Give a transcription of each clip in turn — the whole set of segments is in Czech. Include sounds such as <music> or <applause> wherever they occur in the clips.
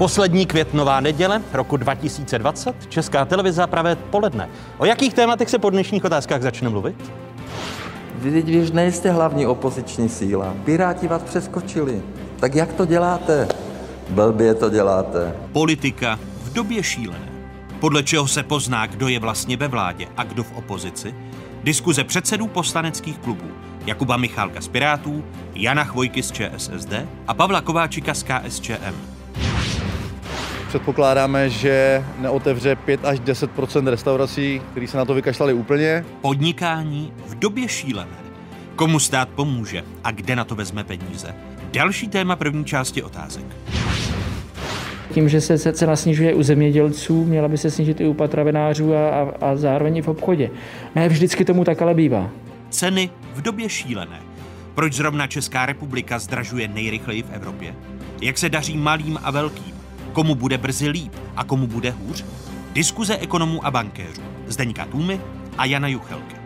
Poslední květnová neděle roku 2020, Česká televize pravé poledne. O jakých tématech se po dnešních otázkách začne mluvit? Vy, vy už nejste hlavní opoziční síla. Piráti vás přeskočili. Tak jak to děláte? Blbě to děláte. Politika v době šílené. Podle čeho se pozná, kdo je vlastně ve vládě a kdo v opozici? Diskuze předsedů poslaneckých klubů Jakuba Michálka z Pirátů, Jana Chvojky z ČSSD a Pavla Kováčika z KSČM. Předpokládáme, že neotevře 5 až 10 restaurací, které se na to vykašlali úplně. Podnikání v době šílené. Komu stát pomůže a kde na to vezme peníze? Další téma první části otázek. Tím, že se cena snižuje u zemědělců, měla by se snížit i u patravinářů a, a, a zároveň i v obchodě. Ne vždycky tomu tak ale bývá. Ceny v době šílené. Proč zrovna Česká republika zdražuje nejrychleji v Evropě? Jak se daří malým a velkým? Komu bude brzy líp a komu bude hůř? Diskuze ekonomů a bankéřů Zdeňka Tůmy a Jana Juchelky.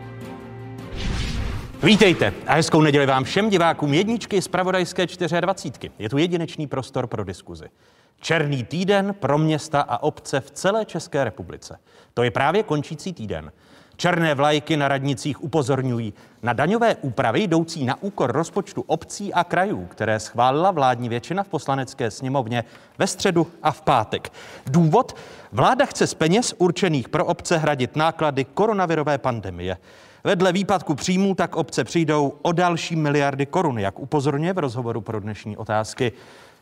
Vítejte a hezkou neděli vám všem divákům jedničky z Pravodajské 24. Je tu jedinečný prostor pro diskuzi. Černý týden pro města a obce v celé České republice. To je právě končící týden. Černé vlajky na radnicích upozorňují na daňové úpravy jdoucí na úkor rozpočtu obcí a krajů, které schválila vládní většina v poslanecké sněmovně ve středu a v pátek. Důvod? Vláda chce z peněz určených pro obce hradit náklady koronavirové pandemie. Vedle výpadku příjmů tak obce přijdou o další miliardy korun, jak upozorňuje v rozhovoru pro dnešní otázky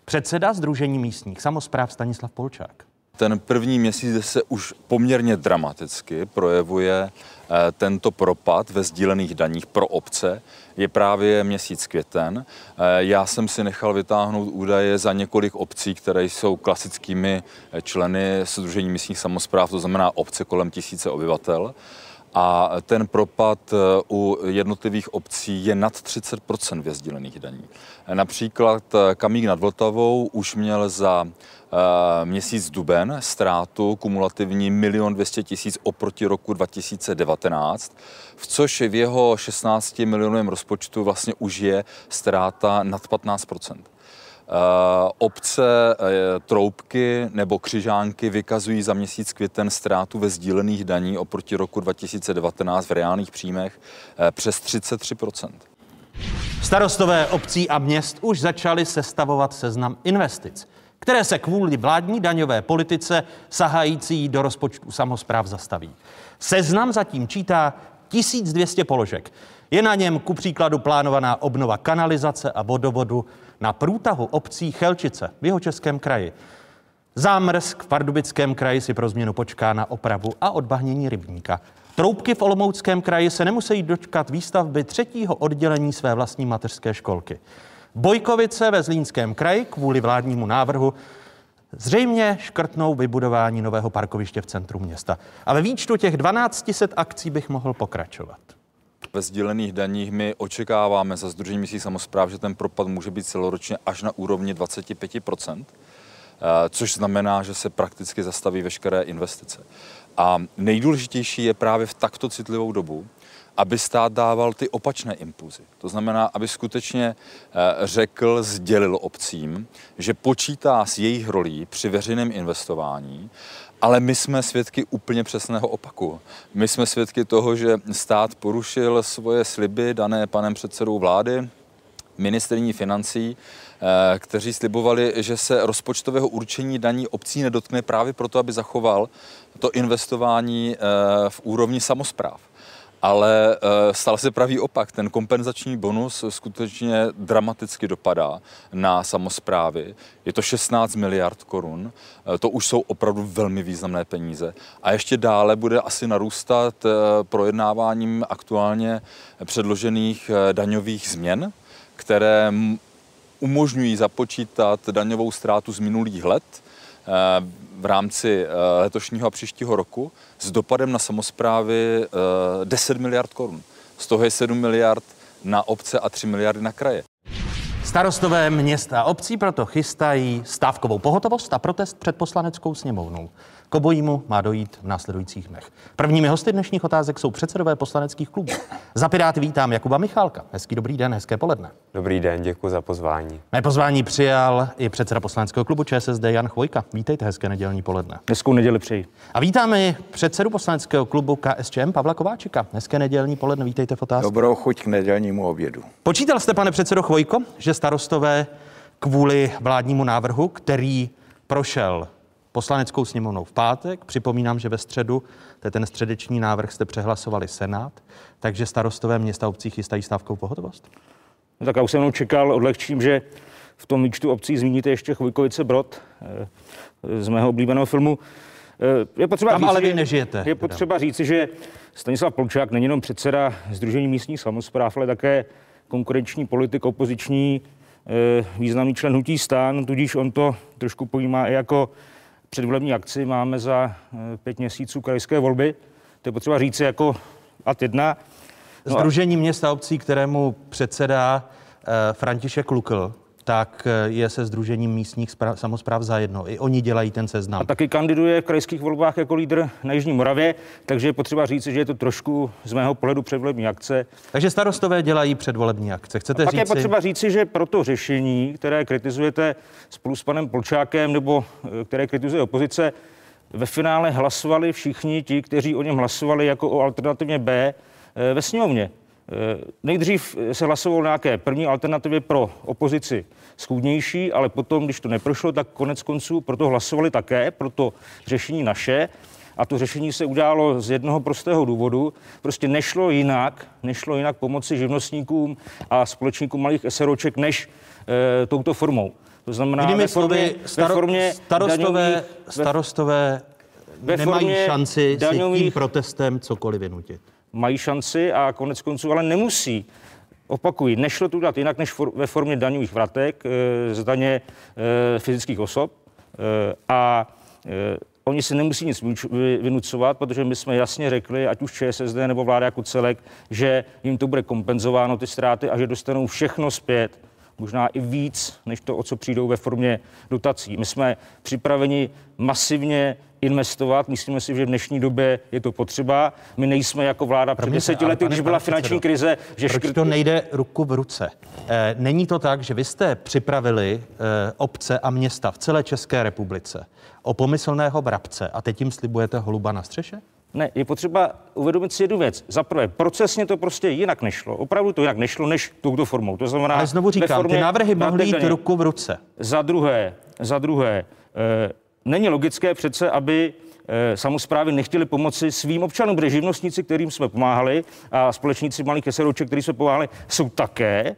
předseda Združení místních samozpráv Stanislav Polčák. Ten první měsíc se už poměrně dramaticky projevuje eh, tento propad ve sdílených daních pro obce je právě měsíc květen. Eh, já jsem si nechal vytáhnout údaje za několik obcí, které jsou klasickými eh, členy Sdružení místních samozpráv, to znamená obce kolem tisíce obyvatel a ten propad u jednotlivých obcí je nad 30 ve sdílených daní. Například Kamík nad Vltavou už měl za měsíc duben ztrátu kumulativní 1 200 tisíc oproti roku 2019, v což v jeho 16 milionovém rozpočtu vlastně už je ztráta nad 15 Eh, obce, eh, troubky nebo křižánky vykazují za měsíc květen ztrátu ve sdílených daní oproti roku 2019 v reálných příjmech eh, přes 33% Starostové obcí a měst už začali sestavovat seznam investic, které se kvůli vládní daňové politice sahající do rozpočtu samozpráv zastaví. Seznam zatím čítá 1200 položek. Je na něm ku příkladu plánovaná obnova kanalizace a vodovodu na průtahu obcí Chelčice v jeho českém kraji. Zámrsk v Pardubickém kraji si pro změnu počká na opravu a odbahnění rybníka. Troubky v Olomouckém kraji se nemusí dočkat výstavby třetího oddělení své vlastní mateřské školky. Bojkovice ve Zlínském kraji kvůli vládnímu návrhu zřejmě škrtnou vybudování nového parkoviště v centru města. A ve výčtu těch 1200 akcí bych mohl pokračovat ve sdílených daních my očekáváme za Združení místních samozpráv, že ten propad může být celoročně až na úrovni 25 eh, což znamená, že se prakticky zastaví veškeré investice. A nejdůležitější je právě v takto citlivou dobu, aby stát dával ty opačné impulzy. To znamená, aby skutečně eh, řekl, sdělil obcím, že počítá s jejich rolí při veřejném investování ale my jsme svědky úplně přesného opaku. My jsme svědky toho, že stát porušil svoje sliby dané panem předsedou vlády, ministerní financí, eh, kteří slibovali, že se rozpočtového určení daní obcí nedotkne právě proto, aby zachoval to investování eh, v úrovni samozpráv ale eh, stal se pravý opak. Ten kompenzační bonus skutečně dramaticky dopadá na samozprávy. Je to 16 miliard korun, eh, to už jsou opravdu velmi významné peníze. A ještě dále bude asi narůstat eh, projednáváním aktuálně předložených daňových změn, které umožňují započítat daňovou ztrátu z minulých let v rámci letošního a příštího roku s dopadem na samozprávy 10 eh, miliard korun. Z toho je 7 miliard na obce a 3 miliardy na kraje. Starostové měst a obcí proto chystají stávkovou pohotovost a protest před poslaneckou sněmovnou. K obojímu má dojít v následujících dnech. Prvními hosty dnešních otázek jsou předsedové poslaneckých klubů. Za Piráty vítám Jakuba Michálka. Hezký dobrý den, hezké poledne. Dobrý den, děkuji za pozvání. Mé pozvání přijal i předseda poslaneckého klubu ČSSD Jan Chvojka. Vítejte, hezké nedělní poledne. Hezkou neděli přeji. A vítáme i předsedu poslaneckého klubu KSČM Pavla Kováčika. Hezké nedělní poledne, vítejte v otázce. Dobrou chuť k nedělnímu obědu. Počítal jste, pane předsedo Chvojko, že starostové kvůli vládnímu návrhu, který prošel poslaneckou sněmovnou v pátek, připomínám, že ve středu, to je ten středeční návrh, jste přehlasovali Senát, takže starostové města obcí chystají stávkou pohotovost? No tak já už jsem jenom čekal, odlehčím, že v tom výčtu obcí zmíníte ještě Chvojkovice Brod eh, z mého oblíbeného filmu. Eh, je potřeba Tam říct, ale vy nežijete. Je potřeba říci, že Stanislav Polčák není jenom předseda Združení místních samozpráv, ale také konkurenční politik, opoziční, eh, významný člen hnutí stán, tudíž on to trošku pojímá i jako předvolební akci. Máme za pět měsíců krajské volby. To je potřeba říci jako ad jedna. No Združení města a obcí, kterému předsedá František Lukl, tak eh, je se Združením místních spra- samozpráv zajedno. I oni dělají ten seznam. A taky kandiduje v krajských volbách jako lídr na Jižní Moravě, takže je potřeba říct, že je to trošku z mého pohledu předvolební akce. Takže starostové dělají předvolební akce. Chcete a pak říci... je potřeba říci, že pro to řešení, které kritizujete spolu s panem Polčákem nebo eh, které kritizuje opozice, ve finále hlasovali všichni ti, kteří o něm hlasovali jako o alternativně B eh, ve sněmovně. Eh, nejdřív se hlasovalo nějaké první alternativy pro opozici schůdnější, ale potom, když to neprošlo, tak konec konců proto hlasovali také, pro to řešení naše. A to řešení se udělalo z jednoho prostého důvodu. Prostě nešlo jinak, nešlo jinak pomoci živnostníkům a společníkům malých SROček než e, touto formou. To znamená, Jinými ve formě, staro, ve formě starostové, daňových, starostové ve nemají šanci daňových, si tím protestem cokoliv vynutit mají šanci a konec konců ale nemusí. Opakuji, nešlo to udělat jinak než for, ve formě daňových vratek e, z daně e, fyzických osob e, a e, oni si nemusí nic vynucovat, protože my jsme jasně řekli, ať už ČSSD nebo vláda jako celek, že jim to bude kompenzováno ty ztráty a že dostanou všechno zpět možná i víc, než to, o co přijdou ve formě dotací. My jsme připraveni masivně investovat. Myslíme si, že v dnešní době je to potřeba. My nejsme jako vláda před deseti lety, když byla finanční krize. Že Proč škrt... to nejde ruku v ruce? E, není to tak, že vy jste připravili e, obce a města v celé České republice o pomyslného vrabce a teď jim slibujete holuba na střeše? Ne, je potřeba uvědomit si jednu věc. Za prvé, procesně to prostě jinak nešlo. Opravdu to jinak nešlo než touto formou. To znamená, Ale znovu říkám, ty návrhy mohly jít ruku v ruce. Za druhé, za druhé, e, není logické přece, aby e, samozprávy nechtěli pomoci svým občanům, protože živnostníci, kterým jsme pomáhali, a společníci malých eseroček, kterým jsme pomáhali, jsou také e,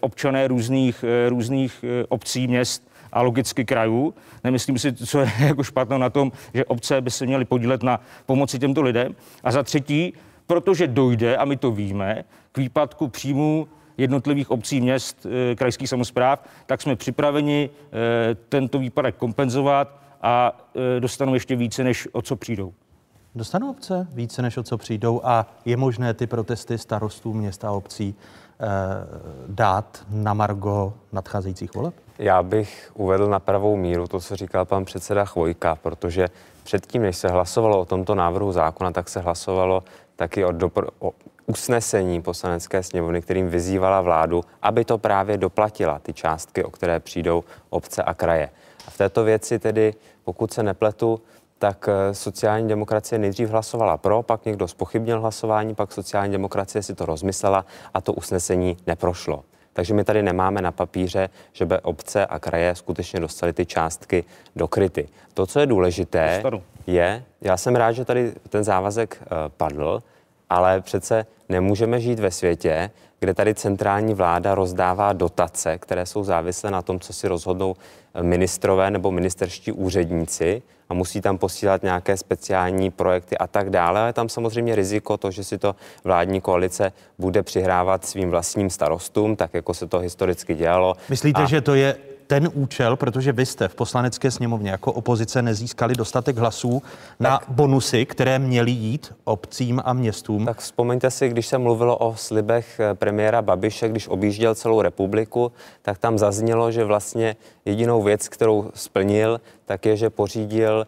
občané různých, e, různých obcí, měst a logicky krajů. Nemyslím si, co je <laughs> jako špatné na tom, že obce by se měly podílet na pomoci těmto lidem. A za třetí, protože dojde, a my to víme, k výpadku příjmů jednotlivých obcí, měst, e, krajských samozpráv, tak jsme připraveni e, tento výpadek kompenzovat a e, dostanou ještě více, než o co přijdou. Dostanou obce více, než o co přijdou a je možné ty protesty starostů města a obcí eh, dát na margo nadcházejících voleb? Já bych uvedl na pravou míru to, co říkal pan předseda Chvojka, protože předtím, než se hlasovalo o tomto návrhu zákona, tak se hlasovalo taky o, dopr- o usnesení poslanecké sněmovny, kterým vyzývala vládu, aby to právě doplatila, ty částky, o které přijdou obce a kraje. A v této věci tedy, pokud se nepletu, tak eh, sociální demokracie nejdřív hlasovala pro, pak někdo spochybnil hlasování, pak sociální demokracie si to rozmyslela a to usnesení neprošlo. Takže my tady nemáme na papíře, že by obce a kraje skutečně dostaly ty částky do kryty. To, co je důležité, je, já jsem rád, že tady ten závazek uh, padl, ale přece nemůžeme žít ve světě, kde tady centrální vláda rozdává dotace, které jsou závislé na tom, co si rozhodnou eh, ministrové nebo ministerští úředníci a musí tam posílat nějaké speciální projekty a tak dále. Ale tam samozřejmě riziko to, že si to vládní koalice bude přihrávat svým vlastním starostům, tak jako se to historicky dělalo. Myslíte, a... že to je ten účel, protože vy jste v poslanecké sněmovně jako opozice nezískali dostatek hlasů na bonusy, které měly jít obcím a městům. Tak vzpomeňte si, když se mluvilo o slibech eh, premiéra Babiše, když objížděl celou republiku, tak tam zaznělo, že vlastně jedinou věc, kterou splnil, tak je, že pořídil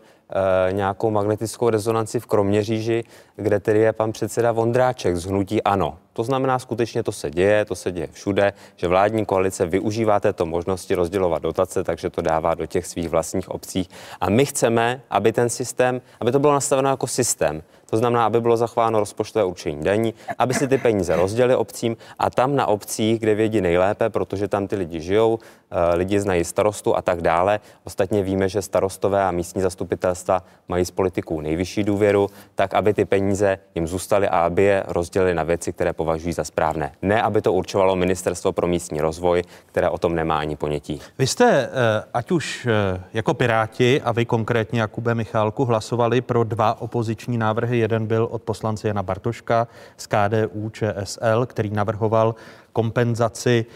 nějakou magnetickou rezonanci v Kroměříži, kde tedy je pan předseda Vondráček z Hnutí Ano. To znamená, skutečně to se děje, to se děje všude, že vládní koalice využívá této možnosti rozdělovat dotace, takže to dává do těch svých vlastních obcí. A my chceme, aby ten systém, aby to bylo nastaveno jako systém. To znamená, aby bylo zachováno rozpočtové určení daní, aby si ty peníze rozdělili obcím a tam na obcích, kde vědí nejlépe, protože tam ty lidi žijou, eh, lidi znají starostu a tak dále. Ostatně víme, že starostové a místní zastupitelstva mají z politiků nejvyšší důvěru, tak aby ty peníze jim zůstaly a aby je rozdělili na věci, které považují za správné. Ne, aby to určovalo Ministerstvo pro místní rozvoj, které o tom nemá ani ponětí. Vy jste, eh, ať už eh, jako Piráti a vy konkrétně Jakube Michálku, hlasovali pro dva opoziční návrhy. Jeden byl od poslance Jana Bartoška z KDU ČSL, který navrhoval kompenzaci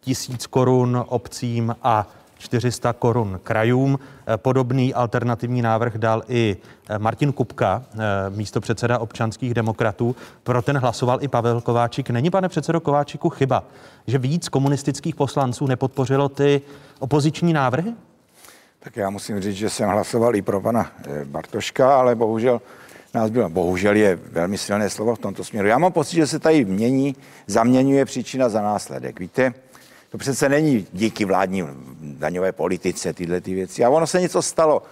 tisíc korun obcím a 400 korun krajům. Podobný alternativní návrh dal i Martin Kupka, eh, místo předseda občanských demokratů. Pro ten hlasoval i Pavel Kováčik. Není, pane předsedo Kováčiku, chyba, že víc komunistických poslanců nepodpořilo ty opoziční návrhy? Tak já musím říct, že jsem hlasoval i pro pana eh, Bartoška, ale bohužel nás bylo, bohužel je velmi silné slovo v tomto směru. Já mám pocit, že se tady mění, zaměňuje příčina za následek. Víte, to přece není díky vládní daňové politice tyhle ty věci. A ono se něco stalo.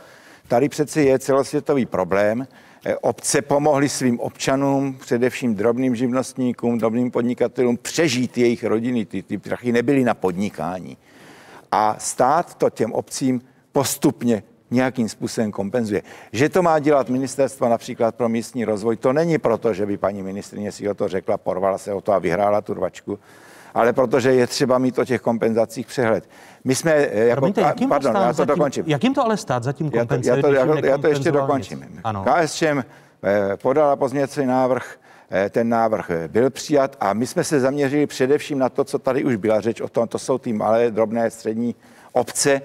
Tady přece je celosvětový problém. Eh, Obce pomohly svým občanům, především drobným živnostníkům, drobným podnikatelům, přežít jejich rodiny. Ty, ty prachy nebyly na podnikání. A stát to těm obcím postupně nějakým způsobem kompenzuje. Že to má dělat ministerstvo například pro místní rozvoj, to není proto, že by paní ministrině si o to řekla, porvala se o to a vyhrála tu rvačku, ale protože je třeba mít o těch kompenzacích přehled. My jsme, eh, jako, Promiňte, jak jim to pardon, já to zatím, dokončím. Jak jim to ale stát zatím kompenzuje? já, já, to, já to ještě dokončím. nic? Ano. KSČM eh, podala pozměňovací návrh, eh, ten návrh byl přijat a my jsme se zaměřili především na to, co tady už byla řeč o tom, to jsou ty malé, drobné, střední obce,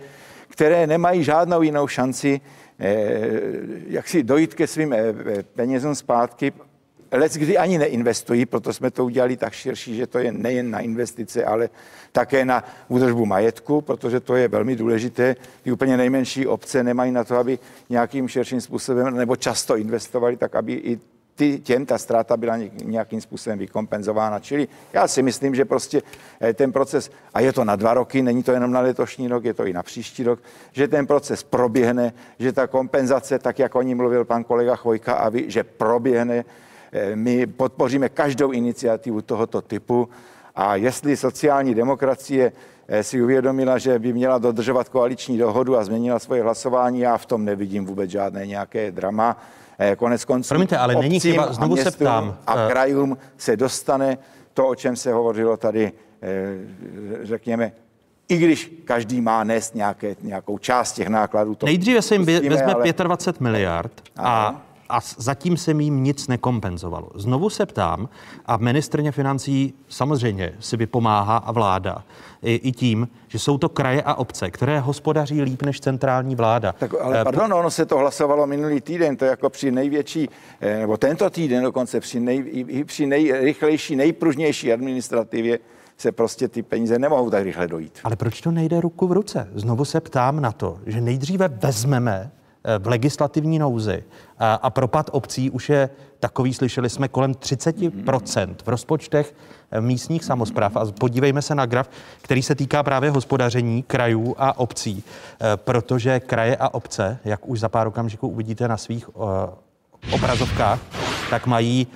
které nemají žádnou jinou šanci, jak si dojít ke svým penězům zpátky, Lec kdy ani neinvestují, proto jsme to udělali tak širší, že to je nejen na investice, ale také na údržbu majetku, protože to je velmi důležité. Ty úplně nejmenší obce nemají na to, aby nějakým širším způsobem nebo často investovali, tak aby i ty, těm ta ztráta byla nějakým způsobem vykompenzována. Čili já si myslím, že prostě eh, ten proces, a je to na dva roky, není to jenom na letošní rok, je to i na příští rok, že ten proces proběhne, že ta kompenzace, tak jak o ní mluvil pan kolega Chvojka, a vy, že proběhne, Eh, my podpoříme každou iniciativu tohoto typu a jestli sociální demokracie eh, si uvědomila, že by měla dodržovat koaliční dohodu a změnila svoje hlasování, já v tom nevidím vůbec žádné nějaké drama. Eh, Konec konců Promiňte, ale není chyba, znovu a se ptám. A krajům se dostane to, o čem se hovořilo tady, řekněme, i když každý má nést nějaké, nějakou část těch nákladů. To Nejdříve se jim pustíme, vezme ale- 25 miliard a, a zatím se jim nic nekompenzovalo. Znovu se ptám, a ministrně financí samozřejmě si vypomáhá a vláda i, i tím, že jsou to kraje a obce, které hospodaří líp než centrální vláda. Tak, ale Eh, pardon, ono se to hlasovalo minulý týden, to jako při největší, eh, nebo tento týden dokonce při, nej, i- při nejrychlejší, nejpružnější administrativě se prostě ty peníze nemohou tak rychle dojít. Ale proč to nejde ruku v ruce? Znovu se ptám na to, že nejdříve vezmeme eh, v legislativní nouzi a, a propad obcí už je takový, slyšeli jsme, kolem 30% v rozpočtech eh, místních samozpráv. A podívejme se na graf, který se týká právě hospodaření krajů a obcí, eh, protože kraje a obce, jak už za pár okamžiků uvidíte na svých eh, obrazovkách, tak mají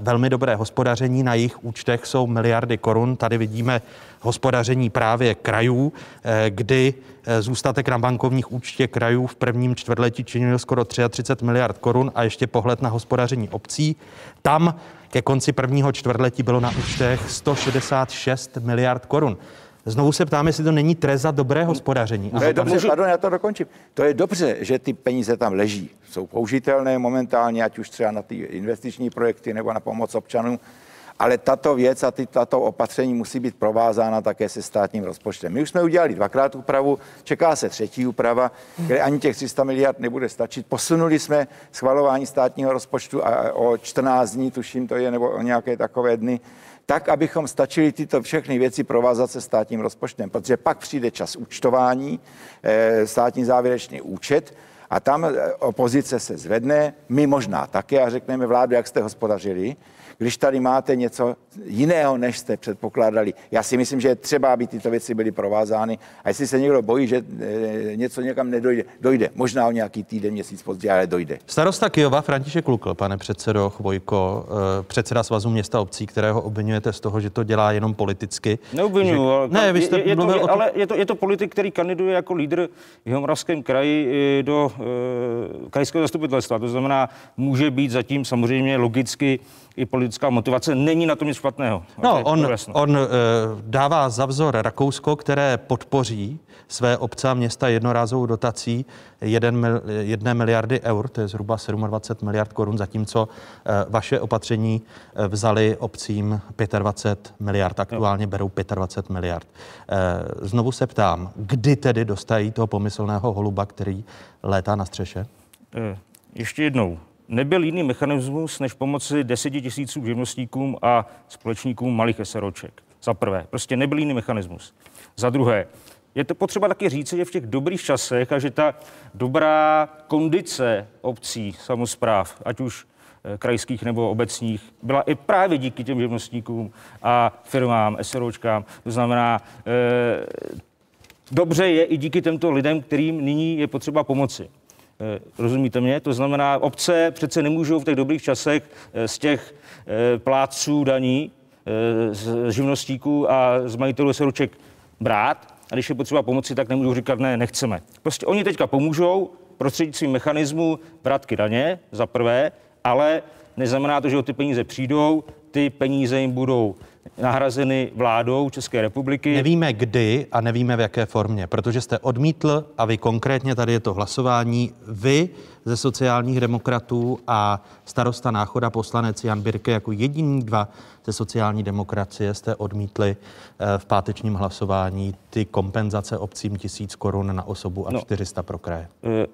velmi dobré hospodaření. Na jejich účtech jsou miliardy korun. Tady vidíme hospodaření právě krajů, eh, kdy eh, zůstatek na bankovních účtě krajů v prvním čtvrtletí činil skoro 33 miliard korun a ještě pohled na hospodaření obcí. Tam ke konci prvního čtvrtletí bylo na účtech 166 miliard korun. Znovu se ptám, jestli to není trest za dobré hospodaření. To je dobře, pardon, já to dokončím. To je dobře, že ty peníze tam leží. Jsou použitelné momentálně, ať už třeba na ty investiční projekty nebo na pomoc občanům. Ale tato věc a ty, tato opatření musí být provázána také se státním rozpočtem. My už jsme udělali dvakrát úpravu, čeká se třetí úprava, kde ani těch 300 miliard nebude stačit. Posunuli jsme schvalování státního rozpočtu a o 14 dní, tuším to je, nebo o nějaké takové dny, tak, abychom stačili tyto všechny věci provázat se státním rozpočtem, protože pak přijde čas účtování, eh, státní závěrečný účet a tam eh, opozice se zvedne, my možná také a řekneme vládu, jak jste hospodařili, když tady máte něco jiného, než jste předpokládali. Já si myslím, že třeba, aby tyto věci byly provázány. A jestli se někdo bojí, že e, něco někam nedojde, dojde. Možná o nějaký týden, měsíc později, ale dojde. Starosta Kijova František Lukl, pane předsedo Chvojko, e, předseda Svazu města obcí, kterého obvinujete z toho, že to dělá jenom politicky. Neobvinuju, že... ale, ne, vy jste je, je to, je, tom... ale je to, je to politik, který kandiduje jako lídr v Jihomoravském kraji e, do e, krajského zastupitelstva. To znamená, může být zatím samozřejmě logicky i politická motivace. Není na tom nic špatného. No, on, on uh, dává za vzor Rakousko, které podpoří své obce a města jednorázovou dotací 1 miliardy eur, to je zhruba 27 miliard korun, zatímco uh, vaše opatření uh, vzali obcím 25 miliard, aktuálně no. berou 25 miliard. Uh, znovu se ptám, kdy tedy dostají toho pomyslného holuba, který létá na střeše? Ještě jednou nebyl jiný mechanismus, než pomoci deseti tisícům živnostníkům a společníkům malých SROček. Za prvé, prostě nebyl jiný mechanismus. Za druhé, je to potřeba taky říct, že v těch dobrých časech a že ta dobrá kondice obcí, samozpráv, ať už eh, krajských nebo obecních, byla i právě díky těm živnostníkům a firmám, SROčkám. To znamená, e, dobře je i díky těmto lidem, kterým nyní je potřeba pomoci. Eh, rozumíte mě? To znamená, obce přece nemůžou v těch dobrých časech eh, z těch eh, plátců daní, z živnostníků a z majitelů seruček brát a když je potřeba pomoci, tak nemůžou říkat ne, nechceme. Prostě oni teďka pomůžou prostřednictvím mechanismu vratky daně, za prvé, ale neznamená to, že o ty peníze přijdou, ty peníze jim budou nahrazeny vládou České republiky. Nevíme kdy a nevíme v jaké formě, protože jste odmítl a vy konkrétně tady je to hlasování, vy ze sociálních demokratů a starosta Náchoda poslanec Jan Birke jako jediní dva ze sociální demokracie jste odmítli eh, v pátečním hlasování ty kompenzace obcím tisíc korun na osobu a no, 400 pro kraje. E,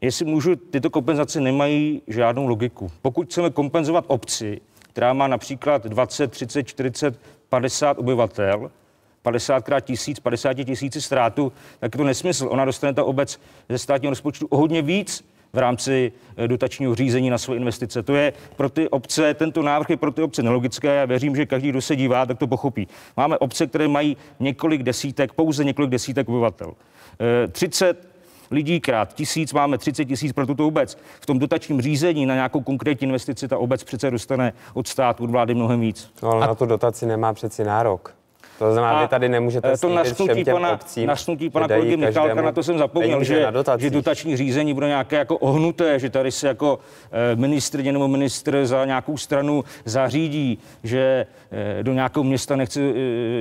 jestli můžu, tyto kompenzace nemají žádnou logiku. Pokud chceme kompenzovat obci, která má například 20, 30, 40, 50 obyvatel, 50 krát tisíc, 50 tisíci ztrátu, tak je to nesmysl. Ona dostane ta obec ze státního rozpočtu o hodně víc v rámci eh, dotačního řízení na své investice. To je pro ty obce, tento návrh je pro ty obce nelogické. Já věřím, že každý, kdo se dívá, tak to pochopí. Máme obce, které mají několik desítek, pouze několik desítek obyvatel. 30 eh, lidí krát tisíc, máme 30 tisíc pro tuto obec. V tom dotačním řízení na nějakou konkrétní investici ta obec přece dostane od státu, od vlády mnohem víc. No, ale A... na tu dotaci nemá přeci nárok. To znamená, vy tady nemůžete eh, to našnutí pana, obcím, našnutí pana kolegy Michálka, na to jsem zapomněl, že, že dotační řízení bude nějaké jako ohnuté, že tady se jako eh, ministr nebo ministr za nějakou stranu zařídí, že eh, do nějakého města nechce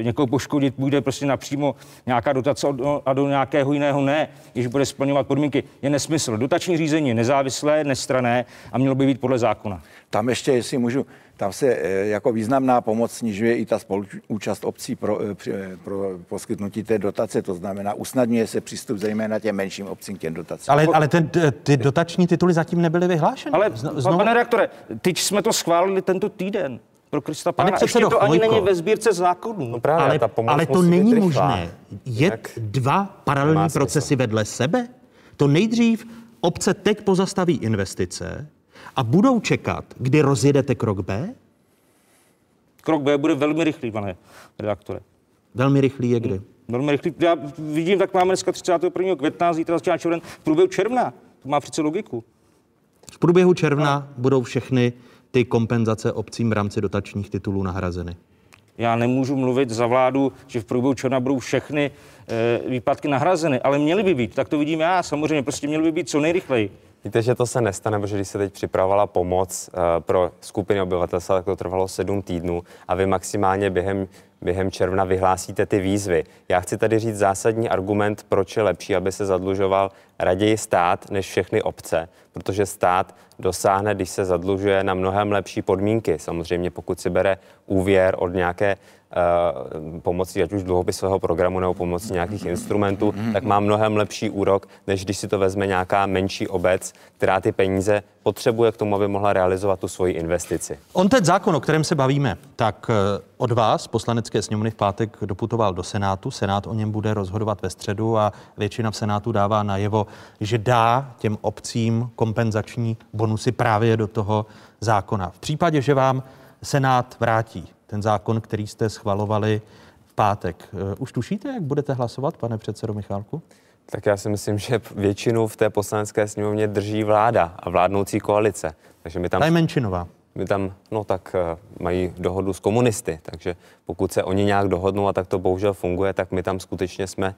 někoho poškodit, bude prostě napřímo nějaká dotace a do nějakého jiného ne, když bude splňovat podmínky. Je nesmysl. Dotační řízení je nezávislé, nestrané a mělo by být podle zákona. Tam ještě, jestli můžu, tam se eh, jako významná pomoc snižuje i ta spoluúčast obcí pro, eh, eh, pro poskytnutí té dotace, to znamená usnadňuje se přístup zejména těm menším obcím k těm dotacím. Ale, ale ten, ty dotační tituly zatím nebyly vyhlášeny. Ale, Znovu... pane reaktore, teď jsme to schválili tento týden. Pro Krista Pána. Pane Ještě to ani není ve sbírce zákonů. No právě, ale, ale to není možné. Je dva paralelní procesy vedle sebe? To nejdřív obce teď pozastaví investice, a budou čekat, kdy rozjedete krok B? Krok B bude velmi rychlý, pane redaktore. Velmi rychlý je kdy? Velmi rychlý. Já vidím, tak máme dneska 31. května, zítra začíná červen, v průběhu června. To má přece logiku. V průběhu června no. budou všechny ty kompenzace obcím v rámci dotačních titulů nahrazeny. Já nemůžu mluvit za vládu, že v průběhu června budou všechny e, výpadky nahrazeny, ale měly by být. Tak to vidím já. Samozřejmě prostě měly by být co nejrychleji. Víte, že to se nestane, protože když se teď připravovala pomoc uh, pro skupiny obyvatelstva, tak to trvalo sedm týdnů a vy maximálně během během června vyhlásíte ty výzvy. Já chci tady říct zásadní argument, proč je lepší, aby se zadlužoval raději stát než všechny obce, protože stát dosáhne, když se zadlužuje, na mnohem lepší podmínky. Samozřejmě, pokud si bere úvěr od nějaké pomocí, ať už dluhopisového programu nebo pomocí nějakých instrumentů, tak má mnohem lepší úrok, než když si to vezme nějaká menší obec, která ty peníze potřebuje k tomu, aby mohla realizovat tu svoji investici. On ten zákon, o kterém se bavíme, tak eh, od vás, poslanecké sněmovny, v pátek doputoval do Senátu. Senát o něm bude rozhodovat ve středu a většina v Senátu dává najevo, že dá těm obcím kompenzační bonusy právě do toho zákona. V případě, že vám Senát vrátí ten zákon, který jste schvalovali v pátek, eh, už tušíte, jak budete hlasovat, pane předsedo Michálku? Tak já si myslím, že většinu v té poslanecké sněmovně drží vláda a vládnoucí koalice. Takže my tam Ta je menšinová. My tam, no tak eh, mají dohodu s komunisty, takže pokud se oni nějak dohodnou a tak to bohužel funguje, tak my tam skutečně jsme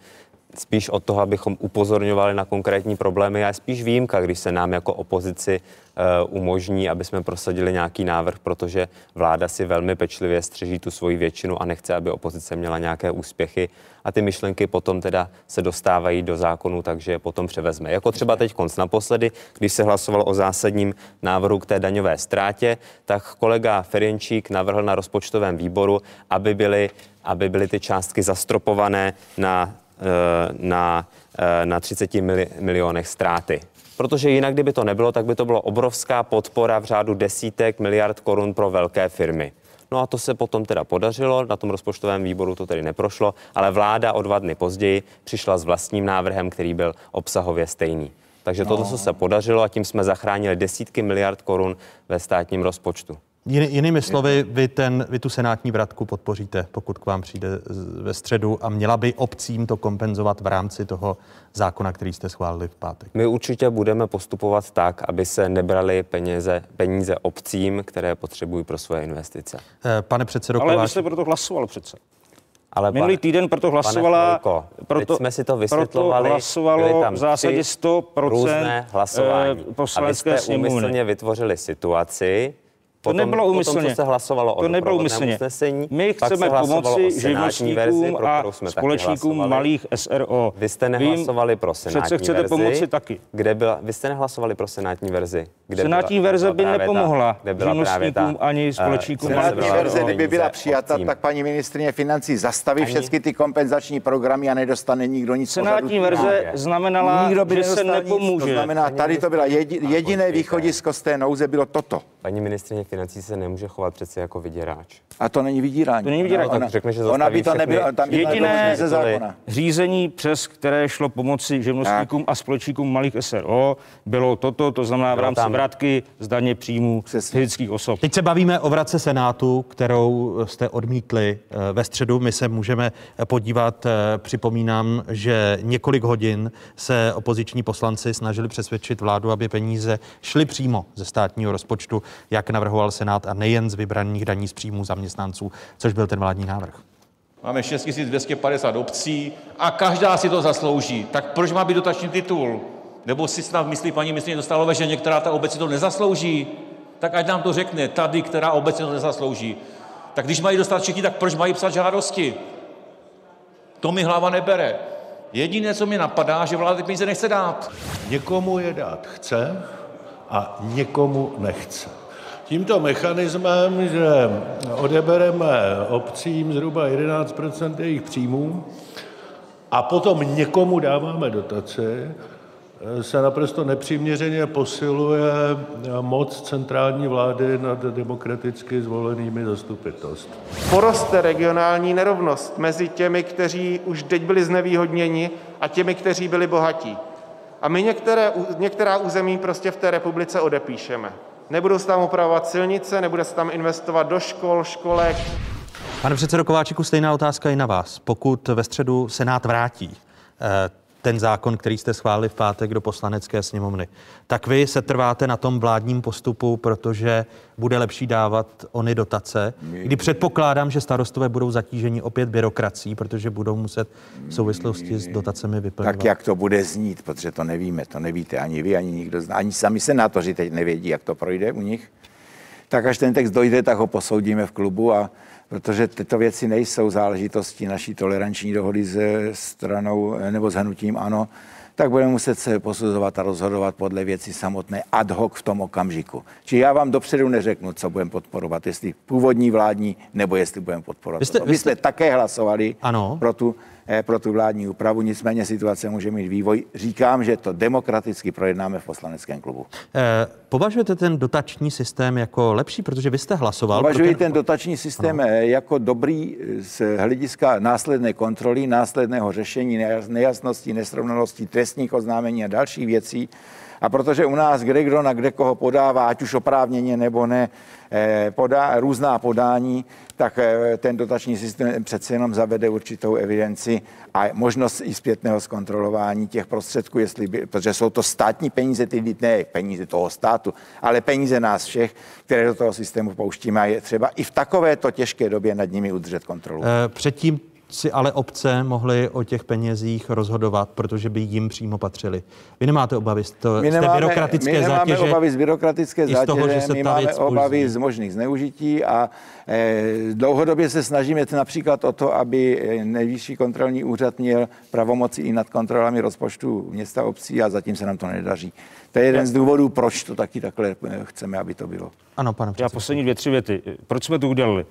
spíš od toho, abychom upozorňovali na konkrétní problémy a je spíš výjimka, když se nám jako opozici uh, umožní, aby jsme prosadili nějaký návrh, protože vláda si velmi pečlivě střeží tu svoji většinu a nechce, aby opozice měla nějaké úspěchy a ty myšlenky potom teda se dostávají do zákonu, takže je potom převezme. Jako třeba teď konc naposledy, když se hlasovalo o zásadním návrhu k té daňové ztrátě, tak kolega Ferienčík navrhl na rozpočtovém výboru, aby byly, aby byly ty částky zastropované na Eh, na, eh, na 30 mili, milionech ztráty. Protože jinak, kdyby to nebylo, tak by to bylo obrovská podpora v řádu desítek miliard korun pro velké firmy. No a to se potom teda podařilo, na tom rozpočtovém výboru to tedy neprošlo, ale vláda o dva dny později přišla s vlastním návrhem, který byl obsahově stejný. Takže no. toto, co se podařilo a tím jsme zachránili desítky miliard korun ve státním rozpočtu. Jinými slovy, vy, ten, vy tu senátní vratku podpoříte, pokud k vám přijde ve středu a měla by obcím to kompenzovat v rámci toho zákona, který jste schválili v pátek. My určitě budeme postupovat tak, aby se nebrali peníze, peníze obcím, které potřebují pro svoje investice. Eh, pane předsedo Ale Kováč... vy jste proto hlasoval přece. Ale Minulý týden proto hlasovala, Chvilko, proto, jsme si to vysvětlovali, proto hlasovalo tam v zásadě 100% různé hlasování. poslanecké a vy jste sněmovny. úmyslně vytvořili situaci, To nebylo úmyslně. Potom, co se hlasovalo o to nebylo úmyslně. usnesení, My chceme pomoci verzi, živnostníkům pro a kterou jsme taky společníkům malých SRO. Vy jste nehlasovali pro senátní Přece chcete verzi, pomoci taky. Kde byla, vy jste nehlasovali pro senátní verzi. Kde Senátní byla, verze by nepomohla ta, kde byla právě ta, živnostníkům ani eh, společníkům Senátní verze, kdyby byla přijata, obcím. tak paní ministrině financí zastaví Ani- všechny ty kompenzační programy a nedostane nikdo nic. Senátní verze znamenala, Nikdo by že se nepomůže. To znamená, tady to byla jedi, jediné východisko z té nouze, bylo toto. Paní ministrině financí se nemůže chovat přece jako vyděráč. A to není vydírání. To není vydírání. Ona, Tak řekne, že ona by to zastaví nebyla, tam by Jediné- ze zákona. Řízení, přes které šlo pomoci živnostníkům a společníkům malých SRO, bylo toto, to znamená v rámci tam- vratky z daně příjmů fyzických osob. Teď se bavíme o vrace Senátu, kterou jste odmítli eh, ve středu. My se můžeme podívat. eh, Připomínám, že několik hodin se opoziční poslanci snažili přesvědčit vládu, aby peníze šly přímo ze státního rozpočtu, jak navrhoval Senát, a nejen z vybraných daní z příjmů zaměstnanců, což byl ten vládní návrh. Máme 6250 obcí a každá si to zaslouží. Tak proč má být dotační titul? Nebo si snad myslí paní ministrině Dostálové, že některá ta obec si to nezaslouží? Tak ať nám to řekne, tady, která obec si to nezaslouží. Tak když mají dostat všichni, tak proč mají psat žádosti? To mi hlava nebere. Jediné, co mi napadá, že vláda ty peníze nechce dát. Někomu je dát chce a někomu nechce. Tímto mechanismem, že odebereme obcím zhruba 11% jejich příjmů a potom někomu dáváme dotaci, se naprosto nepřiměřeně posiluje moc centrální vlády nad demokraticky zvolenými zastupitelstvy. poroste regionální nerovnost mezi těmi, kteří už teď byli znevýhodněni a těmi, kteří byli bohatí. A my některé, některá území prostě v té republice odepíšeme. Nebudou se tam opravovat silnice, nebude se tam investovat do škol, školek, Pane předsedo Kováčiku, stejná otázka i na vás. Pokud ve středu Senát vrátí eh, ten zákon, který jste schválili v pátek do poslanecké sněmovny, tak vy se trváte na tom vládním postupu, protože bude lepší dávat ony dotace, kdy předpokládám, že starostové budou zatíženi opět byrokrací, protože budou muset v souvislosti s dotacemi vyplňovat. Tak jak to bude znít, protože to nevíme, to nevíte ani vy, ani nikdo, z- ani sami senátoři teď nevědí, jak to projde u nich. tak až ten text dojde, tak ho posoudíme v klubu a protože tyto věci nejsou záležitosti naší toleranční dohody se stranou eh, nebo s hnutím ANO, tak budeme muset se posuzovat a rozhodovat podle věci samotné ad hoc v tom okamžiku. Či já vám dopředu neřeknu, co budeme podporovat, jestli původní vládní, nebo jestli budeme podporovat. Vy jste- vy My jste- jsme také hlasovali Ano. pro tu, pro tu vládní úpravu, nicméně situace může mít vývoj. Říkám, že to demokraticky projednáme v poslaneckém klubu. Eh, Považujete ten dotační systém jako lepší, protože vy jste hlasoval pro Považuji ten... ten dotační systém eh, jako dobrý eh, z hlediska následné kontroly, následného řešení nejas- nejasností, nesrovnalostí, trestních oznámení a dalších věcí. A protože u nás kde kdo na kde koho podává, ať už oprávněně nebo ne, eh, podá, různá podání, tak eh, ten dotační systém přece jenom zavede určitou evidenci a možnost i zpětného zkontrolování těch prostředků, jestli by, protože jsou to státní peníze, ty ne peníze toho státu, ale peníze nás všech, které do toho systému pouštíme a je třeba i v takovéto těžké době nad nimi udržet kontrolu. Eh, Předtím si ale obce mohly o těch penězích rozhodovat, protože by jim přímo patřili. Vy nemáte obavy z, to, My z té nemáme, byrokratické my nemáme zátěže? obavy z byrokratické i z zátěže, toho, že se my ta máme obavy z možných zneužití a eh, dlouhodobě se snažíme například o to, aby eh, nejvyšší kontrolní úřad měl pravomoci i nad kontrolami rozpočtu města obcí a zatím se nám to nedaří. To je jeden z důvodů, proč to taky takhle eh, chceme, aby to bylo. Ano, pane Já poslední dvě, tři věty. Proč jsme to udělali?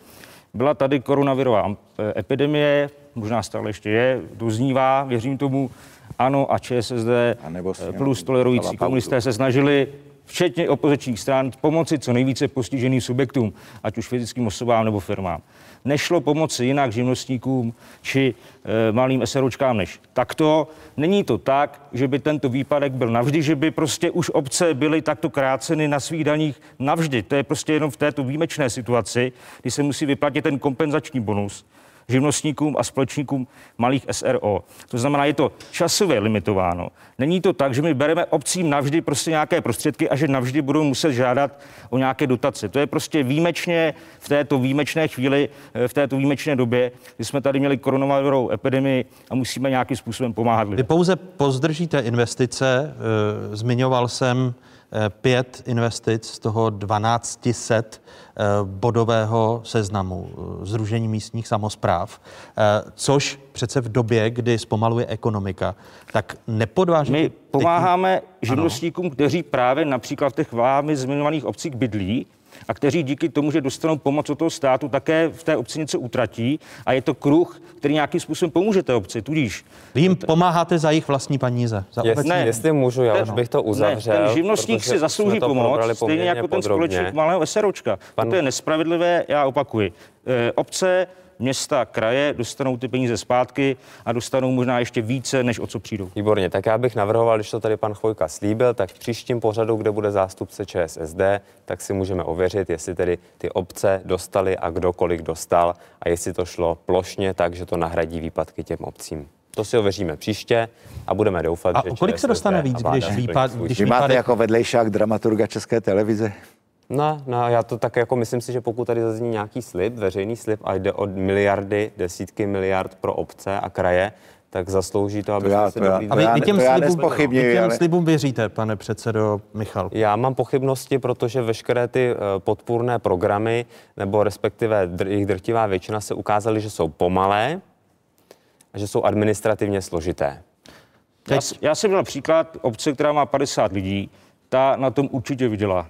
Byla tady koronavirová eh, epidemie, možná stále ještě je, doznívá, věřím tomu, ano a ČSSD A nebo eh, plus tolerující komunisté se snažili včetně opozičních stran, pomoci co nejvíce postiženým subjektům, ať už fyzickým osobám nebo firmám. Nešlo pomoci jinak živnostníkům či e, malým SROčkám než takto. Není to tak, že by tento výpadek byl navždy, že by prostě už obce byly takto kráceny na svých daních navždy. To je prostě jenom v této výjimečné situaci, kdy se musí vyplatit ten kompenzační bonus živnostníkům a společníkům malých SRO. To znamená, je to časově limitováno. Není to tak, že my bereme obcím navždy prostě nějaké prostředky a že navždy budou muset žádat o nějaké dotace. To je prostě výjimečně v této výjimečné chvíli, eh, v této výjimečné době, kdy jsme tady měli koronavirovou epidemii a musíme nějakým způsobem pomáhat Vy lidem. pouze pozdržíte investice. eh, Zmiňoval jsem pět investic z toho 1200 eh, bodového seznamu eh, Združení místních samozpráv, eh, což přece v době, kdy zpomaluje ekonomika, tak nepodvážíte... My pomáháme živnostníkům, kteří právě například v těch vámi zmiňovaných obcích bydlí a kteří díky tomu, že dostanou pomoc od toho státu, také v té obci něco utratí a je to kruh, který nějakým způsobem pomůže té obci. Tudíž Vy jim pomáháte za jejich vlastní peníze. Za Jestli, Ne. jestli můžu, já už bych to uzavřel. Ne, ten živnostník si zaslouží pomoc, stejně jako ten podrobně. společník malého SROčka. Pan- To je nespravedlivé, já opakuji. E, obce, města, kraje dostanou ty peníze zpátky a dostanou možná ještě více, než o co přijdou. Výborně, tak já bych navrhoval, když to tady pan Chvojka slíbil, tak v příštím pořadu, kde bude zástupce ČSSD, tak si můžeme ověřit, jestli tedy ty obce dostali a kdo kolik dostal a jestli to šlo plošně tak, že to nahradí výpadky těm obcím. To si ověříme příště a budeme doufat, A že o kolik se dostane a víc, když výpad- když Vy slib. máte výpadek- jako vedlejšák dramaturga České televize? No, no, já to tak jako myslím si, že pokud tady zazní nějaký slib, veřejný slib a jde o miliardy, desítky miliard pro obce a kraje, tak zaslouží to, aby já- se to já- to A vy, já vy ne- těm to vy těm ale- slibům věříte, pane předsedo Michal. Já mám pochybnosti, protože veškeré ty eh, podpůrné programy, nebo respektive dr- jejich drtivá většina se ukázaly, že jsou pomalé a že jsou administrativně složité. Já, já jsem měl příklad obce, která má 50 lidí, ta na tom určitě vydělá.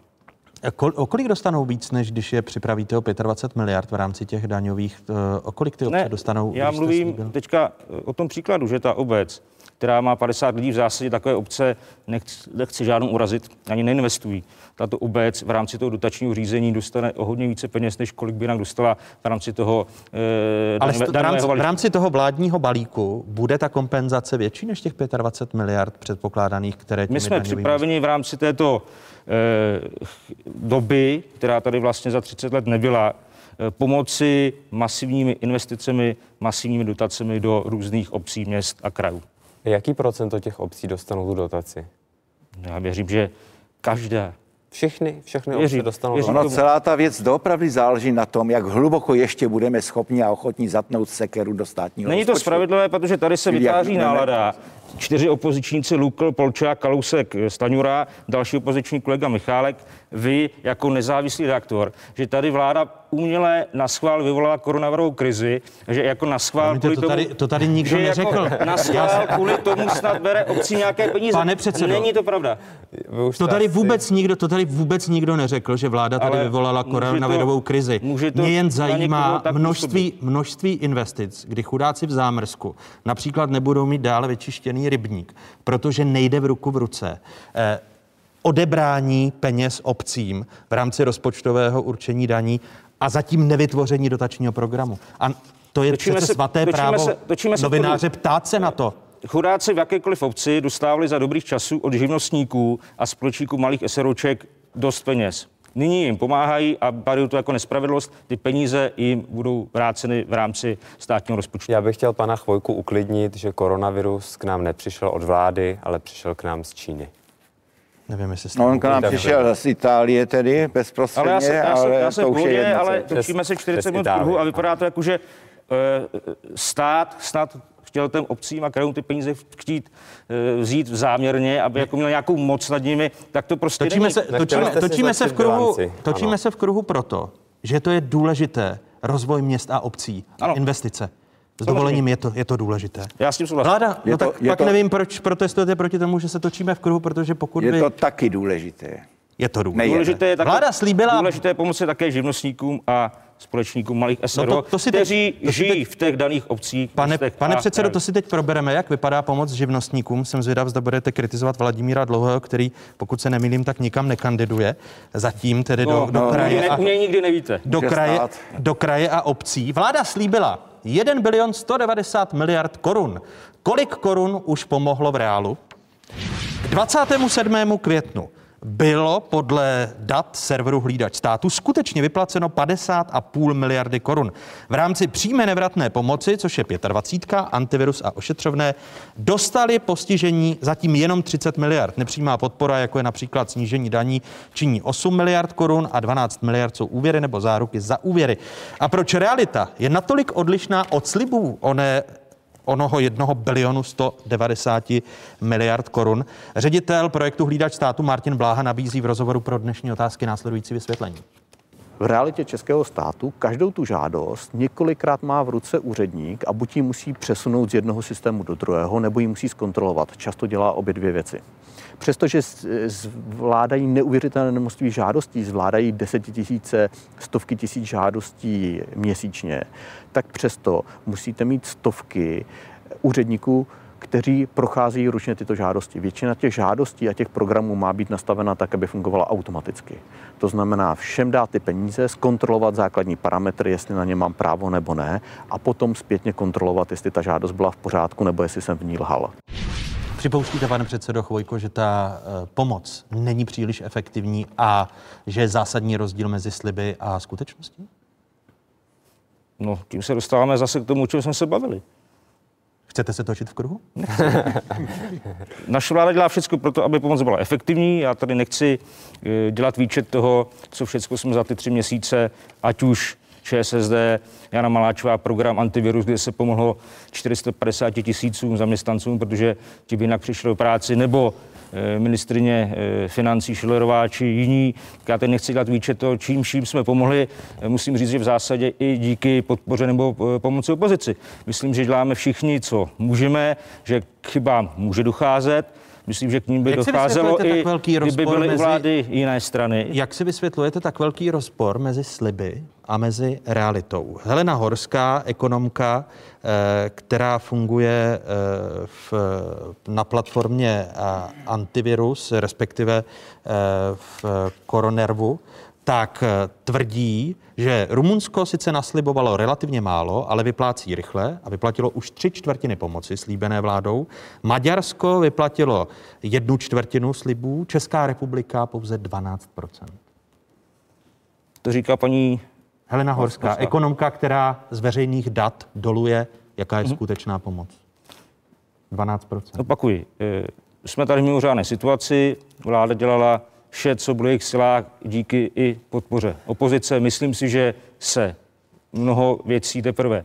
Kol, o kolik dostanou víc, než když je připravíte o 25 miliard v rámci těch daňových? eh, O kolik ty obce dostanou? já mluvím slíbil? teďka eh, o tom příkladu, že ta obec, která má 50 lidí, v zásadě takové obce nechci, nechci žádnou urazit, ani neinvestují. Tato obec v rámci toho dotačního řízení dostane o hodně více peněz, než kolik by jinak dostala v rámci toho eh, Ale daňové- v rámci, v rámci toho vládního balíku bude ta kompenzace větší než těch 25 miliard předpokládaných, které My jsme připraveni v rámci této doby, která tady vlastně za 30 let nebyla, eh, pomoci masivními investicemi, masivními dotacemi do různých obcí, měst a krajů. Jaký procento těch obcí dostanou tu dotaci? Já věřím, že každá. Všechny, všechny Věřím, obce dostanou věřím. dotaci. Ono celá ta věc doopravdy záleží na tom, jak hluboko ještě budeme schopni a ochotní zatnout sekeru do státního Není to rozpočtu. spravedlivé, protože tady se vytváří nálada. Čtyři opozičníci, Lukl, Polčák, Kalousek, Staňura, další opoziční kolega Michálek, vy jako nezávislý redaktor, že tady vláda uměle na schvál vyvolala koronavirovou krizi, že jako na schvál kvůli to tomu, tady- to tady nikdo že neřekl. Jako na schvál kvůli tomu snad bere obcí nějaké peníze. Pane předsedo. Není to pravda. To tady vůbec nikdo, to tady vůbec nikdo neřekl, že vláda tady Ale vyvolala může to- koronavirovou krizi. to Mě jen zajímá množství, množství investic, kdy chudáci v zámrsku například nebudou mít dále vyčištěný rybník, protože nejde v ruku v ruce. Eh, odebrání peněz obcím v rámci rozpočtového určení daní a zatím nevytvoření dotačního programu. A to je Točíme přece se- svaté točíme právo se- točíme se novináře kruhu. ptát se na to. Chudáci v jakékoliv obci dostávali za dobrých časů od živnostníků a společníků malých SROček dost peněz. Nyní jim pomáhají a barují to jako nespravedlnost. Ty peníze jim budou vráceny v rámci státního rozpočtu. Já bych chtěl pana Chvojku uklidnit, že koronavirus k nám nepřišel od vlády, ale přišel k nám z Číny. Nevím, jestli No, on k nám přišel z Itálie tedy bezprostředně, Ale já jsem, já jsem, já jsem to už je jedno. ale točíme se 40 přes minut kruhu a vypadá to jako, že eh, stát snad chtěl těm obcím a krajům ty peníze chtít eh, vzít záměrně, aby jako měl nějakou moc nad nimi, tak to prostě Točíme není. se, točíme, jste točíme se v kruhu, točíme ano. se v kruhu proto, že to je důležité rozvoj měst a obcí, a Ano. investice. S dovolením je to, je to důležité. Já s tím souhlasím. Vláda, Je no to- tak je pak to- nevím, proč protestujete proti tomu, že se točíme v kruhu, protože pokud Je by... to taky důležité. je to důležité. Důležité je také, Vláda slíbila... důležité je pomoci také živnostníkům a společníkům malých SRO, No to- to si teď- kteří to si žijí teď- v těch daných obcích. Pane, pane předsedo, to si teď probereme, jak vypadá pomoc živnostníkům. Jsem zvědav, zda budete kritizovat Vladimíra Dlouhého, který, pokud se nemýlím, tak nikam nekandiduje. Zatím tedy do, No, do no, kraje. ne, a- něj nikdy nevíte. do kraje, do kraje a obcí. Vláda slíbila 1 bilion 190 miliard korun. Kolik korun už pomohlo v reálu? K 27. květnu bylo podle dat serveru Hlídač státu skutečně vyplaceno 50,5 miliardy korun. V rámci přímé nevratné pomoci, což je 25, antivirus a ošetřovné, dostali postižení zatím jenom 30 miliard. Nepřímá podpora, jako je například snížení daní, činí 8 miliard korun a 12 miliard jsou úvěry nebo záruky za úvěry. A proč realita je natolik odlišná od slibů oné onoho jednoho bilionu 190 miliard korun. Ředitel projektu Hlídač státu Martin Bláha nabízí v rozhovoru pro dnešní otázky následující vysvětlení. V realitě českého státu každou tu žádost několikrát má v ruce úředník a buď ji musí přesunout z jednoho systému do druhého, nebo ji musí zkontrolovat. Často dělá obě dvě věci. Přestože zvládají neuvěřitelné množství žádostí, zvládají desetitisíce, stovky tisíc žádostí měsíčně, tak přesto musíte mít stovky úředníků, kteří procházejí ručně tyto žádosti. Většina těch žádostí a těch programů má být nastavena tak, aby fungovala automaticky. To znamená všem dát ty peníze, zkontrolovat základní parametry, jestli na ně mám právo nebo ne, a potom zpětně kontrolovat, jestli ta žádost byla v pořádku nebo jestli jsem v ní lhal. Připouštíte, pane předsedo Chvojko, že ta eh, pomoc není příliš efektivní a že je zásadní rozdíl mezi sliby a skutečností? No, tím se dostáváme zase k tomu, o čem jsme se bavili. Chcete se točit v kruhu? Naše vláda dělá všechno pro to, aby pomoc byla efektivní. Já tady nechci eh, dělat výčet toho, co všechno jsme za ty tři měsíce, ať už ČSSD, Jana Maláčová, program antivirus, kde se pomohlo 450 tisícům zaměstnancům, protože ti by jinak přišli do práci, nebo eh, ministrině eh, financí Šilerová či jiní. Já teď nechci dělat výčet toho, čím vším jsme pomohli. Eh, Musím říct, že v zásadě i díky podpoře nebo pomoci opozici. Myslím, že děláme všichni, co můžeme, že k chybám může docházet. Myslím, že k ním by Jak docházelo i, tak velký kdyby byly mezi- vlády jiné strany. Jak si vysvětlujete tak velký rozpor mezi sliby a mezi realitou? Helena Horská, ekonomka, eh, která funguje eh, v, na platformě eh, Antivirus, respektive v Koronervu, tak eh, tvrdí, že Rumunsko sice naslibovalo relativně málo, ale vyplácí rychle a vyplatilo už tři čtvrtiny pomoci slíbené vládou. Maďarsko vyplatilo jednu čtvrtinu slibů, Česká republika pouze 12% To říká paní Helena Horská, Horská. ekonomka, která z veřejných dat doluje, jaká je skutečná pomoc. 12% Opakuji, eh, jsme tady v mimořádné situaci, vláda dělala vše, co bylo jejich silách díky i podpoře opozice. Myslím si, že se mnoho věcí teprve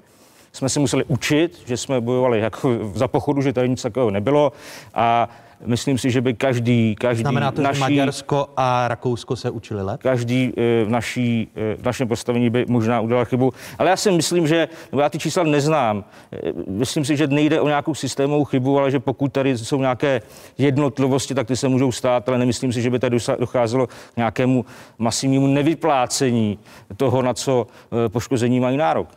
jsme se museli učit, že jsme bojovali jako za pochodu, že tady nic takového nebylo a myslím si, že by každý, každý Znamená to, naší, že Maďarsko a Rakousko se učili lépe? každý eh, v, naší, eh, v našem postavení by možná udělal chybu. Ale já si myslím, že, nebo já ty čísla neznám, Eh, myslím si, že nejde o nějakou systémovou chybu, ale že pokud tady jsou nějaké jednotlivosti, tak ty se můžou stát, ale nemyslím si, že by tady docházelo k nějakému masivnímu nevyplácení toho, na co poškození mají nárok.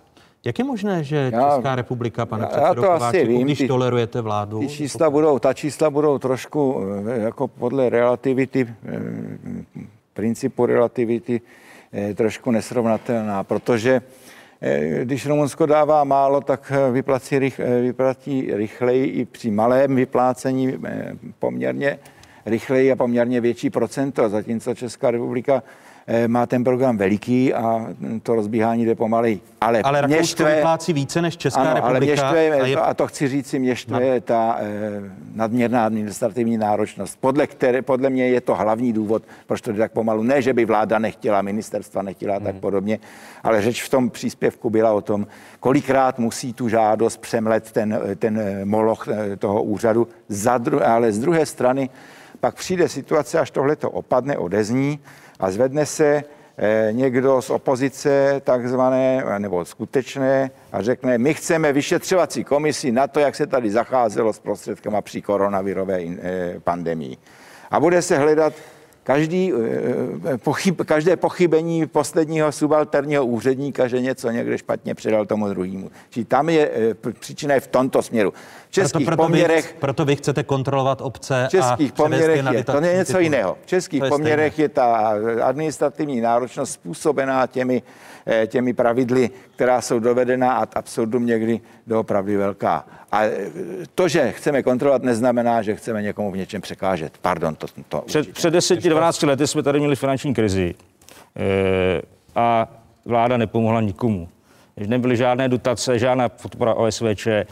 Jak je možné, že Já- Česká republika, pane předsedo Kováčiku, vím, když ty- tolerujete vládu, Ty čísla budou, ta čísla budou trošku eh, jako podle relativity, eh, principu relativity eh, trošku nesrovnatelná, protože když Rumunsko dává málo, tak vyplatí, rych, vyplatí rychleji i při malém vyplácení poměrně rychleji a poměrně větší procento, zatímco Česká republika má ten program veliký a to rozbíhání jde pomaleji. Ale, ale mě Rakousko štve- vyplácí více než Česká ano, ale mě republika. štve, a je- a to chci říct si, mě štve ta eh, nadměrná administrativní náročnost. Podle, které, podle mě je to hlavní důvod, proč to jde tak pomalu. Ne, že by vláda nechtěla, ministerstva nechtěla a tak podobně, ale řeč v tom příspěvku byla o tom, kolikrát musí tu žádost přemlet ten, ten eh, moloch eh, toho úřadu, za dru, ale z druhé strany pak přijde situace, až tohle to opadne, odezní a zvedne se eh, někdo z opozice takzvané, nebo skutečné a řekne, my chceme vyšetřovací komisi na to, jak se tady zacházelo s prostředkama při koronavirové eh, pandemii. A bude se hledat každý, eh, pochyb, každé pochybení posledního subalterního úředníka, že něco někde špatně předal tomu druhému. Čili tam je příčina je v tomto směru. V českých proto, proto, poměrech vy, proto vy chcete kontrolovat obce v českých a poměrech na je, to je něco tituly. jiného. V českých poměrech je ta administrativní náročnost způsobená těmi, eh, těmi pravidly, která jsou dovedena ad absurdum někdy doopravdy velká. A eh, to, že chceme kontrolovat, neznamená, že chceme někomu v něčem překážet. Pardon, to, to Před, před 10-12 lety jsme tady měli finanční krizi e, a vláda nepomohla nikomu. Nebyly žádné dotace, žádná podpora OSVČ, eh,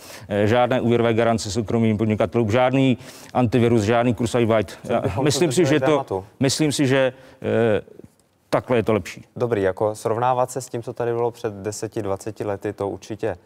žádné úvěrové garance soukromým podnikatelům, žádný antivirus, žádný kursový white. Já bychom Myslím si, že to, myslím si, že takhle je to lepší. Dobrý, jako srovnávat se s tím, co tady bylo před 10-20 lety, to určitě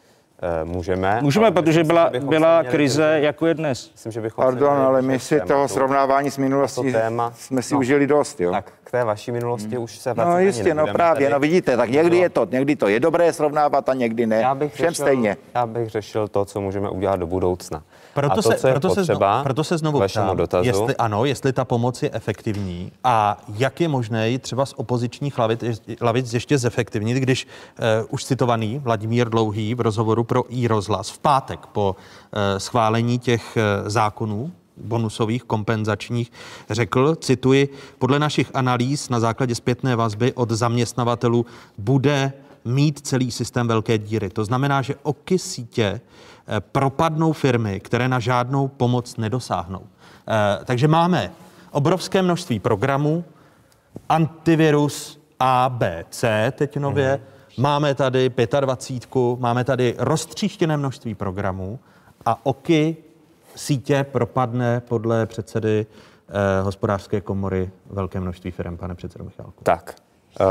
můžeme. Můžeme, ale protože byla, byla krize, jako je dnes. Myslím, že bychom Pardon, ale my si tématu. toho srovnávání s minulostí téma. jsme si No. užili dost, jo. Tak k té vaší minulosti už se No ani jistě, no právě, tady. no vidíte, tak někdy je to, někdy to je dobré srovnávat a někdy ne. Já bych Všem řešil, stejně. Já bych řešil to, co můžeme udělat do budoucna. Proto, a to, se, co je proto, se potřeba, znovu, proto se znovu vašemu ptám, dotazu, jestli ano, jestli ta pomoc je efektivní a jak je možné ji třeba z opozičních lavic, lavic ještě zefektivnit, když uh, už citovaný Vladimír Dlouhý v rozhovoru pro i rozhlas v pátek po uh, schválení těch uh, zákonů bonusových, kompenzačních, řekl, cituji, podle našich analýz na základě zpětné vazby od zaměstnavatelů bude mít celý systém velké díry. To znamená, že oky sítě eh, propadnou firmy, které na žádnou pomoc nedosáhnou. Eh, Takže máme obrovské množství programů, antivirus A, B, C teď nově, máme tady 25, máme tady roztříštěné množství programů a oky sítě propadne podle předsedy eh, hospodářské komory velké množství firm, pane předsedo Michálku. Tak, uh,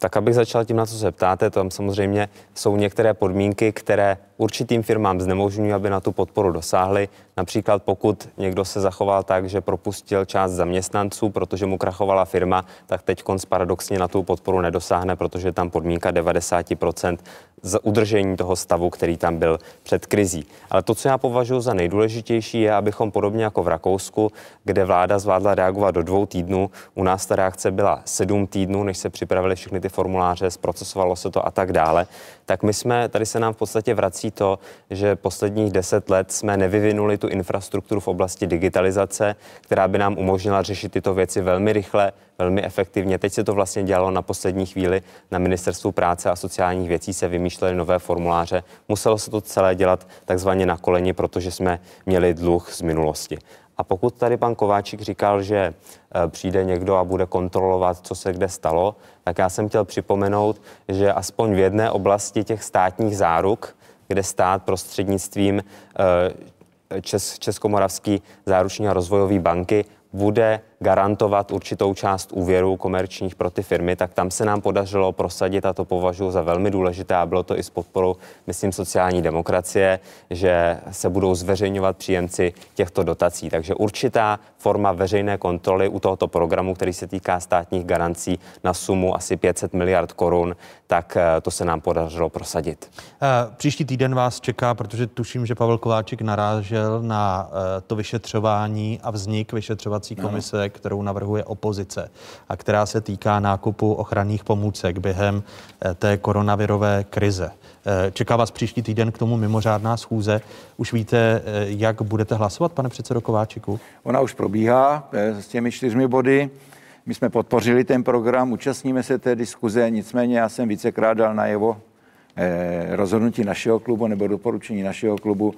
tak abych začal tím, na co se ptáte, tam samozřejmě jsou některé podmínky, které určitým firmám znemožňují, aby na tu podporu dosáhly. Například pokud někdo se zachoval tak, že propustil část zaměstnanců, protože mu krachovala firma, tak teď konc paradoxně na tu podporu nedosáhne, protože je tam podmínka 90% za udržení toho stavu, který tam byl před krizí. Ale to, co já považuji za nejdůležitější, je, abychom podobně jako v Rakousku, kde vláda zvládla reagovat do dvou týdnů, u nás ta reakce byla sedm týdnů, než se připravili všechny ty formuláře, zprocesovalo se to a tak dále, tak my jsme, tady se nám v podstatě vrací to, že posledních deset let jsme nevyvinuli tu infrastrukturu v oblasti digitalizace, která by nám umožnila řešit tyto věci velmi rychle, velmi efektivně. Teď se to vlastně dělalo na poslední chvíli. Na ministerstvu práce a sociálních věcí se vymýšlely nové formuláře. Muselo se to celé dělat takzvaně na koleni, protože jsme měli dluh z minulosti. A pokud tady pan Kováčik říkal, že eh, přijde někdo a bude kontrolovat, co se kde stalo, tak já jsem chtěl připomenout, že aspoň v jedné oblasti těch státních záruk, kde stát prostřednictvím eh, Čes, Českomoravský záruční a rozvojový banky bude garantovat určitou část úvěrů komerčních pro ty firmy, tak tam se nám podařilo prosadit a to považuji za velmi důležité a bylo to i s podporou, myslím, sociální demokracie, že se budou zveřejňovat příjemci těchto dotací. Takže určitá forma veřejné kontroly u tohoto programu, který se týká státních garancí na sumu asi 500 miliard korun, tak eh, to se nám podařilo prosadit. Eh, Příští týden vás čeká, protože tuším, že Pavel Kováčik narážel na eh, to vyšetřování a vznik vyšetřovací komise, kterou navrhuje opozice a která se týká nákupu ochranných pomůcek během eh, té koronavirové krize. Eh, Čeká vás příští týden k tomu mimořádná schůze. Už víte, eh, jak budete hlasovat, pane předsedo Kováčiku? Ona už probíhá s těmi čtyřmi body. My jsme podpořili ten program, účastníme se té diskuze, nicméně já jsem vícekrát dal najevo rozhodnutí našeho klubu nebo doporučení našeho klubu,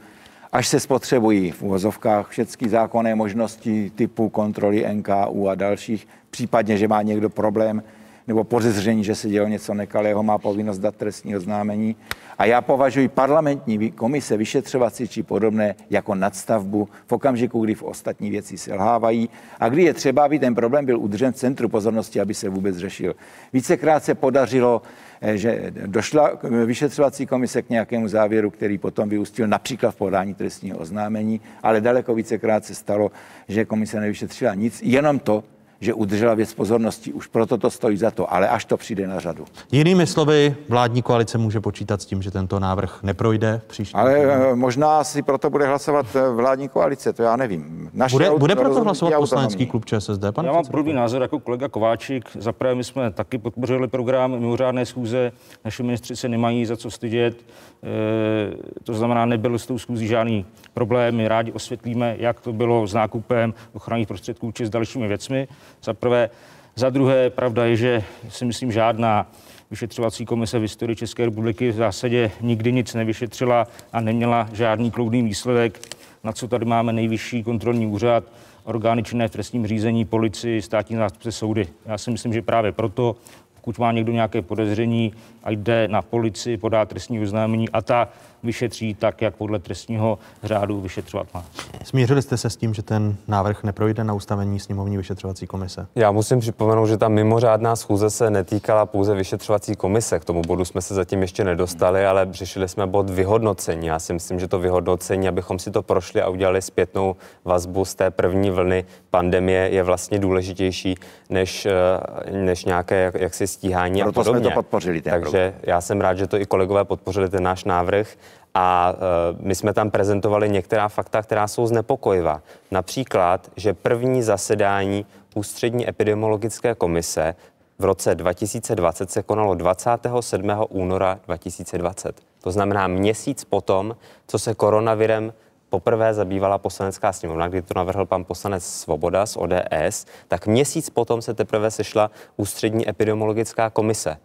až se spotřebují v uvozovkách všechny zákonné možnosti typu kontroly NKU a dalších, případně, že má někdo problém nebo podezření, že se dělo něco nekalého, má povinnost dát trestní oznámení. A já považuji parlamentní komise vyšetřovací či podobné jako nadstavbu v okamžiku, kdy v ostatní věci selhávají a kdy je třeba, aby ten problém byl udržen v centru pozornosti, aby se vůbec řešil. Vícekrát se podařilo, eh, že došla vyšetřovací komise k nějakému závěru, který potom vyústil například v podání trestního oznámení, ale daleko vícekrát se stalo, že komise nevyšetřila nic, jenom to, že udržela věc pozornosti. Už proto to stojí za to, ale až to přijde na řadu. Jinými slovy, vládní koalice může počítat s tím, že tento návrh neprojde v příští Ale týden. eh, možná si proto bude hlasovat eh, vládní koalice, to já nevím. Naše Bude, bude proto hlasovat poslanecký klub ČSSD, pane Já mám podobný názor jako kolega Kováčik. Za prvé, my jsme taky podpořili program mimořádné schůze. Naši ministři se nemají za co stydět. E, to znamená, nebyl s tou schůzí žádný problém. My rádi osvětlíme, jak to bylo s nákupem ochranných prostředků či s dalšími věcmi. Za prvé. Za druhé, pravda je, že si myslím, žádná vyšetřovací komise v historii České republiky v zásadě nikdy nic nevyšetřila a neměla žádný kloudný výsledek, na co tady máme nejvyšší kontrolní úřad, orgány činné v trestním řízení, policii, státní zástupce soudy. Já si myslím, že právě proto, pokud má někdo nějaké podezření a jde na policii, podá trestní oznámení a ta vyšetří tak, jak podle trestního řádu vyšetřovat má. Smířili jste se s tím, že ten návrh neprojde na ustavení sněmovní vyšetřovací komise? Já musím připomenout, že ta mimořádná schůze se netýkala pouze vyšetřovací komise. K tomu bodu jsme se zatím ještě nedostali, ale řešili jsme bod vyhodnocení. Já si myslím, že to vyhodnocení, abychom si to prošli a udělali zpětnou vazbu z té první vlny pandemie, je vlastně důležitější než, eh, než nějaké jak, jaksi stíhání Proto a jsme podobně. to podpořili, ten Takže já jsem rád, že to i kolegové podpořili ten náš návrh. A uh, my jsme tam prezentovali některá fakta, která jsou znepokojivá. Například, že první zasedání ústřední epidemiologické komise v roce 2020 se konalo 27. února 2020. To znamená měsíc potom, co se koronavirem poprvé zabývala poslanecká sněmovna, kdy to navrhl pan poslanec Svoboda z ODS, tak měsíc potom se teprve sešla ústřední epidemiologická komise.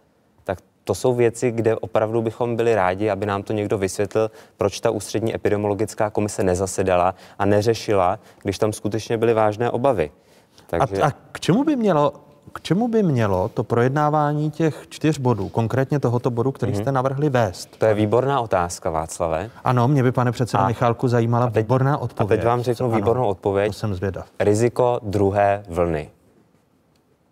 To jsou věci, kde opravdu bychom byli rádi, aby nám to někdo vysvětlil, proč ta ústřední epidemiologická komise nezasedala a neřešila, když tam skutečně byly vážné obavy. Takže... A, a k čemu by mělo k čemu by mělo to projednávání těch čtyř bodů, konkrétně tohoto bodu, který Mhm. jste navrhli vést? To je výborná otázka, Václave. Ano, mě by, pane předsedo A- Michálku, zajímala a teď- výborná A odpověď. teď vám řeknu Ano, výbornou odpověď. To jsem zvědav. Riziko druhé vlny.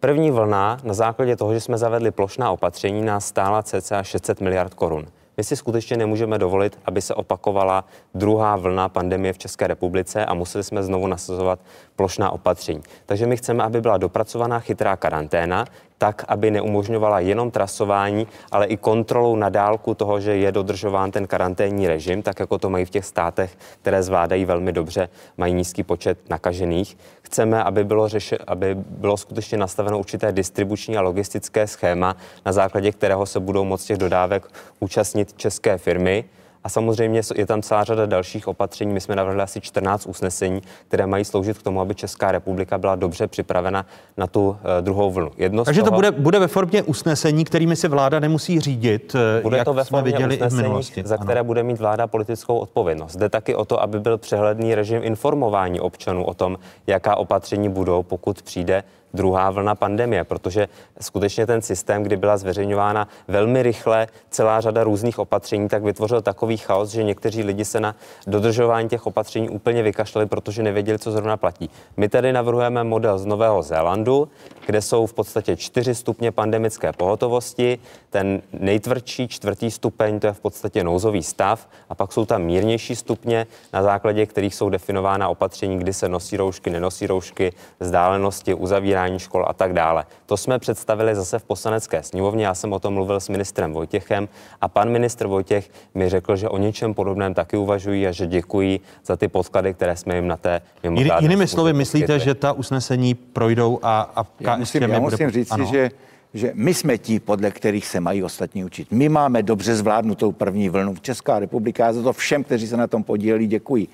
První vlna na základě toho, že jsme zavedli plošná opatření, nás stála cca 600 miliard korun. My si skutečně nemůžeme dovolit, aby se opakovala druhá vlna pandemie v České republice a museli jsme znovu nasazovat plošná opatření. Takže my chceme, aby byla dopracovaná chytrá karanténa, tak, aby neumožňovala jenom trasování, ale i kontrolou na dálku toho, že je dodržován ten karanténní režim, tak jako to mají v těch státech, které zvládají velmi dobře, mají nízký počet nakažených. Chceme, aby bylo, řeši, aby bylo skutečně nastaveno určité distribuční a logistické schéma, na základě kterého se budou moct těch dodávek účastnit české firmy. A samozřejmě je tam celá řada dalších opatření. My jsme navrhli asi 14 usnesení, které mají sloužit k tomu, aby Česká republika byla dobře připravena na tu uh, druhou vlnu. Jedno Takže to toho, bude, bude ve formě usnesení, kterými si vláda nemusí řídit, eh, Bude jak to ve jsme formě viděli i v usnesení, minulosti. za které bude mít vláda politickou odpovědnost. Jde taky o to, aby byl přehledný režim informování občanů o tom, jaká opatření budou, pokud přijde druhá vlna pandemie, protože skutečně ten systém, kdy byla zveřejňována velmi rychle celá řada různých opatření, tak vytvořil takový chaos, že někteří lidi se na dodržování těch opatření úplně vykašlali, protože nevěděli, co zrovna platí. My tady navrhujeme model z Nového Zélandu, kde jsou v podstatě čtyři stupně pandemické pohotovosti. Ten nejtvrdší čtvrtý stupeň, to je v podstatě nouzový stav, a pak jsou tam mírnější stupně, na základě kterých jsou definována opatření, kdy se nosí roušky, nenosí roušky, vzdálenosti, uzavírání škol a tak dále. To jsme představili zase v poslanecké sněmovně. Já jsem o tom mluvil s ministrem Vojtěchem a pan ministr Vojtěch mi řekl, že o něčem podobném taky uvažují a že děkují za ty podklady, které jsme jim na té mimořádné Jinými slovy, myslíte, že ta usnesení projdou a, a já musím, já musím říct, si, že že my jsme ti, podle kterých se mají ostatní učit. My máme dobře zvládnutou první vlnu. v Česká republika, já za to všem, kteří se na tom podíleli, děkuji.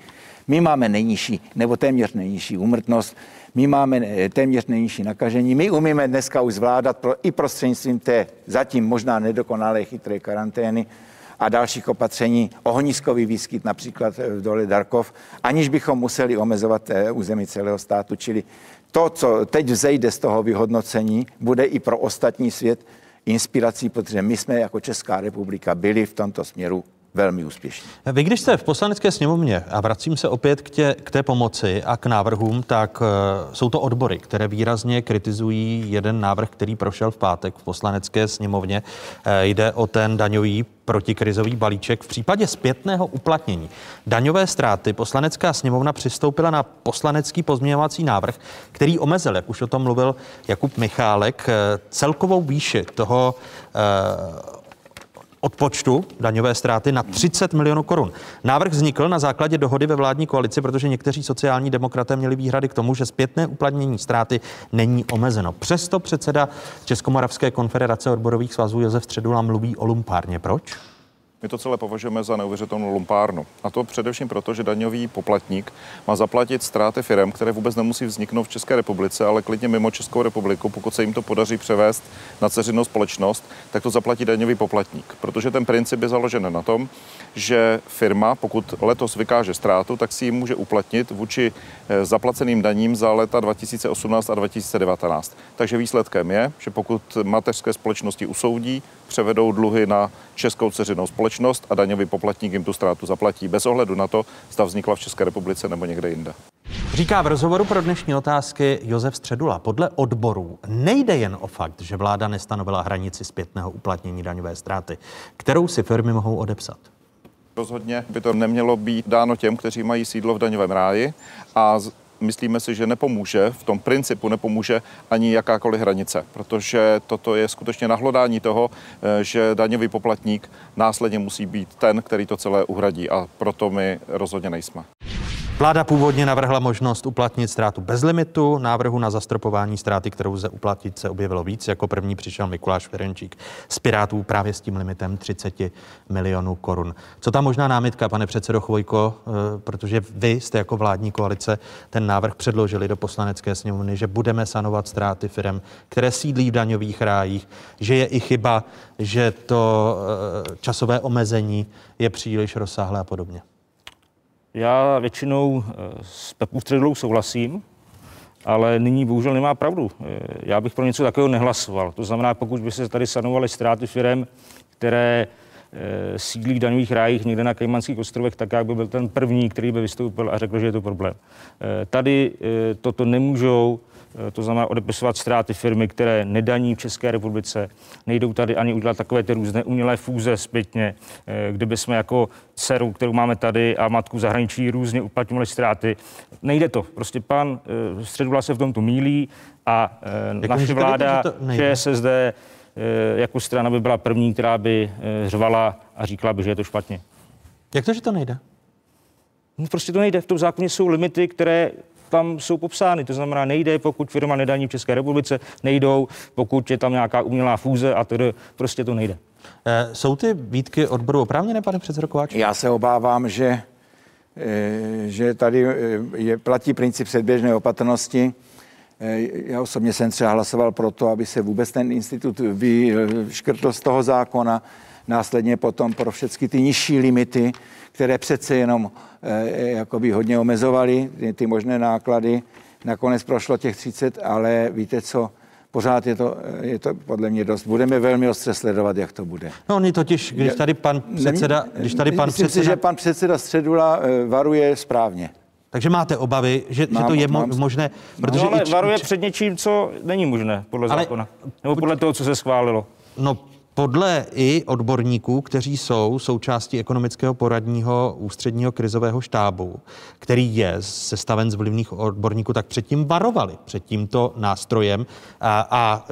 My máme nejnižší, nebo téměř nejnižší úmrtnost, my máme eh, téměř nejnižší nakažení. My umíme dneska už zvládat pro, i prostřednictvím té zatím možná nedokonalé chytré karantény a dalších opatření ohniskový výskyt například v dole Darkov, aniž bychom museli omezovat eh, území celého státu. Čili to, co teď vzejde z toho vyhodnocení, bude i pro ostatní svět inspirací, protože my jsme jako Česká republika byli v tomto směru velmi úspěšní. Vy, když jste v poslanecké sněmovně, a vracím se opět k, tě, k té pomoci a k návrhům, tak uh, jsou to odbory, které výrazně kritizují jeden návrh, který prošel v pátek v poslanecké sněmovně. Uh, jde o ten daňový protikrizový balíček. V případě zpětného uplatnění daňové ztráty poslanecká sněmovna přistoupila na poslanecký pozměňovací návrh, který omezil, jak už o tom mluvil Jakub Michálek, eh, celkovou výši toho uh, odpočtu daňové ztráty na 30 milionů korun. Návrh vznikl na základě dohody ve vládní koalici, protože někteří sociální demokraté měli výhrady k tomu, že zpětné uplatnění ztráty není omezeno. Přesto předseda Českomoravské konfederace odborových svazů Josef Středula mluví o lumpárně. Proč? My to celé považujeme za neuvěřitelnou lumpárnu. A to především proto, že daňový poplatník má zaplatit ztráty firm, které vůbec nemusí vzniknout v České republice, ale klidně mimo Českou republiku. Pokud se jim to podaří převést na ceřinou společnost, tak to zaplatí daňový poplatník. Protože ten princip je založen na tom, že firma, pokud letos vykáže ztrátu, tak si ji může uplatnit vůči eh, zaplaceným daním za leta 2018 a 2019. Takže výsledkem je, že pokud mateřské společnosti usoudí, převedou dluhy na českou ceřinou společnost a daňový poplatník jim tu ztrátu zaplatí bez ohledu na to, zda vznikla v České republice nebo někde jinde. Říká v rozhovoru pro dnešní otázky Josef Středula. Podle odborů nejde jen o fakt, že vláda nestanovila hranici zpětného uplatnění daňové ztráty, kterou si firmy mohou odepsat. Rozhodně by to nemělo být dáno těm, kteří mají sídlo v daňovém ráji a myslíme si, že nepomůže, v tom principu nepomůže ani jakákoliv hranice, protože toto je skutečně nahlodání toho, eh, že daňový poplatník následně musí být ten, který to celé uhradí a proto my rozhodně nejsme. Vláda původně navrhla možnost uplatnit ztrátu bez limitu. Návrhu na zastropování ztráty, kterou lze uplatit, se objevilo víc. Jako první přišel Mikuláš Ferenčík z Pirátů právě s tím limitem 30 milionů korun. Co tam možná námitka, pane předsedo Chvojko, eh, protože vy jste jako vládní koalice ten návrh předložili do poslanecké sněmovny, že budeme sanovat ztráty firm, které sídlí v daňových rájích, že je i chyba, že to eh, časové omezení je příliš rozsáhlé a podobně. Já většinou eh, s Pepou Středlou souhlasím, ale nyní bohužel nemá pravdu. Eh, já bych pro něco takového nehlasoval. To znamená, pokud by se tady sanovaly ztráty firm, které eh, sídlí v daňových rájích někde na Kejmanských ostrovech, tak jak by byl ten první, který by vystoupil a řekl, že je to problém. Tady toto nemůžou to znamená odepisovat ztráty firmy, které nedaní v České republice. Nejdou tady ani udělat takové ty různé umělé fúze zpětně, eh, kdyby jsme jako dceru, kterou máme tady a matku zahraničí různě uplatňovali ztráty. Nejde to. Prostě pan eh, Středula se v tomto mílí a Jak naše vláda, ČSSD, jako strana by byla první, která by řvala a říkala by, že je to špatně. Jak to, že to nejde? No prostě to nejde. V tom zákoně jsou limity, které tam jsou popsány. To znamená, nejde, pokud firma nedaní v České republice, nejdou, pokud je tam nějaká umělá fúze a tedy prostě to nejde. E, jsou ty výtky odboru oprávněné, pane předsedo Kováč? Já se obávám, že, e, že tady eh, je, platí princip předběžné opatrnosti. Já osobně jsem třeba hlasoval pro to, aby se vůbec ten institut vyškrtl z toho zákona, následně potom pro všechny ty nižší limity, které přece jenom Eh, jakoby hodně omezovali ty, ty možné náklady. nakonec prošlo těch 30, ale víte co, pořád je to, je to podle mě dost. Budeme velmi ostře sledovat, jak to bude. No oni totiž, když tady pan předseda, když tady pan Myslím předseda, si, že pan předseda Středula eh, varuje správně. takže máte obavy, že, že Mám- to je mo- mám- možné, protože No, ale i č- varuje před něčím, co není možné podle Ale- zákona. Nebo podle toho, co se schválilo. No, podle i odborníků, kteří jsou součástí ekonomického poradního ústředního krizového štábu, který je sestaven z vlivných odborníků, tak předtím varovali před tímto nástrojem a, a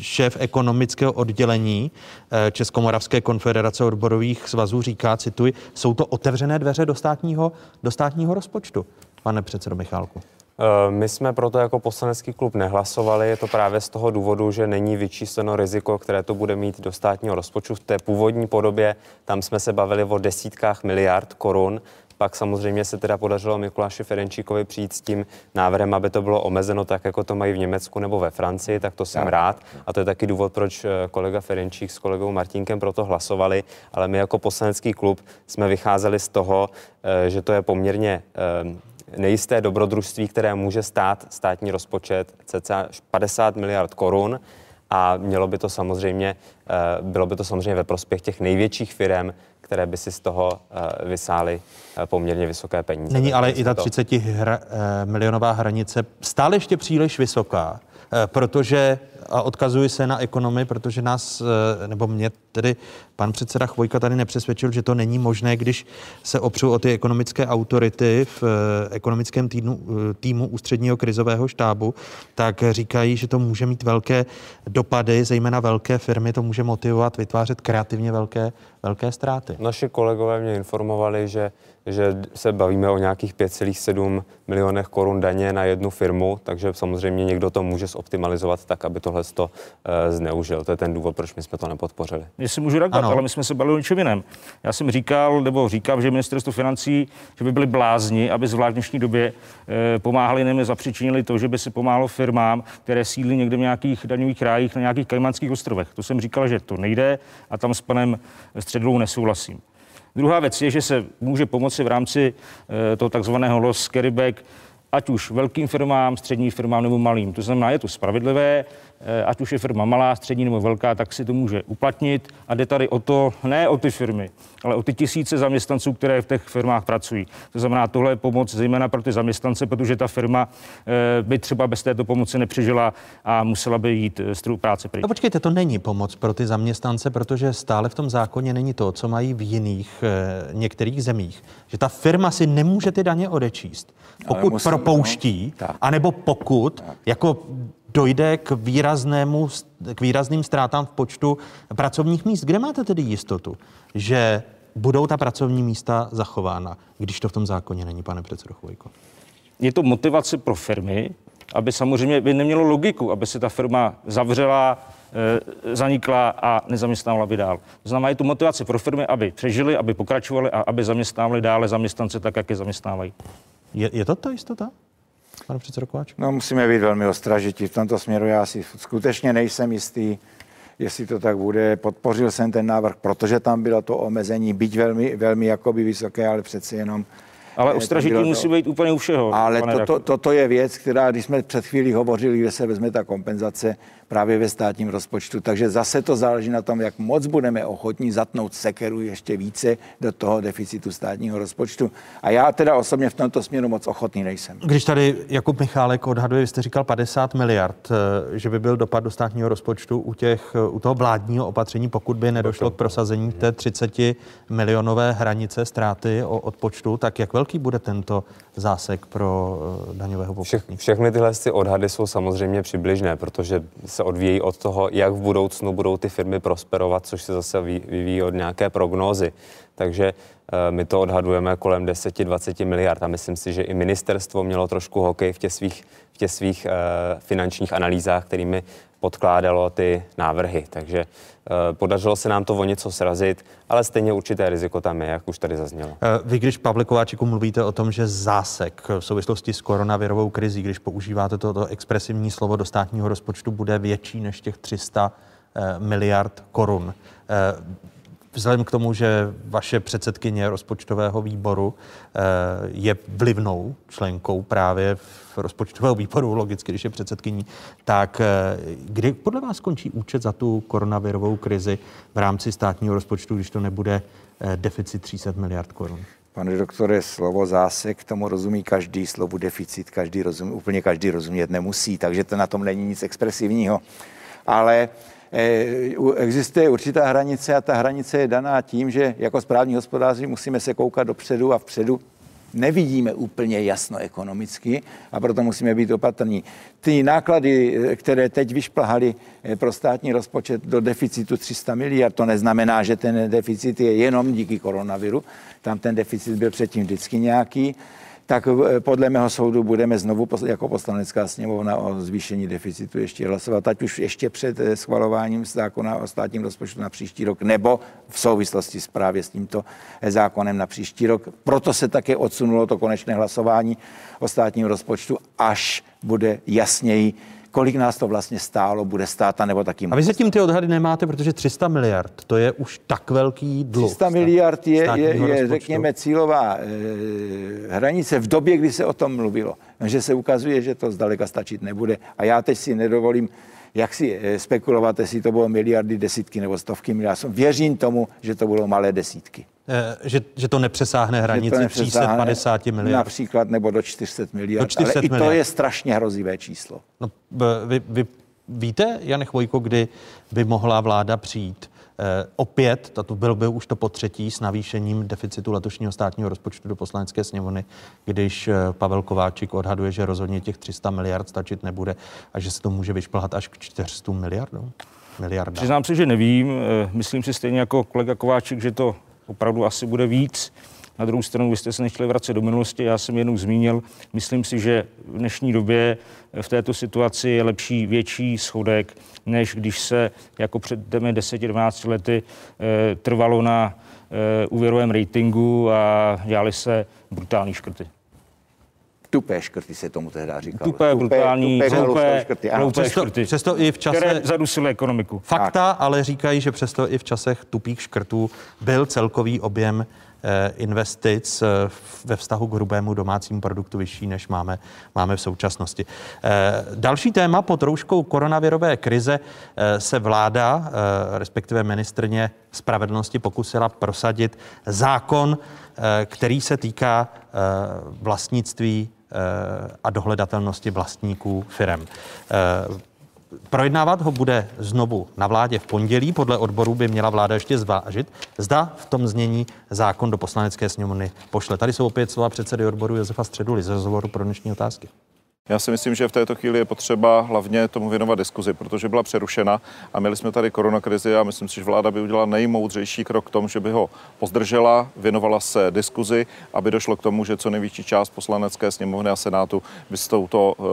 šéf ekonomického oddělení eh, Českomoravské konfederace odborových svazů říká, cituji, jsou to otevřené dveře do státního, do státního rozpočtu. Pane předsedo Michálku. Eh, My jsme proto jako poslanecký klub nehlasovali. Je to právě z toho důvodu, že není vyčísleno riziko, které to bude mít do státního rozpočtu. V té původní podobě tam jsme se bavili o desítkách miliard korun. Pak samozřejmě se teda podařilo Mikuláši Ferenčíkovi přijít s tím návrhem, aby to bylo omezeno tak, jako to mají v Německu nebo ve Francii, tak to jsem Tak. rád. A to je taky důvod, proč eh, kolega Ferenčík s kolegou Martinkem proto hlasovali. Ale my jako poslanecký klub jsme vycházeli z toho, eh, že to je poměrně nejisté dobrodružství, které může stát státní rozpočet cca 50 miliard korun a mělo by to samozřejmě, eh, bylo by to samozřejmě ve prospěch těch největších firm, které by si z toho eh, vysály eh, poměrně vysoké peníze. Není ale i ta to- 30 hra, milionová hranice stále ještě příliš vysoká, protože, a odkazuji se na ekonomy, protože nás, eh, nebo mě tedy pan předseda Chvojka tady nepřesvědčil, že to není možné, když se opřu o ty ekonomické autority v eh, ekonomickém týdnu, eh, týmu ústředního krizového štábu, tak říkají, že to může mít velké dopady, zejména velké firmy, to může motivovat vytvářet kreativně velké, velké ztráty. Naši kolegové mě informovali, že, že se bavíme o nějakých 5,7 milionech korun daně na jednu firmu, takže samozřejmě někdo to může zoptimalizovat tak, aby tohle to zneužil. To je ten důvod, proč my jsme to nepodpořili. Jestli můžu reagovat, ale my jsme se bavili o něčem jiném. Já jsem říkal, nebo říkám, že ministerstvo financí, že by byli blázni, aby zvlášť v dnešní době eh, pomáhali, nebo zapříčinili to, že by se pomáhalo firmám, které sídlí někde v nějakých daňových rájích na nějakých kajmanských ostrovech. To jsem říkal, že to nejde a tam s panem Středlou nesouhlasím. Druhá věc je, že se může pomoci v rámci eh, toho takzvaného loss carryback ať už velkým firmám, středním firmám nebo malým. To znamená, je to spravedlivé, eh, ať už je firma malá, střední nebo velká, tak si to může uplatnit. A jde tady o to, ne o ty firmy, ale o ty tisíce zaměstnanců, které v těch firmách pracují. To znamená, tohle je pomoc zejména pro ty zaměstnance, protože ta firma eh, by třeba bez této pomoci nepřežila a musela by jít eh, z trhu práce pryč. No počkejte, to není pomoc pro ty zaměstnance, protože stále v tom zákoně není to, co mají v jiných některých zemích. Že ta firma si nemůže ty daně odečíst, pokud musí- propouští, anebo pokud jako dojde k výraznému, k výrazným ztrátám v počtu pracovních míst. Kde máte tedy jistotu, že budou ta pracovní místa zachována, když to v tom zákoně není, pane předsedo Chvojko? je to motivace pro firmy, aby samozřejmě by nemělo logiku, aby se ta firma zavřela, e, zanikla a nezaměstnávala by dál. To znamená, je to motivace pro firmy, aby přežili, aby pokračovali a aby zaměstnávali dále zaměstnance tak, jak je zaměstnávají. Je, je to to jistota, pane předsedo Kováček? No, musíme být velmi ostražití v tomto směru. Já si skutečně nejsem jistý, jestli to tak bude. Podpořil jsem ten návrh, protože tam bylo to omezení, byť velmi, velmi jakoby vysoké, ale přeci jenom. Ale eh, to- musí být úplně u všeho. Ale toto, redaktor. toto je věc, která, když jsme před chvílí hovořili, kde se vezme ta kompenzace právě ve státním rozpočtu. Takže zase to záleží na tom, jak moc budeme ochotní zatnout sekeru ještě více do toho deficitu státního rozpočtu. A já teda osobně v tomto směru moc ochotný nejsem. Když tady Jakub Michálek odhaduje, vy jste říkal 50 miliard, eh, že by byl dopad do státního rozpočtu u, těch, eh, u toho vládního opatření, pokud by nedošlo k prosazení té 30 milionové hranice ztráty o odpočtu, tak jak velký bude tento zásek pro eh, daňového poplatníka? Všechny tyhle ty odhady jsou samozřejmě přibližné, protože se odvíjí od toho, jak v budoucnu budou ty firmy prosperovat, což se zase ví- vyvíjí od nějaké prognózy. Takže eh, my to odhadujeme kolem 10-20 miliard a myslím si, že i ministerstvo mělo trošku hokej v těch svých, v těch svých eh, finančních analýzách, kterými podkládalo ty návrhy. Takže eh, podařilo se nám to o něco srazit, ale stejně určité riziko tam je, jak už tady zaznělo. Eh, Vy, když Pavle Kováčiku mluvíte o tom, že zásek v souvislosti s koronavirovou krizí, když používáte toto expresivní slovo do státního rozpočtu, bude větší než těch 300 eh, miliard korun. Vzhledem k tomu, že vaše předsedkyně rozpočtového výboru eh, je vlivnou členkou právě v rozpočtového výboru, logicky, když je předsedkyní, tak eh, kdy podle vás skončí účet za tu koronavirovou krizi v rámci státního rozpočtu, když to nebude eh, deficit 300 miliard korun? Pane doktore, slovo zásek, tomu rozumí každý, slovu deficit každý rozumí, úplně každý rozumět nemusí, takže to na tom není nic expresivního. Ale existuje určitá hranice a ta hranice je daná tím, že jako správní hospodáři musíme se koukat dopředu a vpředu nevidíme úplně jasno ekonomicky a proto musíme být opatrní. Ty náklady, eh, které teď vyšplhaly eh, pro státní rozpočet do deficitu 300 miliard, to neznamená, že ten deficit je jenom díky koronaviru. Tam ten deficit byl předtím vždycky nějaký tak eh, podle mého soudu budeme znovu jako poslanecká sněmovna o zvýšení deficitu ještě hlasovat, ať už ještě před eh, schvalováním zákona o státním rozpočtu na příští rok, nebo v souvislosti s právě s tímto eh, zákonem na příští rok. Proto se také odsunulo to konečné hlasování o státním rozpočtu, až bude jasněji kolik nás to vlastně stálo, bude stát, nebo taky. A vy tím ty odhady nemáte, protože 300 miliard, to je už tak velký dluh. 300 miliard je, je, je řekněme, cílová e, hranice v době, kdy se o tom mluvilo. Že se ukazuje, že to zdaleka stačit nebude. A já teď si nedovolím jak si eh, spekulovat, jestli to bylo miliardy, desítky nebo stovky miliard. Věřím tomu, že to budou malé desítky. Eh, že, že to nepřesáhne hranici to 350 miliard. Například nebo do 400 miliard. Do 400 ale miliard. i to je strašně hrozivé číslo. No, vy, vy víte, Jan Chvojko, kdy by mohla vláda přijít Eh, opět, to byl by už to po třetí, s navýšením deficitu letošního státního rozpočtu do poslanecké sněmovny, když eh, Pavel Kováčik odhaduje, že rozhodně těch 300 miliard stačit nebude a že se to může vyšplhat až k 400 miliardům. Miliarda. Přiznám se, že nevím. Eh, myslím si stejně jako kolega Kováčik, že to opravdu asi bude víc. Na druhou stranu, vy jste se nechtěli vracet do minulosti, já jsem jenom zmínil. Myslím si, že v dnešní době v této situaci je lepší větší schodek, než když se jako před 10-12 lety e, trvalo na e, úvěrovém ratingu a dělali se brutální škrty. Tupé škrty se tomu tehdy říkalo. Tupé, brutální, tupé, tupé, škrty. Ano. Přesto, škrty, přesto i v čase... Které zadusily ekonomiku. Fakta ale říkají, že přesto i v časech tupých škrtů byl celkový objem Eh, investic eh, ve vztahu k hrubému domácímu produktu vyšší, než máme, máme v současnosti. Eh, další téma pod rouškou koronavirové krize se vláda, respektive ministrně spravedlnosti, pokusila prosadit zákon, který se týká vlastnictví a dohledatelnosti vlastníků firem. Projednávat ho bude znovu na vládě v pondělí. Podle odboru by měla vláda ještě zvážit, zda v tom znění zákon do poslanecké sněmovny pošle. Tady jsou opět slova předsedy odboru Josefa Středuly z rozhovoru pro dnešní otázky. Já si myslím, že v této chvíli je potřeba hlavně tomu věnovat diskuzi, protože byla přerušena a měli jsme tady koronakrizi a myslím si, že vláda by udělala nejmoudřejší krok k tomu, že by ho pozdržela, věnovala se diskuzi, aby došlo k tomu, že co největší část poslanecké sněmovny a senátu by s touto uh,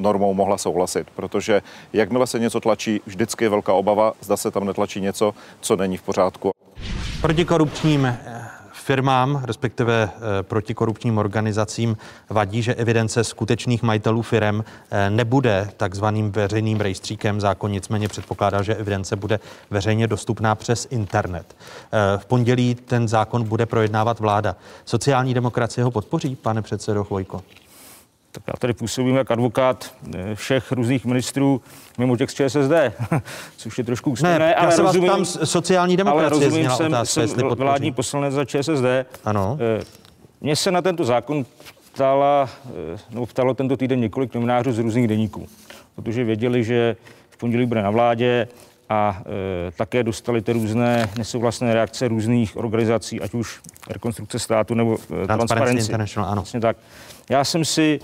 normou mohla souhlasit. Protože jakmile se něco tlačí, vždycky je velká obava, zda se tam netlačí něco, co není v pořádku. Protikorupčním firmám, respektive eh, protikorupčním organizacím vadí, že evidence skutečných majitelů firm eh, nebude takzvaným veřejným rejstříkem. Zákon nicméně předpokládá, že evidence bude veřejně dostupná přes internet. Eh, v pondělí ten zákon bude projednávat vláda. Sociální demokracie ho podpoří, pane předsedo Chvojko? Tak já tady působím jako advokát eh, všech různých ministrů mimo těch z ČSSD, <laughs> což je trošku úsměvné. Ne, ale já se rozumím, tam sociální demokracie ale rozumím, jsem, otázka, jsem vládní poslanec za ČSSD. Ano. Eh, mně se na tento zákon ptala, no, ptalo tento týden několik novinářů z různých deníků, protože věděli, že v pondělí bude na vládě a e, také dostali ty různé nesouhlasné reakce různých organizací, ať už rekonstrukce státu nebo e, Transparency International, ano. Vlastně tak. Já jsem si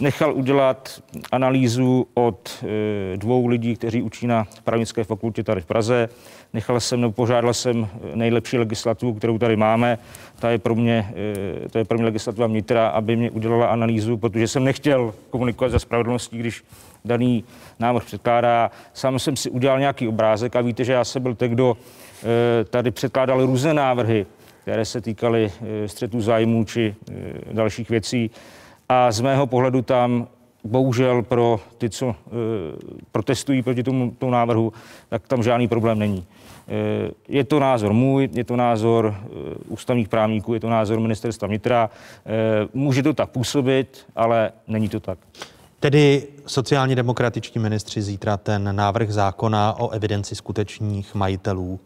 nechal udělat analýzu od e, dvou lidí, kteří učí na právnické fakultě tady v Praze. Nechal jsem, nebo požádal jsem nejlepší legislativu, kterou tady máme. Ta je pro mě, e, to je pro mě legislativa vnitra, aby mě udělala analýzu, protože jsem nechtěl komunikovat za spravedlností, když daný návrh předkládá. Sám jsem si udělal nějaký obrázek a víte, že já jsem byl ten, kdo tady předkládal různé návrhy, které se týkaly střetu zájmů či dalších věcí. A z mého pohledu tam bohužel pro ty, co e, protestují proti tomu, tomu návrhu, tak tam žádný problém není. E, je to názor můj, je to názor e, ústavních právníků, je to názor ministerstva vnitra. E, může to tak působit, ale není to tak. Tedy sociálně demokratičtí ministři zítra ten návrh zákona o evidenci skutečných majitelů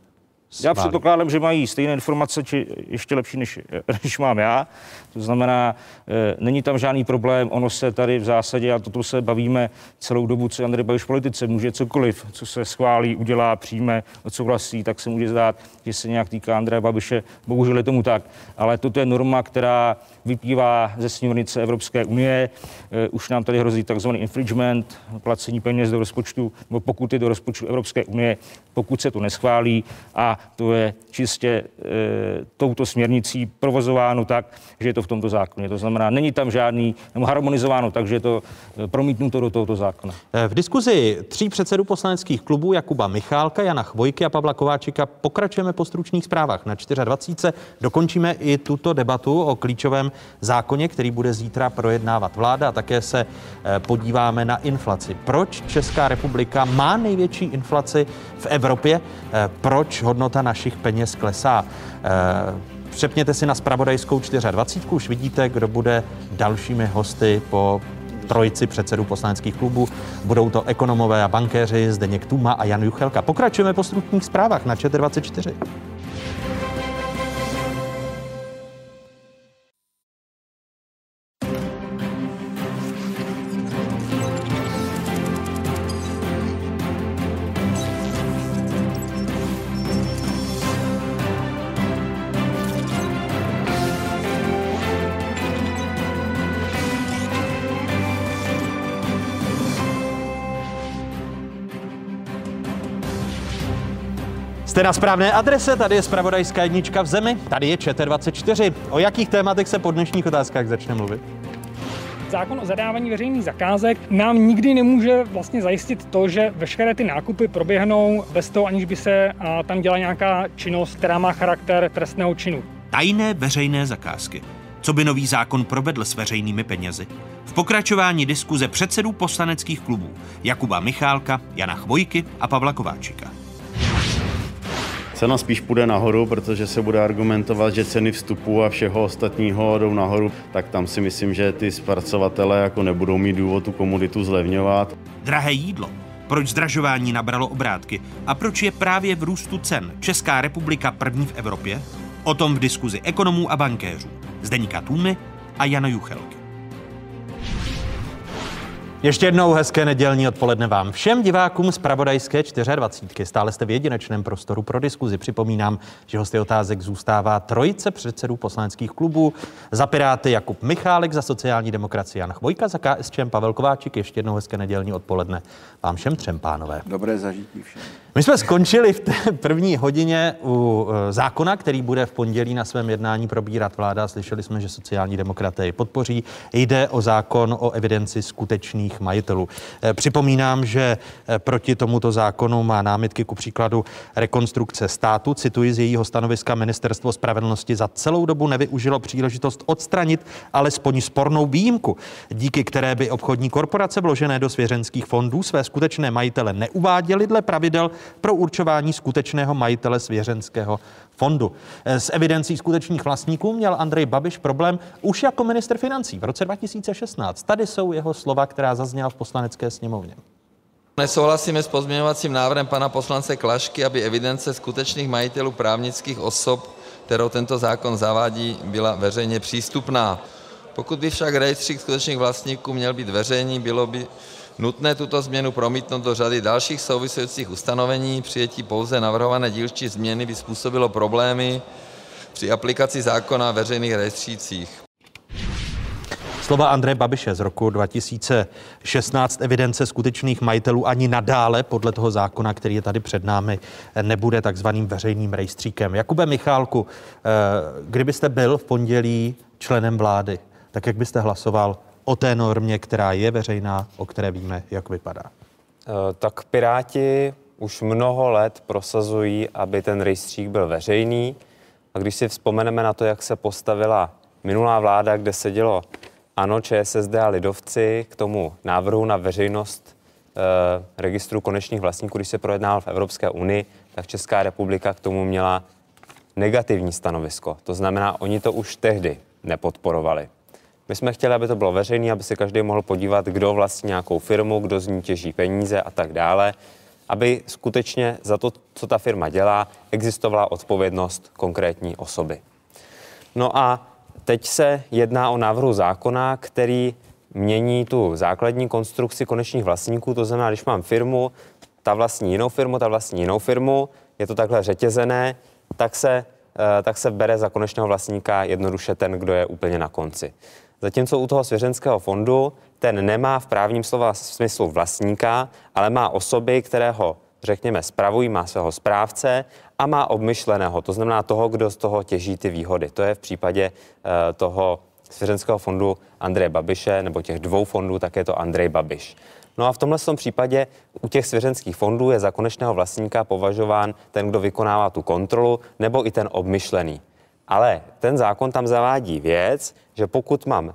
já předpokládám, že mají stejné informace, či ještě lepší, než, <laughs> než mám já. To znamená, e, není tam žádný problém, ono se tady v zásadě, a toto se bavíme celou dobu, co Andrej Babiš v politice, může cokoliv, co se schválí, udělá, přijme, odsouhlasí, tak se může zdát, že se nějak týká Andreje Babiše. Bohužel je tomu tak. Ale toto je norma, která vyplývá ze sněmovnice Evropské unie. E, už nám tady hrozí takzvaný infringement, placení peněz do rozpočtu, nebo pokuty do rozpočtu Evropské unie, pokud se to neschválí. A to je čistě e, touto směrnicí provozováno tak, že je to v tomto zákoně. To znamená, není tam žádný, nebo harmonizováno tak, že je to e, promítnuto do tohoto zákona. E, v diskuzi tří předsedů poslaneckých klubů Jakuba Michálka, Jana Chvojky a Pavla Kováčika pokračujeme po stručných zprávách na 24. Dokončíme i tuto debatu o klíčovém zákoně, který bude zítra projednávat vláda a také se e, podíváme na inflaci. Proč Česká republika má největší inflaci v Evropě? Proč hodnota našich peněz klesá? Přepněte si na spravodajskou 24. Už vidíte, kdo bude dalšími hosty po trojici předsedů poslaneckých klubů. Budou to ekonomové a bankéři Zdeněk Tuma a Jan Juchelka. Pokračujeme po stručných zprávách na 24. Jste na správné adrese, tady je Spravodajská jednička v zemi, tady je ČT24. O jakých tématech se po dnešních otázkách začne mluvit? Zákon o zadávání veřejných zakázek nám nikdy nemůže vlastně zajistit to, že veškeré ty nákupy proběhnou bez toho, aniž by se tam dělala nějaká činnost, která má charakter trestného činu. Tajné veřejné zakázky. Co by nový zákon provedl s veřejnými penězi? V pokračování diskuze předsedů poslaneckých klubů Jakuba Michálka, Jana Chvojky a Pavla Kováčika. Cena spíš půjde nahoru, protože se bude argumentovat, že ceny vstupu a všeho ostatního jdou nahoru, tak tam si myslím, že ty zpracovatele jako nebudou mít důvod tu komoditu zlevňovat. Drahé jídlo. Proč zdražování nabralo obrátky a proč je právě v růstu cen Česká republika první v Evropě? O tom v diskuzi ekonomů a bankéřů. Zdeníka Tůmy a Jana Juchelky. Ještě jednou hezké nedělní odpoledne vám všem divákům z Pravodajské 24. Stále jste v jedinečném prostoru pro diskuzi. Připomínám, že hosty otázek zůstává trojice předsedů poslaneckých klubů. Za Piráty Jakub Michálek, za sociální demokracii Jan Chvojka, za KSČM Pavel Kováčik. Ještě jednou hezké nedělní odpoledne vám všem třem pánové. Dobré zažití všem. My jsme skončili v té první hodině u e, zákona, který bude v pondělí na svém jednání probírat vláda. Slyšeli jsme, že sociální demokraté ji podpoří. Jde o zákon o evidenci skutečných majitelů. E, připomínám, že e, proti tomuto zákonu má námitky ku příkladu rekonstrukce státu. Cituji z jejího stanoviska Ministerstvo spravedlnosti za celou dobu nevyužilo příležitost odstranit alespoň spornou výjimku, díky které by obchodní korporace vložené do svěřenských fondů své skutečné majitele neuváděly dle pravidel pro určování skutečného majitele svěřenského fondu. S evidencí skutečných vlastníků měl Andrej Babiš problém už jako minister financí v roce 2016. Tady jsou jeho slova, která zazněla v poslanecké sněmovně. Nesouhlasíme s pozměňovacím návrhem pana poslance Klašky, aby evidence skutečných majitelů právnických osob, kterou tento zákon zavádí, byla veřejně přístupná. Pokud by však rejstřík skutečných vlastníků měl být veřejný, bylo by nutné tuto změnu promítnout do řady dalších souvisejících ustanovení. Přijetí pouze navrhované dílčí změny by způsobilo problémy při aplikaci zákona o veřejných rejstřících. Slova Andreje Babiše z roku 2016 evidence skutečných majitelů ani nadále podle toho zákona, který je tady před námi, nebude takzvaným veřejným rejstříkem. Jakube Michálku, eh, kdybyste byl v pondělí členem vlády, tak jak byste hlasoval o té normě, která je veřejná, o které víme, jak vypadá? Eh, tak Piráti už mnoho let prosazují, aby ten rejstřík byl veřejný. A když si vzpomeneme na to, jak se postavila minulá vláda, kde sedělo ANO, ČSSD a Lidovci k tomu návrhu na veřejnost eh, registru konečných vlastníků, když se projednal v Evropské unii, tak Česká republika k tomu měla negativní stanovisko. To znamená, oni to už tehdy nepodporovali. My jsme chtěli, aby to bylo veřejné, aby se každý mohl podívat, kdo vlastní nějakou firmu, kdo z ní těží peníze a tak dále, aby skutečně za to, co ta firma dělá, existovala odpovědnost konkrétní osoby. No a teď se jedná o návrhu zákona, který mění tu základní konstrukci konečných vlastníků. To znamená, když mám firmu, ta vlastní jinou firmu, ta vlastní jinou firmu, je to takhle řetězené, tak se, eh, tak se bere za konečného vlastníka jednoduše ten, kdo je úplně na konci. Zatímco u toho svěřenského fondu ten nemá v právním slova smyslu vlastníka, ale má osoby, které ho řekněme, spravují, má svého správce a má obmyšleného, to znamená toho, kdo z toho těží ty výhody. To je v případě uh, toho svěřenského fondu Andreje Babiše, nebo těch dvou fondů, tak je to Andrej Babiš. No a v tomhle případě u těch svěřenských fondů je za konečného vlastníka považován ten, kdo vykonává tu kontrolu, nebo i ten obmyšlený. Ale ten zákon tam zavádí věc, že pokud mám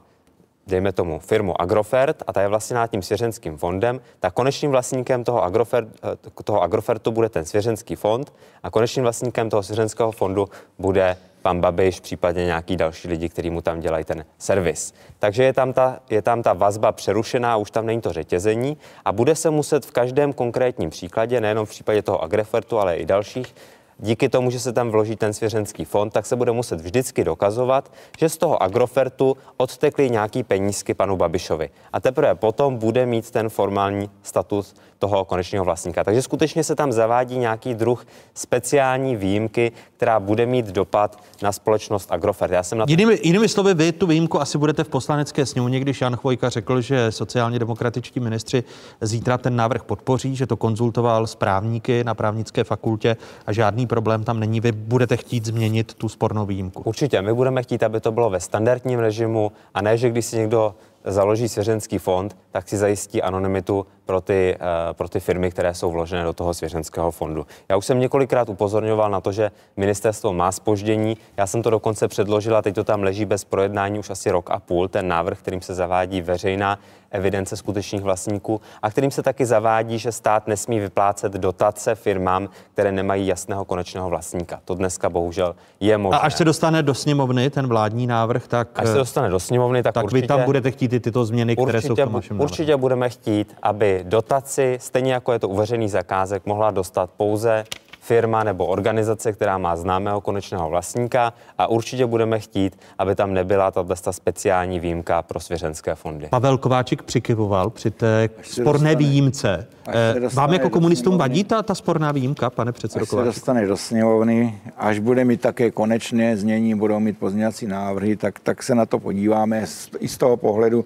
dejme tomu, firmu Agrofert a ta je vlastně nad tím svěřenským fondem, tak konečným vlastníkem toho, Agrofert, eh, toho Agrofertu bude ten svěřenský fond a konečným vlastníkem toho svěřenského fondu bude pan Babiš, případně nějaký další lidi, kteří mu tam dělají ten servis. Takže je tam, ta, je tam ta vazba přerušená, už tam není to řetězení a bude se muset v každém konkrétním příkladě, nejenom v případě toho Agrefertu, ale i dalších, díky tomu, že se tam vloží ten svěřenský fond, tak se bude muset vždycky dokazovat, že z toho Agrofertu odtekly nějaký penízky panu Babišovi. A teprve potom bude mít ten formální status toho konečného vlastníka. Takže skutečně se tam zavádí nějaký druh speciální výjimky, která bude mít dopad na společnost Agrofert. Já jsem na to... jinými, jinými slovy, vy tu výjimku asi budete v poslanecké sněmovně, když Jan Chvojka řekl, že sociálně demokratičtí ministři zítra ten návrh podpoří, že to konzultoval s právníky na právnické fakultě a žádný problém tam není. Vy budete chtít změnit tu spornou výjimku. Určitě, my budeme chtít, aby to bylo ve standardním režimu a ne, že když si někdo založí svěřenský fond, tak si zajistí anonymitu pro ty, eh, pro ty firmy, které jsou vložené do toho svěřenského fondu. Já už jsem několikrát upozorňoval na to, že ministerstvo má spoždění. Já jsem to dokonce předložila, teď to tam leží bez projednání už asi rok a půl, ten návrh, kterým se zavádí veřejná evidence skutečných vlastníků a kterým se taky zavádí, že stát nesmí vyplácet dotace firmám, které nemají jasného konečného vlastníka. To dneska bohužel je možné. A až se dostane do sněmovny ten vládní návrh, tak až se dostane do sněmovny, tak, tak určitě, vy tam budete chtít i tyto změny, určitě, které jsou v tom vašem Určitě budeme chtít, aby dotaci, stejně jako je to u veřejných zakázek, mohla dostat pouze firma nebo organizace, která má známého konečného vlastníka a určitě budeme chtít, aby tam nebyla tato speciální výjimka pro svěřenské fondy. Pavel Kováčik přikyvoval při té sporné dostane, výjimce. Eh, vám jako komunistům vadí ta, ta sporná výjimka, pane předsedo Až se dostane do sněmovny, až bude mít také konečné znění, budou mít pozměňovací návrhy, tak, tak se na to podíváme i z toho pohledu,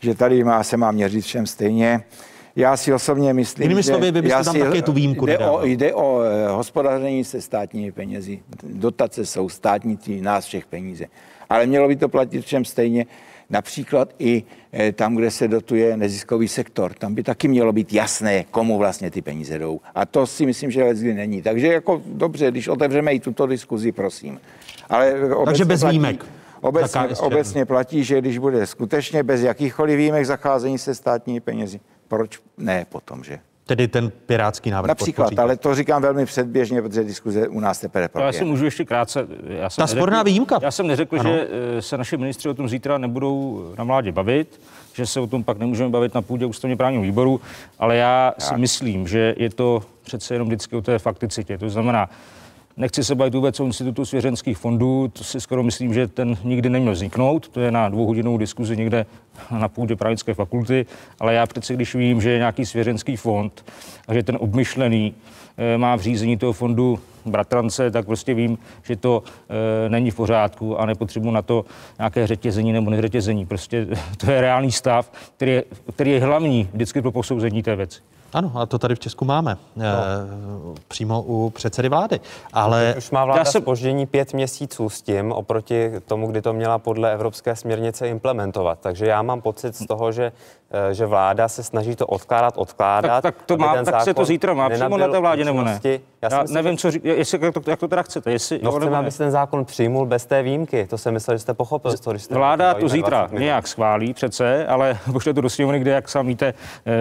že tady má, se má měřit všem stejně. Já si osobně myslím, Jinými slovy, vy byste tam si, také tu výjimku jde o, jde o eh, hospodaření se státními penězi. Dotace jsou státní, ty nás všech peníze. Ale mělo by to platit všem stejně. Například i eh, tam, kde se dotuje neziskový sektor. Tam by taky mělo být jasné, komu vlastně ty peníze jdou. A to si myslím, že leckdy není. Takže jako dobře, když otevřeme i tuto diskuzi, prosím. Ale Takže bez platí, výjimek. Obecně, obecně platí, že když bude skutečně bez jakýchkoliv výjimek zacházení se státními penězi, proč ne potom, že? Tedy ten pirátský návrh Například, podpoříte. ale to říkám velmi předběžně, protože diskuze u nás teprve proběhne. Já si můžu ještě krátce... Já jsem Ta neřekl, sporná výjimka. Já jsem neřekl, ano. že eh, se naši ministři o tom zítra nebudou na mládě bavit, že se o tom pak nemůžeme bavit na půdě ústavně právního výboru, ale já tak. si myslím, že je to přece jenom vždycky o té fakticitě. To znamená, Nechci se bavit vůbec o institutu svěřenských fondů, to si skoro myslím, že ten nikdy neměl vzniknout, to je na dvouhodinovou diskuzi někde na půdě právnické fakulty, ale já přece, když vím, že je nějaký svěřenský fond a že ten obmyšlený eh, má v řízení toho fondu bratrance, tak prostě vím, že to e, není v pořádku a nepotřebuji na to nějaké řetězení nebo neřetězení. Prostě <laughs> to je reálný stav, který je, který je hlavní vždycky pro posouzení té věci. Ano, a to tady v Česku máme. No. E, přímo u předsedy vlády. Ale už má vláda jsem... spoždění pět měsíců s tím, oproti tomu, kdy to měla podle evropské směrnice implementovat. Takže já mám pocit z toho, že, eh, že vláda se snaží to odkládat, odkládat. Tak, tak to má, tak se to zítra má přímo na té vládě nebo ne? Já, si já myslím, nevím, co řík, jestli, jak, to, jak to teda chcete. Jestli, No jo, chceme, aby se ten zákon přijmul bez té výjimky. To jsem myslel, že jste pochopil. z toho, jste Vláda to zítra 20 minut. nějak schválí přece, ale <laughs> pošle to do sněmovny, kde, jak sám víte, eh,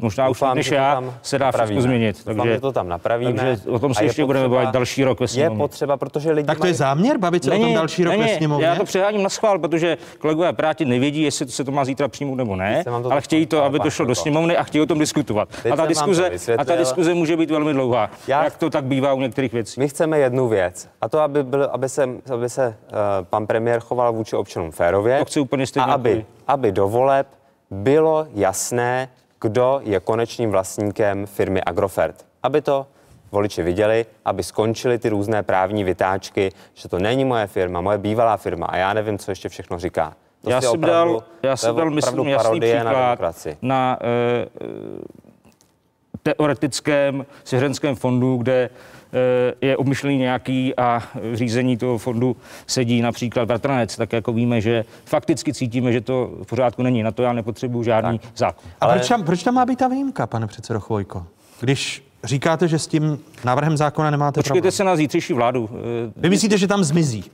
možná už Doufám, než že to já, se dá všechno napravíme. změnit. Doufám, že to tam napravíme. Takže o tom A se je ještě budeme potřeba- bavit další rok ve Je sněmovně. potřeba, protože lidi Tak to je záměr bavit se o tom další rok ve sněmovně? Já to přeháním na schvál, protože kolegové Piráti nevědí, jestli se to má zítra přijmout nebo ne, ale chtějí to, aby to šlo do sněmovny a chtějí o tom diskutovat. A ta, diskuze, a ta vysvětlil. diskuze může být velmi dlouhá, to tak bývá u některých věcí. My chceme jednu věc, a to, aby, byl, aby se, aby se uh, pan premiér choval vůči občanům férově. To chci úplně a stejně jako aby, aby do voleb bylo jasné, kdo je konečným vlastníkem firmy Agrofert. Aby to voliči viděli, aby skončily ty různé právní vytáčky, že to není moje firma, moje bývalá firma a já nevím, co ještě všechno říká. To já si jsem opravdu- dal, já jsem dal myslím, jasný na příklad na eh, eh, teoretickém svěřenském fondu, kde eh, je obmyšlený nějaký a v řízení toho fondu sedí například bratranec, tak jako víme, že fakticky cítíme, že to v pořádku není. Na to já nepotřebuji žádný tak. zákon. A proč tam, proč tam má být ta výjimka, pane předsedo Chvojko? Když říkáte, že s tím návrhem zákona nemáte Počkejte problém. se na zítřejší vládu. Eh, Vy myslíte, že tam zmizí?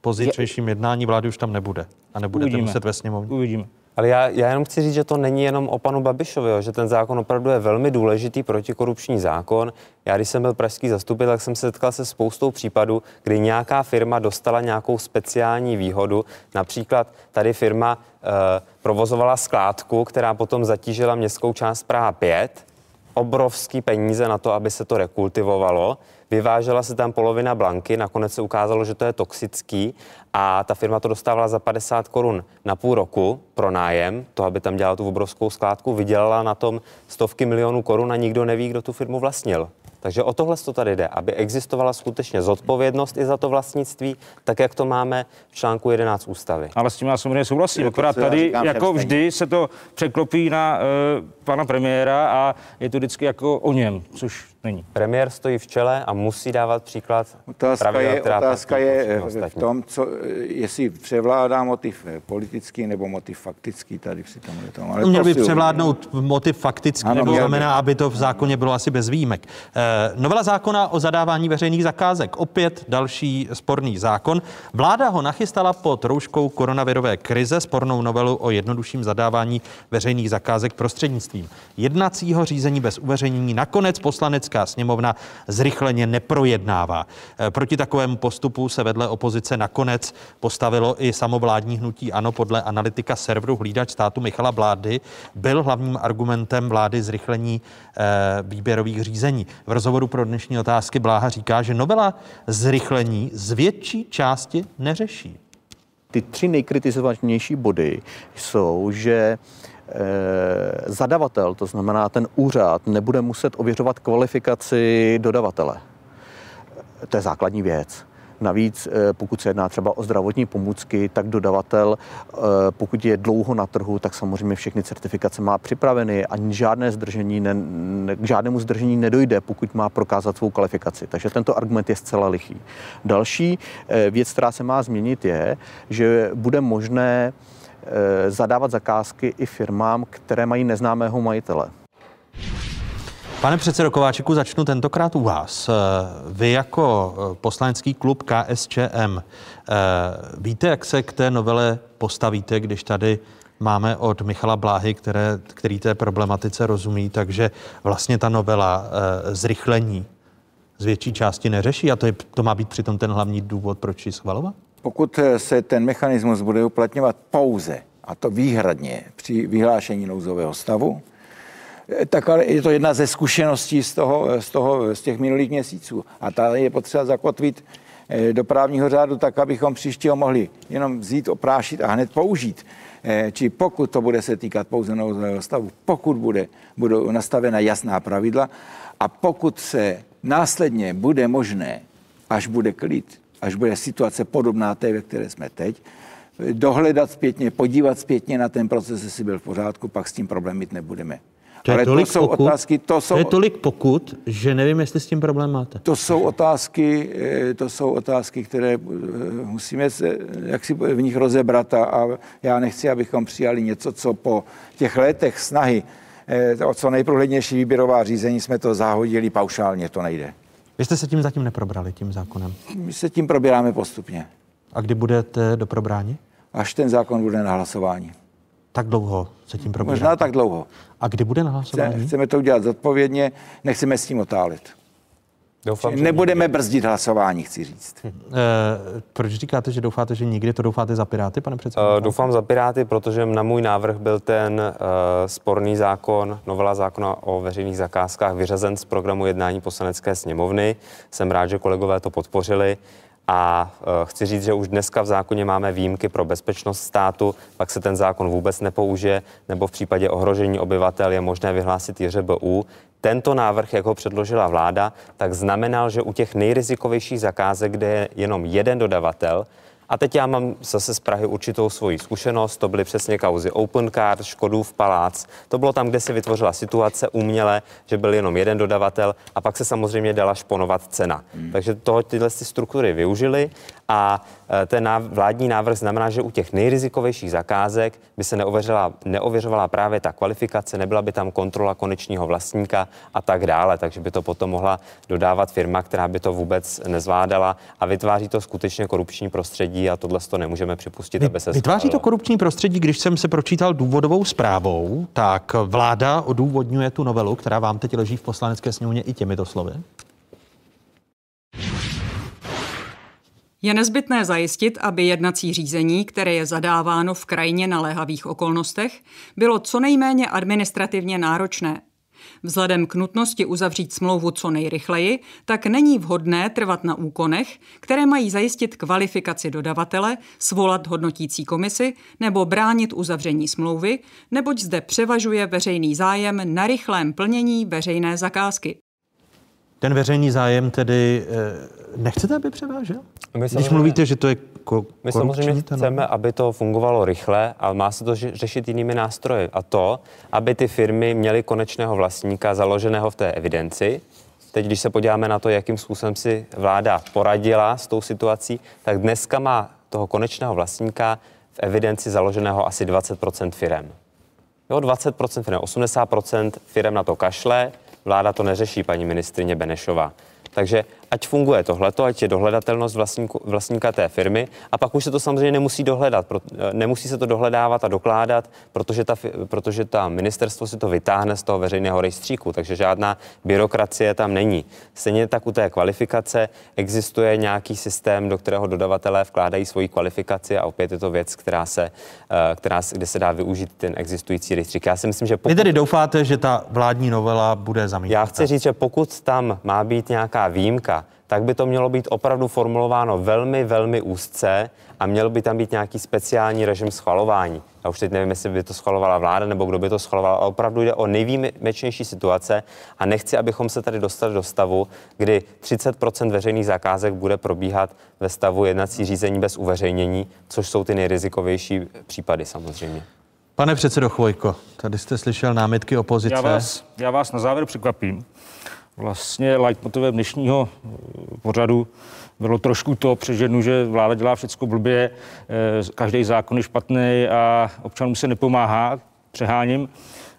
Po zítřejším jednání vlády už tam nebude. A nebudete Uvidíme. muset ve sněmovně. Uvidíme. Ale já, já jenom chci říct, že to není jenom o panu Babišovi, jo, že ten zákon opravdu je velmi důležitý protikorupční zákon. Já, když jsem byl pražský zastupitel, tak jsem se setkal se spoustou případů, kdy nějaká firma dostala nějakou speciální výhodu. Například tady firma e, provozovala skládku, která potom zatížila městskou část Praha 5. Obrovský peníze na to, aby se to rekultivovalo. Vyvážela se tam polovina blanky, nakonec se ukázalo, že to je toxický a ta firma to dostávala za 50 korun na půl roku pro nájem, to, aby tam dělala tu obrovskou skládku, vydělala na tom stovky milionů korun a nikdo neví, kdo tu firmu vlastnil. Takže o tohle to tady jde, aby existovala skutečně zodpovědnost i za to vlastnictví, tak jak to máme v článku 11 ústavy. Ale s tím já samozřejmě souhlasím. Akorát tady, říkám jako vždy, se to překlopí na uh, pana premiéra a je to vždycky jako o něm, což není. Premiér stojí v čele a musí dávat příklad Otázka pravidel, je, která otázka je všechny v tom, co, jestli převládá motiv eh, politický nebo motiv faktický tady při tomhle tomu. Ale Měl by převládnout motiv faktický, Ano, nebo měl by. znamená, aby to v zákoně bylo asi bez výjimek. Eh, novela zákona o zadávání veřejných zakázek, opět další sporný zákon. Vláda ho nachystala pod rouškou koronavirové krize, spornou novelu o jednodušším zadávání veřejných zakázek prostřednictvím jednacího řízení bez uveřejnění. Nakonec poslanecká sněmovna zrychleně neprojednává. Eh, Proti takovému postupu se vedle opozice nakonec postavilo i samovládní hnutí ANO podle analytika serveru Hlídač státu Michala Blády. Byl hlavním argumentem vlády zrychlení eh, výběrových řízení. V rozhovoru pro dnešní otázky Bláha říká, že novela zrychlení z větší části neřeší. Ty tři nejkritizovanější body jsou, že zadavatel, to znamená ten úřad, nebude muset ověřovat kvalifikaci dodavatele. To je základní věc. Navíc, eh, pokud se jedná třeba o zdravotní pomůcky, tak dodavatel, eh, pokud je dlouho na trhu, tak samozřejmě všechny certifikace má připraveny a žádné zdržení ne, k žádnému zdržení nedojde, pokud má prokázat svou kvalifikaci. Takže tento argument je zcela lichý. Další eh, věc, která se má změnit, je, že bude možné eh, zadávat zakázky i firmám, které mají neznámého majitele. Pane předsedo Kováčiku, začnu tentokrát u vás. Eh, Vy jako eh, poslanecký klub KSČM, eh, víte, jak se k té novele postavíte, když tady máme od Michala Bláhy, které, který té problematice rozumí, takže vlastně ta novela eh, zrychlení z větší části neřeší a to, je, to má být přitom ten hlavní důvod, proč ji schvalovat? Pokud eh, se ten mechanismus bude uplatňovat pouze, a to výhradně při vyhlášení nouzového stavu, eh, tak ale je to jedna ze zkušeností z, toho, eh, z, toho, z těch minulých měsíců. A ta je potřeba zakotvit do právního řádu tak, abychom příštího mohli jenom vzít, oprášit a hned použít. Či pokud to bude se týkat pouze nouzového stavu, pokud bude, budou nastavena jasná pravidla a pokud se následně bude možné, až bude klid, až bude situace podobná té, ve které jsme teď, dohledat zpětně, podívat zpětně na ten proces, jestli byl v pořádku, pak s tím problém mít nebudeme. To je Ale tolik to jsou pokut, otázky, to jsou, to je tolik pokud, že nevím, jestli s tím problém máte. to jsou otázky, eh, to jsou otázky, které eh, musíme se, jak si v nich rozebrat a, a já nechci, abychom přijali něco, co po těch letech snahy eh, o co nejprůhlednější výběrová řízení jsme to zahodili paušálně, to nejde. Vy jste se tím zatím neprobrali, tím zákonem. My se tím probíráme postupně. A kdy budete do probrání? Až ten zákon bude na hlasování. Tak dlouho se tím probíráte? Možná tak dlouho. A kdy bude na hlasování? Chce, chceme to udělat zodpovědně, nechceme s tím otálit. Doufám, že Nebudeme brzdit hlasování, chci říct. E, proč říkáte, že doufáte, že nikdy to doufáte za Piráty, pane předsedo? Uh, doufám za Piráty, protože na můj návrh byl ten uh, sporný zákon, novela zákona o veřejných zakázkách vyřazen z programu jednání poslanecké sněmovny. Jsem rád, že kolegové to podpořili. A uh, chci říct, že už dneska v zákoně máme výjimky pro bezpečnost státu, pak se ten zákon vůbec nepoužije, nebo v případě ohrožení obyvatel je možné vyhlásit JŘBU. Tento návrh, jak ho předložila vláda, tak znamenal, že u těch nejrizikovějších zakázek, kde je jenom jeden dodavatel, a teď já mám zase z Prahy určitou svoji zkušenost, to byly přesně kauzy Open Card, Škodův palác. To bylo tam, kde se vytvořila situace uměle, že byl jenom jeden dodavatel a pak se samozřejmě dala šponovat cena. Hmm. Takže toho tyhle ty struktury využili a e, ten vládní návrh znamená, že u těch nejrizikovějších zakázek by se neověřovala, neověřovala právě ta kvalifikace, nebyla by tam kontrola konečního vlastníka a tak dále. Takže by to potom mohla dodávat firma, která by to vůbec nezvládala a vytváří to skutečně korupční prostředí a tohle to nemůžeme připustit, aby se Vytváří to korupční prostředí, když jsem se pročítal důvodovou zprávou, tak vláda odůvodňuje tu novelu, která vám teď leží v poslanecké sněmovně i těmito slovy. Je nezbytné zajistit, aby jednací řízení, které je zadáváno v krajně naléhavých okolnostech, bylo co nejméně administrativně náročné. Vzhledem k nutnosti uzavřít smlouvu co nejrychleji, tak není vhodné trvat na úkonech, které mají zajistit kvalifikaci dodavatele, svolat hodnotící komisi nebo bránit uzavření smlouvy, neboť zde převažuje veřejný zájem na rychlém plnění veřejné zakázky. Ten veřejný zájem tedy eh, nechcete, aby převážel? My Když mluvíte, že to je ko- My samozřejmě chceme, aby to fungovalo rychle, ale má se to řešit jinými nástroji. A to, aby ty firmy měly konečného vlastníka založeného v té evidenci. Teď, když se podíváme na to, jakým způsobem si vláda poradila s tou situací, tak dneska má toho konečného vlastníka v evidenci založeného asi 20% firem. Jo, 20% firem, 80% firem na to kašle, vláda to neřeší, paní ministrině Benešová. Takže ať funguje tohleto, ať je dohledatelnost vlastníku, vlastníka té firmy a pak už se to samozřejmě nemusí dohledat, pro, eh, nemusí se to dohledávat a dokládat, protože ta, protože ta ministerstvo si to vytáhne z toho veřejného rejstříku, takže žádná byrokracie tam není. Stejně tak u té kvalifikace existuje nějaký systém, do kterého dodavatelé vkládají svoji kvalifikaci a opět je to věc, která se, eh, která, kde se dá využít ten existující rejstřík. Já si myslím, že pokud... Vy tedy doufáte, že ta vládní novela bude zamítnuta? Já chci říct, že pokud tam má být nějaká výjimka, tak by to mělo být opravdu formulováno velmi, velmi úzce a měl by tam být nějaký speciální režim schvalování. Já už teď nevím, jestli by to schvalovala vláda nebo kdo by to schvaloval, ale opravdu jde o nejvýjimečnější situace a nechci, abychom se tady dostali do stavu, kdy 30% veřejných zakázek bude probíhat ve stavu jednací řízení bez uveřejnění, což jsou ty nejrizikovější případy samozřejmě. Pane předsedo Chvojko, tady jste slyšel námitky opozice. Já vás, já vás na závěr překvapím. Vlastně leitmotivem dnešního eh, pořadu bylo trošku to přeženu, že vláda dělá všechno blbě, eh, každý zákon je špatný a občanům se nepomáhá, přeháním.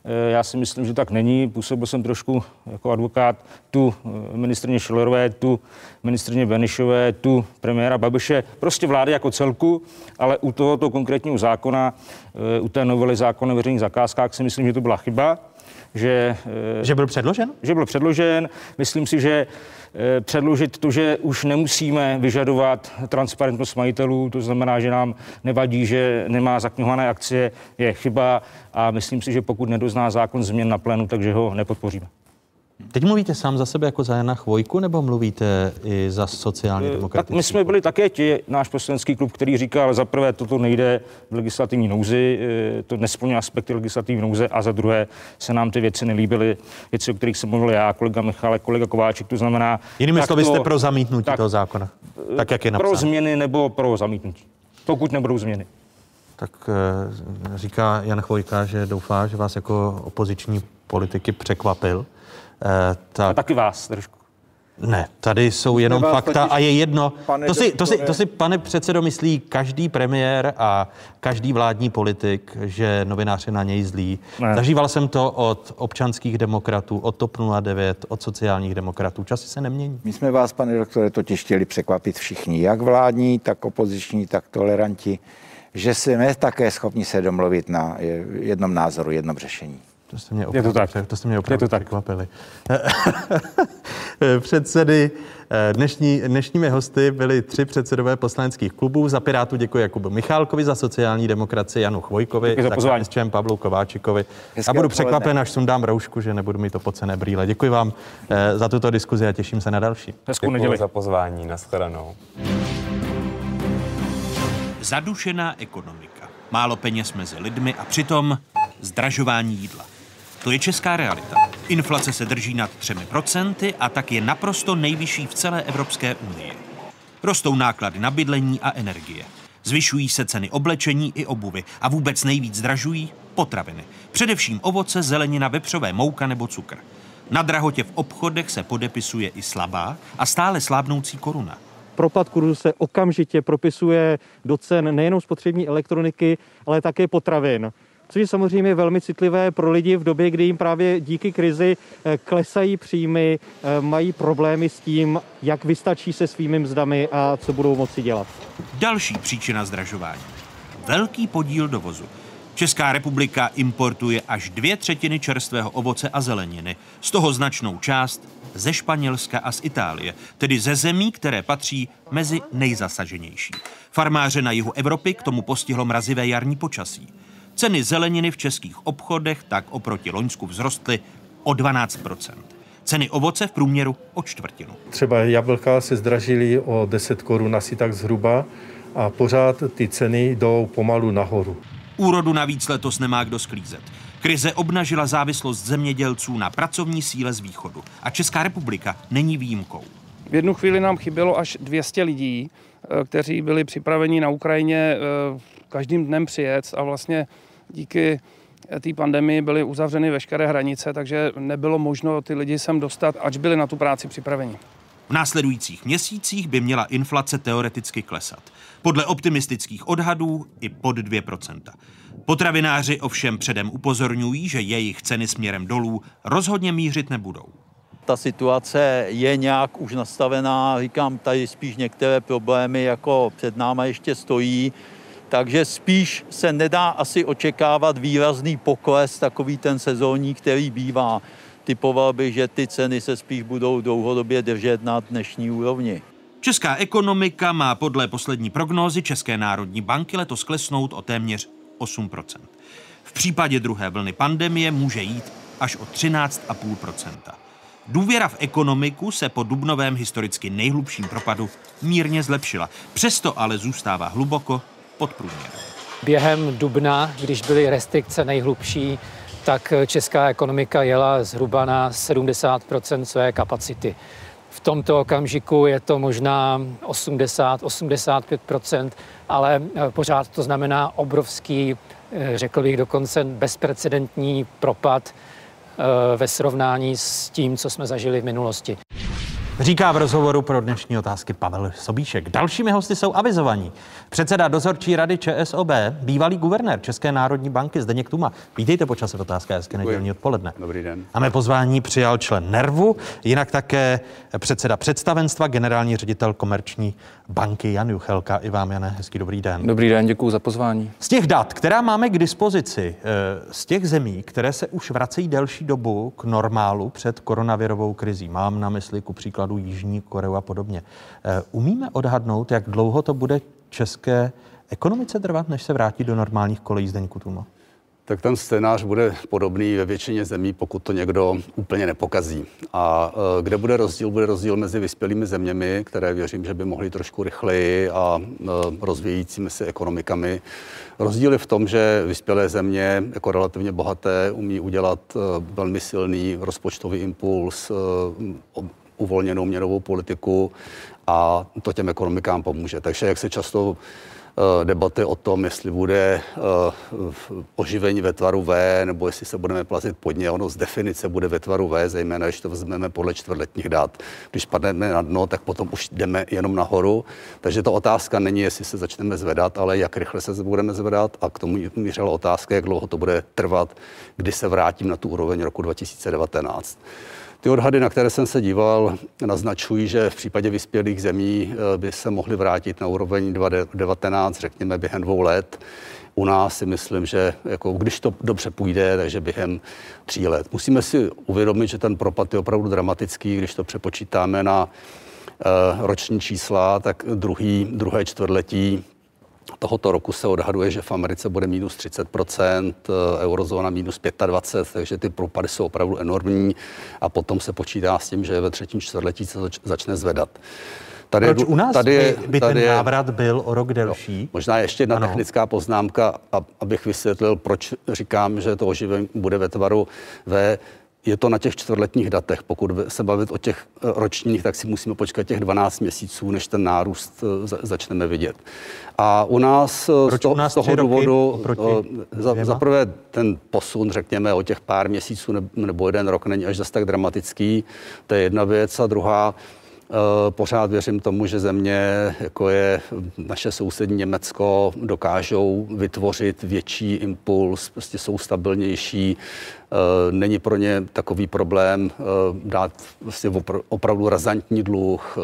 Eh, já si myslím, že tak není. Působil jsem trošku jako advokát tu ministrně Šilerové, tu ministrně Benišové, tu premiéra Babiše, prostě vlády jako celku, ale u tohoto konkrétního zákona, u té novely zákona o veřejných zakázkách si myslím, že to byla chyba že... Že byl předložen? Že byl předložen. Myslím si, že eh, předložit to, že už nemusíme vyžadovat transparentnost majitelů, to znamená, že nám nevadí, že nemá zaknihované akcie, je chyba a myslím si, že pokud nedozná zákon změn na plénu, takže ho nepodpoříme. Teď mluvíte sám za sebe jako za Jana Chvojku, nebo mluvíte i za sociální demokraty? Tak my jsme byli také ti, náš poslanecký klub, který říkal, za prvé, toto nejde v legislativní nouzi, eh, to nesplňuje aspekty legislativní nouze, a za druhé se nám ty věci nelíbily, věci, o kterých jsem mluvil já, kolega Michal, kolega Kováček, to znamená... Jinými slovy jste pro zamítnutí tak, toho zákona, tak jak je napsáno. Pro změny nebo pro zamítnutí, pokud nebudou změny. Tak eh, říká Jan Chvojka, že doufá, že vás jako opoziční politiky překvapil. Eh, tak... A taky vás trošku. Ne, tady jsou jenom fakta totiž, a je jedno. pane To si, to, si, to si, pane předsedo, myslí každý premiér a každý vládní politik, že novinář je na něj zlý. Ne. Zažíval jsem to od občanských demokratů, od TOP 09, od sociálních demokratů. Časy se nemění. My jsme vás, pane doktore, totiž chtěli překvapit všichni, jak vládní, tak opoziční, tak toleranti, že jsme také schopni se domluvit na jednom názoru, jednom řešení. To jste mě Je opravdu, to tak. to jste mě opravdu Je to tak. překvapili. <laughs> Předsedy eh, dnešní, dnešními hosty byli tři předsedové poslaneckých klubů. Za Pirátu děkuji Jakubu Michálkovi, za sociální demokracii Janu Chvojkovi, Děkuji za pozvání. KSČM Pavlu Kováčikovi. Hezké a budu překvapen, až sundám roušku, že nebudu mít opocené brýle. Děkuji vám eh, za tuto diskuzi a těším se na další. Hezkou Děkuji neděli. za pozvání. Naschledanou. Zadušená ekonomika. Málo peněz mezi lidmi a přitom zdražování jídla. To je česká realita. Inflace se drží nad 3% a tak je naprosto nejvyšší v celé Evropské unii. Rostou náklady na bydlení a energie. Zvyšují se ceny oblečení i obuvy a vůbec nejvíc zdražují potraviny. Především ovoce, zelenina, vepřové mouka nebo cukr. Na drahotě v obchodech se podepisuje i slabá a stále slábnoucí koruna. Propad kurzu se okamžitě propisuje do cen nejenom spotřební elektroniky, ale také potravin. Což je samozřejmě velmi citlivé pro lidi v době, kdy jim právě díky krizi eh, klesají příjmy, eh, mají problémy s tím, jak vystačí se svými mzdami a co budou moci dělat. Další příčina zdražování. Velký podíl dovozu. Česká republika importuje až dvě třetiny čerstvého ovoce a zeleniny, z toho značnou část ze Španělska a z Itálie, tedy ze zemí, které patří mezi nejzasaženější. Farmáře na jihu Evropy k tomu postihlo mrazivé jarní počasí. Ceny zeleniny v českých obchodech tak oproti Loňsku vzrostly o 12% Ceny ovoce v průměru o čtvrtinu. Třeba jablka se zdražily o 10 korun asi tak zhruba a pořád ty ceny jdou pomalu nahoru. Úrodu navíc letos nemá kdo sklízet. Krize obnažila závislost zemědělců na pracovní síle z východu. A Česká republika není výjimkou. V jednu chvíli nám chybělo až 200 lidí, eh, kteří byli připraveni na Ukrajině eh, každým dnem přijet a vlastně díky eh, té pandemii byly uzavřeny veškeré hranice, takže nebylo možno ty lidi sem dostat, ač byli na tu práci připraveni. V následujících měsících by měla inflace teoreticky klesat. Podle optimistických odhadů i pod 2%. Potravináři ovšem předem upozorňují, že jejich ceny směrem dolů rozhodně mířit nebudou. Ta situace je nějak už nastavená, říkám, tady spíš některé problémy jako před náma ještě stojí, takže spíš se nedá asi očekávat výrazný pokles, takový ten sezónní, který bývá. Typoval bych, že ty ceny se spíš budou dlouhodobě držet na dnešní úrovni. Česká ekonomika má podle poslední prognózy České národní banky letos klesnout o téměř 8% V případě druhé vlny pandemie může jít až o 13,5% Důvěra v ekonomiku se po dubnovém historicky nejhlubším propadu mírně zlepšila. Přesto ale zůstává hluboko pod průměrem. Během dubna, když byly restrikce nejhlubší, tak česká ekonomika jela zhruba na 70% své kapacity. V tomto okamžiku je to možná 80-85% ale eh, pořád to znamená obrovský, eh, řekl bych dokonce bezprecedentní propad eh, ve srovnání s tím, co jsme zažili v minulosti. Říká v rozhovoru pro dnešní otázky Pavel Sobíšek. Dalšími hosty jsou avizovaní. Předseda dozorčí rady ČSOB, bývalý guvernér České národní banky Zdeněk Tuma. Vítejte po čase otázka, hezké nedělní odpoledne. Dobrý den. A mé pozvání přijal člen Nervu, jinak také předseda představenstva, generální ředitel komerční banky Jan Juchelka. I vám, Jane, hezký dobrý den. Dobrý den, děkuji za pozvání. Z těch dat, která máme k dispozici, eh, z těch zemí, které se už vracejí delší dobu k normálu před koronavirovou krizí, mám na mysli ku příkladu Jižní Koreu a podobně, eh, umíme odhadnout, jak dlouho to bude české ekonomice trvat, než se vrátí do normálních kolejí Zdeňku Tuma? Tak ten scénář bude podobný ve většině zemí, pokud to někdo úplně nepokazí. A e, kde bude rozdíl? Bude rozdíl mezi vyspělými zeměmi, které věřím, že by mohly trošku rychleji a e, rozvíjícími se ekonomikami. Rozdíl je v tom, že vyspělé země, jako relativně bohaté, umí udělat velmi silný rozpočtový impuls, uvolněnou měnovou politiku a to těm ekonomikám pomůže. Takže jak se často eh, debaty o tom, jestli bude eh, oživení ve tvaru V, nebo jestli se budeme plazit pod ně. Ono z definice bude ve tvaru V, zejména když to vezmeme podle čtvrtletních dat. Když padneme na dno, tak potom už jdeme jenom nahoru. Takže ta otázka není, jestli se začneme zvedat, ale jak rychle se budeme zvedat. A k tomu mířila otázka, jak dlouho to bude trvat, kdy se vrátím na tu úroveň roku 2019. Ty odhady, na které jsem se díval, naznačují, že v případě vyspělých zemí eh, by se mohly vrátit na úroveň 2019, řekněme, během dvou let. U nás si myslím, že jako, když to dobře půjde, takže během tří let. Musíme si uvědomit, že ten propad je opravdu dramatický, když to přepočítáme na uh, roční čísla, tak druhý, druhé čtvrtletí tohoto roku se odhaduje, že v Americe bude minus 30% eurozóna minus 25 takže ty propady jsou opravdu enormní a potom se počítá s tím, že ve třetím čtvrtletí se začne zvedat. Tady Proč u nás tady je, by, by tady ten návrat byl o rok delší? No, možná ještě jedna ano. technická poznámka, abych vysvětlil, proč říkám, že to oživení bude ve tvaru V je to na těch čtvrtletních datech. Pokud se bavit o těch eh, ročních, tak si musíme počkat těch 12 měsíců, než ten nárůst eh, začneme vidět. A u nás eh, Proč z, to, u nás z toho důvodu, za, za prvé ten posun, řekněme, o těch pár měsíců nebo jeden rok není až zase tak dramatický, to je jedna věc. A druhá, pořád věřím tomu, že země, jako je naše sousední Německo, dokážou vytvořit větší impuls, prostě jsou stabilnější. Eh, není pro ně takový problém eh, dát vlastně opravdu razantní dluh.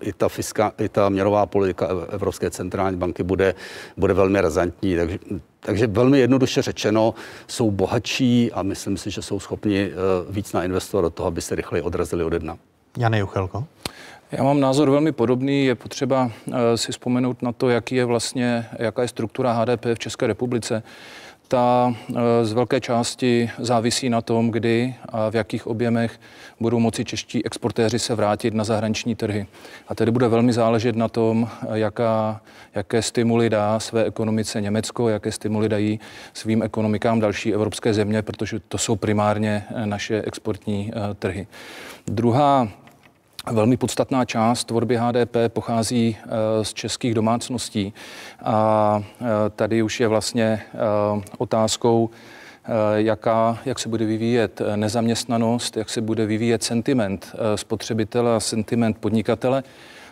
I ta, fiska, i ta měnová politika Evropské centrální banky bude, bude velmi razantní. Takže, takže velmi jednoduše řečeno, jsou bohatší a myslím si, že jsou schopni víc nainvestovat do toho, aby se rychleji odrazili od jedna. Jane Juchelko. Já mám názor velmi podobný. Je potřeba eh, si vzpomenout na to, jaký je vlastně, jaká je struktura HDP v České republice. Ta eh, z velké části závisí na tom, kdy a v jakých objemech budou moci čeští exportéři se vrátit na zahraniční trhy. A tedy bude velmi záležet na tom, eh, jaká, jaké stimuly dá své ekonomice Německo, jaké stimuly dají svým ekonomikám další evropské země, protože to jsou primárně naše exportní trhy. Druhá Velmi podstatná část tvorby HDP pochází eh, z českých domácností a eh, tady už je vlastně eh, otázkou, jaká, jak se bude vyvíjet nezaměstnanost, jak se bude vyvíjet sentiment spotřebitele a sentiment podnikatele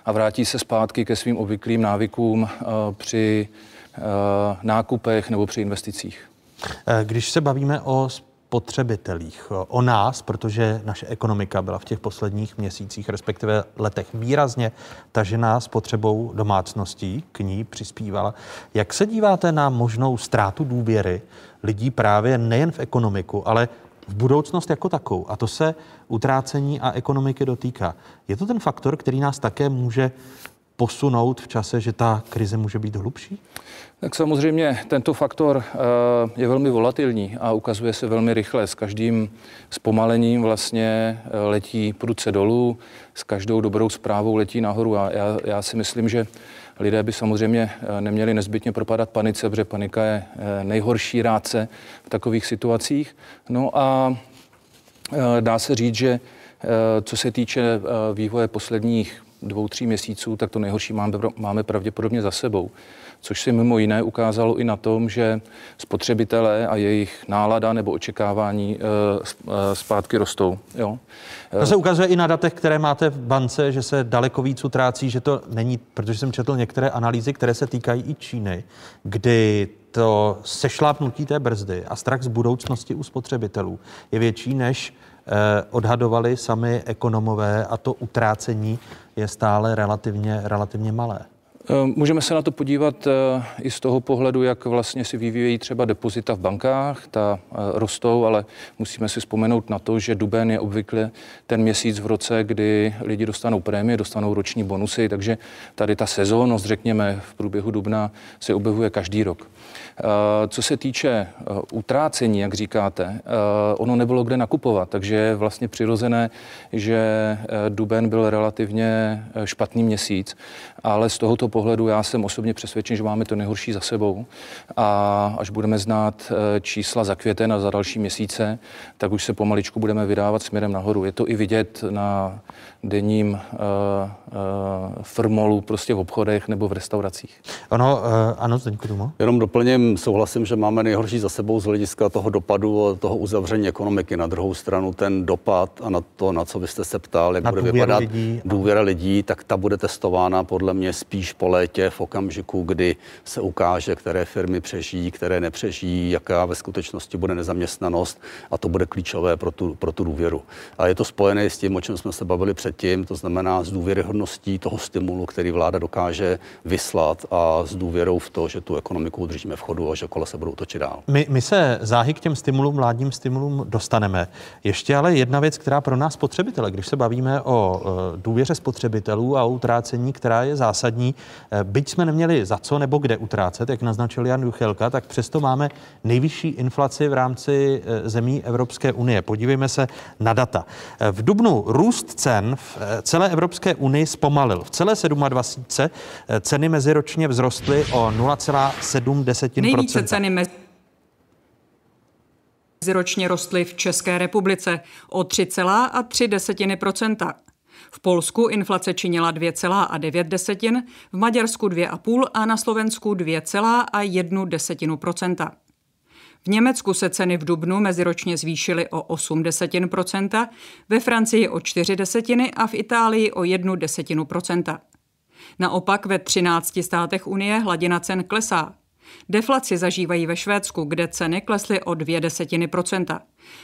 a vrátí se zpátky ke svým obvyklým návykům při nákupech nebo při investicích. Když se bavíme o spotřebitelích, o nás, protože naše ekonomika byla v těch posledních měsících, respektive letech výrazně tažená spotřebou domácností, k ní přispívala. Jak se díváte na možnou ztrátu důvěry lidí právě nejen v ekonomiku, ale v budoucnost jako takovou? A to se utrácení a ekonomiky dotýká. Je to ten faktor, který nás také může posunout v čase, že ta krize může být hlubší? Tak samozřejmě tento faktor eh, je velmi volatilní a ukazuje se velmi rychle. S každým zpomalením vlastně eh, letí prudce dolů, s každou dobrou zprávou letí nahoru. A já, já si myslím, že lidé by samozřejmě eh, neměli nezbytně propadat panice, protože panika je nejhorší rádce v takových situacích. No a dá se říct, že co se týče vývoje posledních dvou, tří měsíců, tak to nejhorší máme, máme pravděpodobně za sebou což se mimo jiné ukázalo i na tom, že spotřebitelé a jejich nálada nebo očekávání eh, eh, zpátky rostou. Jo. To se ukazuje i na datech, které máte v bance, že se daleko víc utrácí, že to není, protože jsem četl některé analýzy, které se týkají i Číny, kdy to sešlápnutí té brzdy a strach z budoucnosti u spotřebitelů je větší, než odhadovali sami ekonomové a to utrácení je stále relativně, relativně malé. Eh, můžeme se na to podívat eh, i z toho pohledu, jak vlastně si vyvíjejí třeba depozita v bankách. Ta eh, rostou, ale musíme si vzpomenout na to, že duben je obvykle ten měsíc v roce, kdy lidi dostanou prémie, dostanou roční bonusy, takže tady ta sezónnost, řekněme, v průběhu dubna se objevuje každý rok. Co se týče utrácení, jak říkáte, ono nebylo kde nakupovat, takže je vlastně přirozené, že duben byl relativně špatný měsíc, ale z tohoto pohledu já jsem osobně přesvědčen, že máme to nejhorší za sebou a až budeme znát eh, čísla za květen a za další měsíce, tak už se pomaličku budeme vydávat směrem nahoru. Je to i vidět na denním uh, uh, firmolu prostě v obchodech nebo v restauracích. Ono, uh, ano, Zdeňku Dumo. Jenom doplním, souhlasím, že máme nejhorší za sebou z hlediska toho dopadu, toho uzavření ekonomiky. Na druhou stranu ten dopad a na to, na co byste se ptal, jak Na bude důvěru vypadat lidí. důvěra lidí, tak ta bude testována podle mě spíš po létě v okamžiku, kdy se ukáže, které firmy přežijí, které nepřežijí, jaká ve skutečnosti bude nezaměstnanost a to bude klíčové pro tu, pro tu důvěru. A je to spojené s tím, o čem jsme se bavili předtím, to znamená s důvěryhodností toho stimulu, který vláda dokáže vyslat a s důvěrou v to, že tu ekonomiku udržíme v chodu a že kola se budou točit dál. My, my se záhy k těm stimulům, vládním stimulům dostaneme. Ještě ale jedna věc, která pro nás spotřebitele, když se bavíme o e, důvěře spotřebitelů a utrácení, která je zásadní, byť jsme neměli za co nebo kde utrácet, jak naznačil Jan Juchelka, tak přesto máme nejvyšší inflaci v rámci e, zemí Evropské unie. Podívejme se na data. E, V dubnu růst cen v celé Evropské unii zpomalil. V celé 27 e, ceny meziročně vzrostly o 0,7% Nejvíce ceny mezi meziročně rostly v České republice o 3,3 V Polsku inflace činila 2,9, v Maďarsku 2,5 a na Slovensku 2,1% V Německu se ceny v dubnu meziročně zvýšily o 8 desetin procenta, ve Francii o 4 desetiny a v Itálii o 1 desetinu procenta. Naopak ve 13 státech Unie hladina cen klesá. Deflaci zažívají ve Švédsku, kde ceny klesly o 2 desetiny procenta,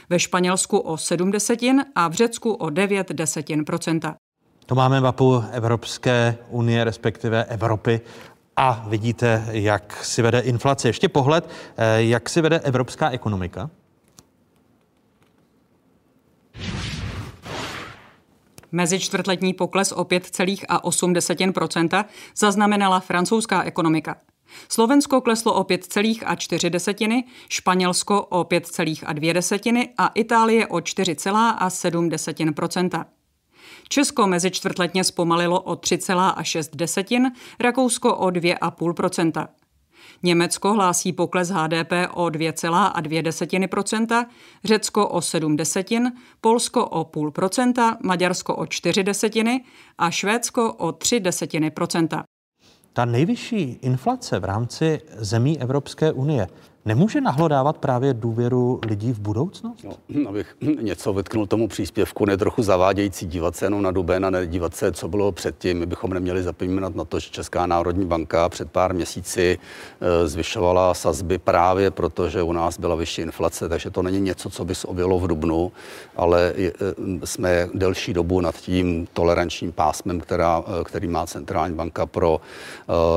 ve Španělsku o 7 desetin a v Řecku o 9 desetin procenta. To máme mapu Evropské unie, respektive Evropy. A vidíte, jak si vede inflace. Ještě pohled, eh, jak si vede evropská ekonomika. Mezičtvrtletní pokles o 5,8% zaznamenala francouzská ekonomika. Slovensko kleslo o 5,4, Španělsko o 5,2 a Itálie o 4,7% Česko mezičtvrtletně zpomalilo o 3,6 Rakousko o 2,5% Německo hlásí pokles HDP o 2,2% Řecko o 7 desetin, Polsko o půl procenta, Maďarsko o 4 desetiny a Švédsko o 3 desetiny procenta. Ta nejvyšší inflace v rámci zemí Evropské unie nemůže nahlodávat právě důvěru lidí v budoucnost? No, abych něco vytknul tomu příspěvku, ne trochu zavádějící dívat se jenom na duben a nedívat se, co bylo předtím. My bychom neměli zapomínat na to, že Česká národní banka před pár měsíci e, zvyšovala sazby právě proto, že u nás byla vyšší inflace, takže to není něco, co by se objevilo v Dubnu, ale je, e, jsme delší dobu nad tím tolerančním pásmem, která, e, který má centrální banka pro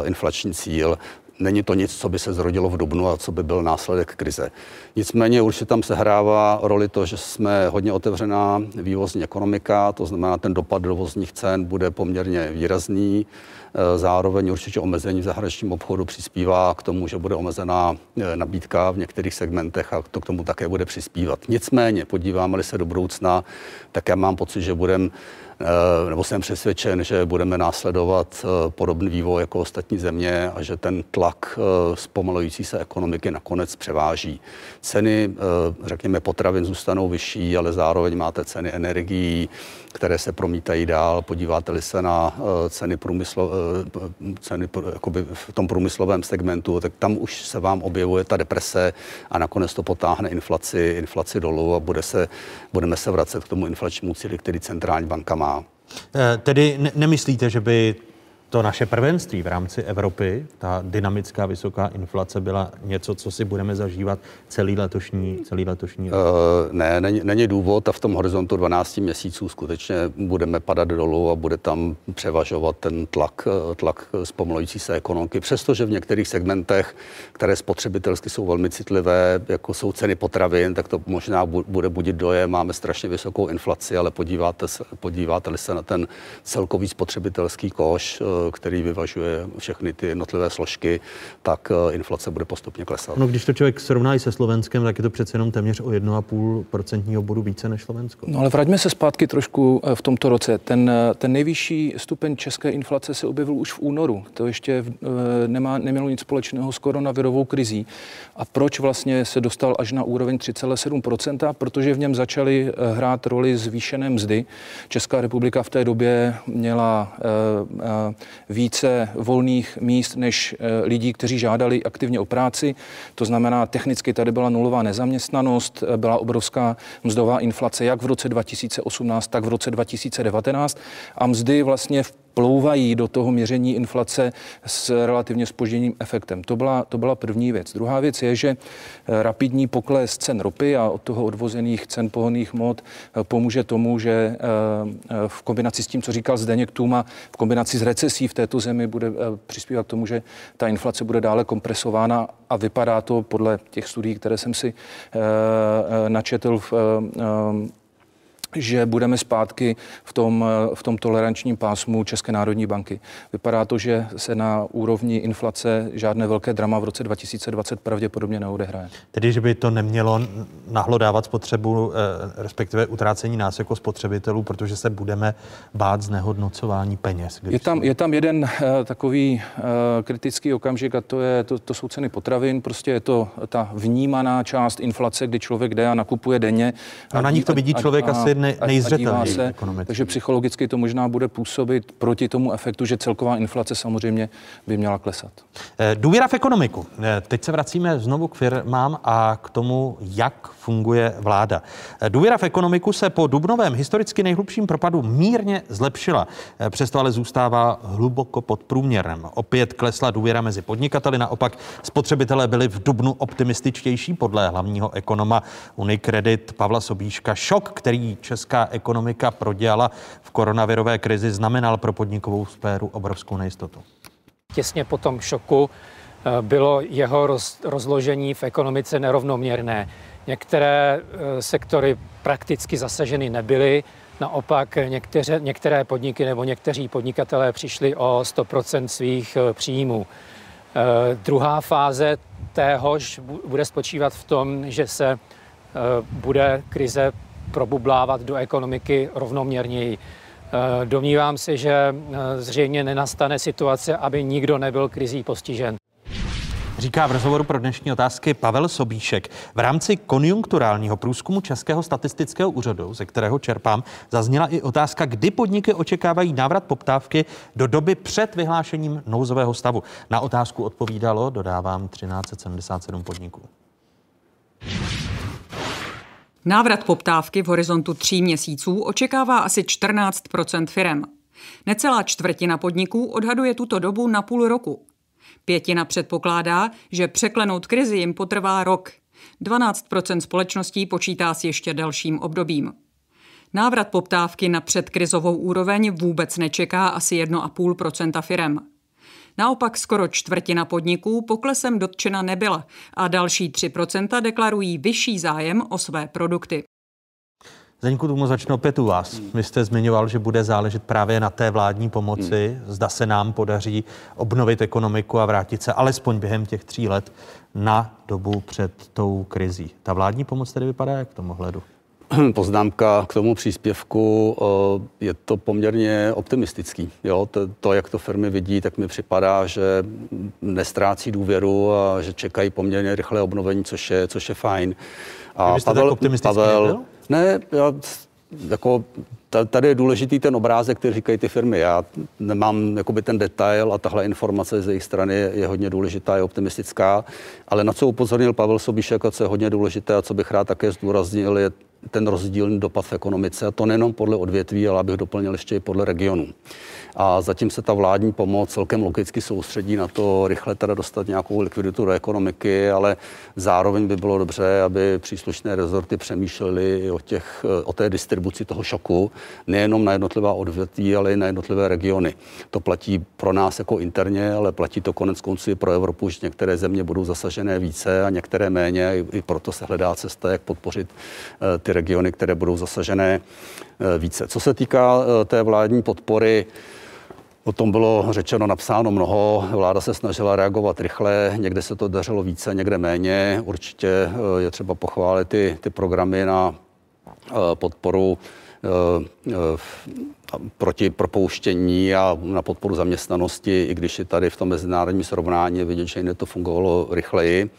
inflační cíl. Není to nic, co by se zrodilo v Dubnu a co by byl následek krize. Nicméně určitě tam sehrává roli to, že jsme hodně otevřená vývozní ekonomika, to znamená, ten dopad dovozních cen bude poměrně výrazný. E, Zároveň určitě omezení v zahraničním obchodu přispívá k tomu, že bude omezená e, nabídka v některých segmentech a to k tomu také bude přispívat. Nicméně, podíváme-li se do budoucna, tak já mám pocit, že budeme nebo jsem přesvědčen, že budeme následovat eh, podobný vývoj jako ostatní země a že ten tlak eh, zpomalující se ekonomiky nakonec převáží. Ceny, řekněme, potravin zůstanou vyšší, ale zároveň máte ceny energií, které se promítají dál. Podíváte-li se na ceny, průmyslo, ceny jakoby v tom průmyslovém segmentu, tak tam už se vám objevuje ta deprese a nakonec to potáhne inflaci, inflaci dolů a bude se, budeme se vracet k tomu inflačnímu cíli, který centrální banka má. Eh, Tedy ne- nemyslíte, že by to naše prvenství v rámci Evropy, ta dynamická vysoká inflace byla něco, co si budeme zažívat celý letošní, celý letošní rok? Uh, ne, není, není důvod a v tom horizontu 12 měsíců skutečně budeme padat dolů a bude tam převažovat ten tlak, eh, tlak zpomalující se ekonomiky, přestože v některých segmentech, které spotřebitelsky jsou velmi citlivé, jako jsou ceny potravin, tak to možná bu- bude budit dojem, máme strašně vysokou inflaci, ale podíváte se, podíváte-li se na ten celkový spotřebitelský koš, eh, který vyvažuje všechny ty jednotlivé složky, tak inflace bude postupně klesat. No, když to člověk srovná i se Slovenskem, tak je to přece jenom téměř o 1,5 procentního bodu více než Slovensko. No ale vraťme se zpátky trošku v tomto roce. Ten, ten nejvyšší stupeň české inflace se objevil už v únoru. To ještě nemá, nemělo nic společného s koronavirovou krizí. A proč vlastně se dostal až na úroveň 3,7%? Protože v něm začaly hrát roli zvýšené mzdy. Česká republika v té době měla eh, eh, více volných míst než eh, lidí, kteří žádali aktivně o práci. To znamená, technicky tady byla nulová nezaměstnanost, byla obrovská mzdová inflace jak v roce 2018, tak v roce 2019 a mzdy vlastně v plouvají do toho měření inflace s relativně spožděným efektem. To byla, to byla první věc. Druhá věc je, že eh, rapidní pokles cen ropy a od toho odvozených cen pohonných mod eh, pomůže tomu, že eh, v kombinaci s tím, co říkal Zdeněk Tuma, v kombinaci s recesí v této zemi bude přispívat k tomu, že ta inflace bude dále kompresována a vypadá to podle těch studií, které jsem si načetl v že budeme zpátky v tom, v tom tolerančním pásmu České národní banky. Vypadá to, že se na úrovni inflace žádné velké drama v roce 2020 pravděpodobně neodehraje. Tedy, že by to nemělo nahlodávat spotřebu, eh, respektive utrácení nás jako spotřebitelů, protože se budeme bát znehodnocování peněz. Je tam, je tam jeden eh, takový eh, kritický okamžik a to, je, to, to jsou ceny potravin. Prostě je to ta vnímaná část inflace, kdy člověk jde a nakupuje denně. A, a na nich to vidí člověk a, asi nej, nejzřetelněji se, Takže psychologicky to možná bude působit proti tomu efektu, že celková inflace samozřejmě by měla klesat. Eh, důvěra v ekonomiku. Eh, teď se vracíme znovu k firmám a k tomu, jak funguje vláda. Eh, důvěra v ekonomiku se po dubnovém historicky nejhlubším propadu mírně zlepšila, přesto ale zůstává hluboko pod průměrem. Opět klesla důvěra mezi podnikateli, naopak spotřebitelé byli v dubnu optimističtější podle hlavního ekonoma Unicredit Pavla Sobíška. Šok, který česká ekonomika prodělala v koronavirové krizi, znamenal pro podnikovou sféru obrovskou nejistotu. Těsně po tom šoku eh, bylo jeho roz, rozložení v ekonomice nerovnoměrné. Některé eh, sektory prakticky zasaženy nebyly, naopak některé, některé podniky nebo někteří podnikatelé přišli o 100% svých eh, příjmů. Druhá fáze téhož bude spočívat v tom, že se bude krize probublávat do ekonomiky rovnoměrněji. Eh, domnívám se, že eh, zřejmě nenastane situace, aby nikdo nebyl krizí postižen. Říká v rozhovoru pro dnešní otázky Pavel Sobíšek. V rámci konjunkturálního průzkumu Českého statistického úřadu, ze kterého čerpám, zazněla i otázka, kdy podniky očekávají návrat poptávky do doby před vyhlášením nouzového stavu. Na otázku odpovídalo, dodávám, 1377 podniků. Návrat poptávky v horizontu tří měsíců očekává asi 14% firem. Necelá čtvrtina podniků odhaduje tuto dobu na půl roku. Pětina předpokládá, že překlenout krizi jim potrvá rok. 12% společností počítá s ještě delším obdobím. Návrat poptávky na předkrizovou úroveň vůbec nečeká asi 1,5% firem. Naopak skoro čtvrtina podniků poklesem dotčena nebyla a další 3% deklarují vyšší zájem o své produkty. Zdeňku, tomu začnu opět u vás. Vy jste zmiňoval, že bude záležet právě na té vládní pomoci. Hmm. Zda se nám podaří obnovit ekonomiku a vrátit se alespoň během těch tří let na dobu před tou krizí. Ta vládní pomoc tedy vypadá jak v tom ohledu? <clears throat> poznámka k tomu příspěvku. Eh, je to poměrně optimistický. Jo? To, to, jak to firmy vidí, tak mi připadá, že nestrácí důvěru a že čekají poměrně rychlé obnovení, což je, což je fajn. A Vy Pavel, tak optimistický Pavel, nebyl? Ne, já, jako tady je důležitý ten obrázek, který říkají ty firmy. Já nemám jakoby ten detail a tahle informace z jejich strany je hodně důležitá, je optimistická, ale na co upozornil Pavel Sobíšek a co je hodně důležité a co bych rád také zdůraznil, je ten rozdílný dopad v ekonomice, a to nejenom podle odvětví, ale abych doplnil ještě i podle regionu. A zatím se ta vládní pomoc celkem logicky soustředí na to rychle teda dostat nějakou likviditu do ekonomiky, ale zároveň by bylo dobře, aby příslušné rezorty přemýšleli o, těch, o té distribuci toho šoku, nejenom na jednotlivá odvětví, ale i na jednotlivé regiony. To platí pro nás jako interně, ale platí to konec konců i pro Evropu, že některé země budou zasažené více a některé méně. I proto se hledá cesta, jak podpořit eh, ty regiony, které budou zasažené eh, více. Co se týká té vládní podpory, O tom bylo řečeno, napsáno mnoho. Vláda se snažila reagovat rychle, někde se to dařilo více, někde méně. Určitě eh, je třeba pochválit ty, ty programy na eh, podporu eh, proti propouštění a na podporu zaměstnanosti, i když je tady v tom mezinárodním srovnání vidět, že jiné to fungovalo rychleji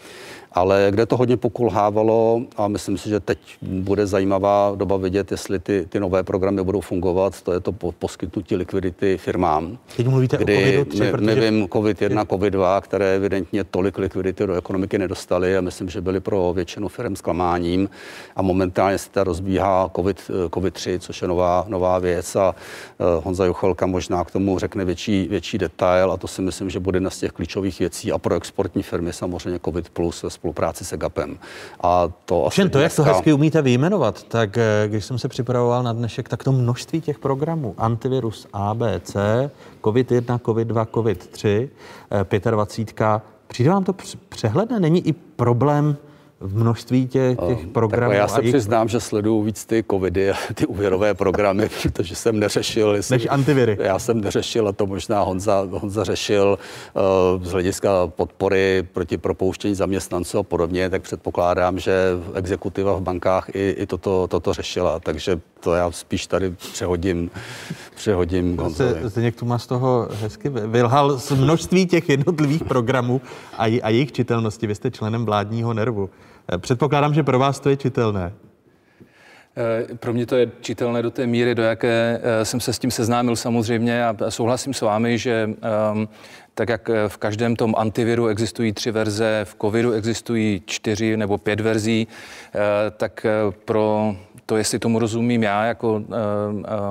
ale kde to hodně pokulhávalo a myslím si, že teď bude zajímavá doba vidět, jestli ty, ty nové programy budou fungovat, to je to poskytnutí likvidity firmám. Teď mluvíte kdy o covidu 3, my, protože... my vím, COVID-1, COVID-2, které evidentně tolik likvidity do ekonomiky nedostaly a myslím, že byly pro většinu firm zklamáním a momentálně se ta rozbíhá COVID, COVID-3, což je nová, nová věc a uh, Honza Juchelka možná k tomu řekne větší, větší detail a to si myslím, že bude jedna z těch klíčových věcí a pro exportní firmy samozřejmě COVID plus spolupráci s EGAPem. A to Všem to, jak to hezky umíte vyjmenovat, tak eh, když jsem se připravoval na dnešek, tak to množství těch programů, antivirus A, B, C, COVID-1, COVID-2, COVID-3, 25, přijde vám to přehledné? Není i problém v množství těch, těch programů. Takhle já se jich... přiznám, že sleduju víc ty covidy a ty úvěrové programy, <laughs> protože jsem neřešil. Jestli... Než antiviry. Já jsem neřešil a to možná Honza, Honza řešil uh, z hlediska podpory proti propouštění zaměstnanců a podobně, tak předpokládám, že exekutiva v bankách i, i toto, toto řešila, takže to já spíš tady přehodím, přehodím Honzovi. Zdeněk tu má z toho hezky vylhal z množství těch jednotlivých programů a, a jejich čitelnosti. Vy jste členem vládního nervu. Eh, předpokládám, že pro vás to je čitelné. Eh, pro mě to je čitelné do té míry, do jaké eh, jsem se s tím seznámil samozřejmě a souhlasím s vámi, že um, tak jak v každém tom antiviru existují tři verze, v covidu existují čtyři nebo pět verzí, tak pro to, jestli tomu rozumím já, jako uh,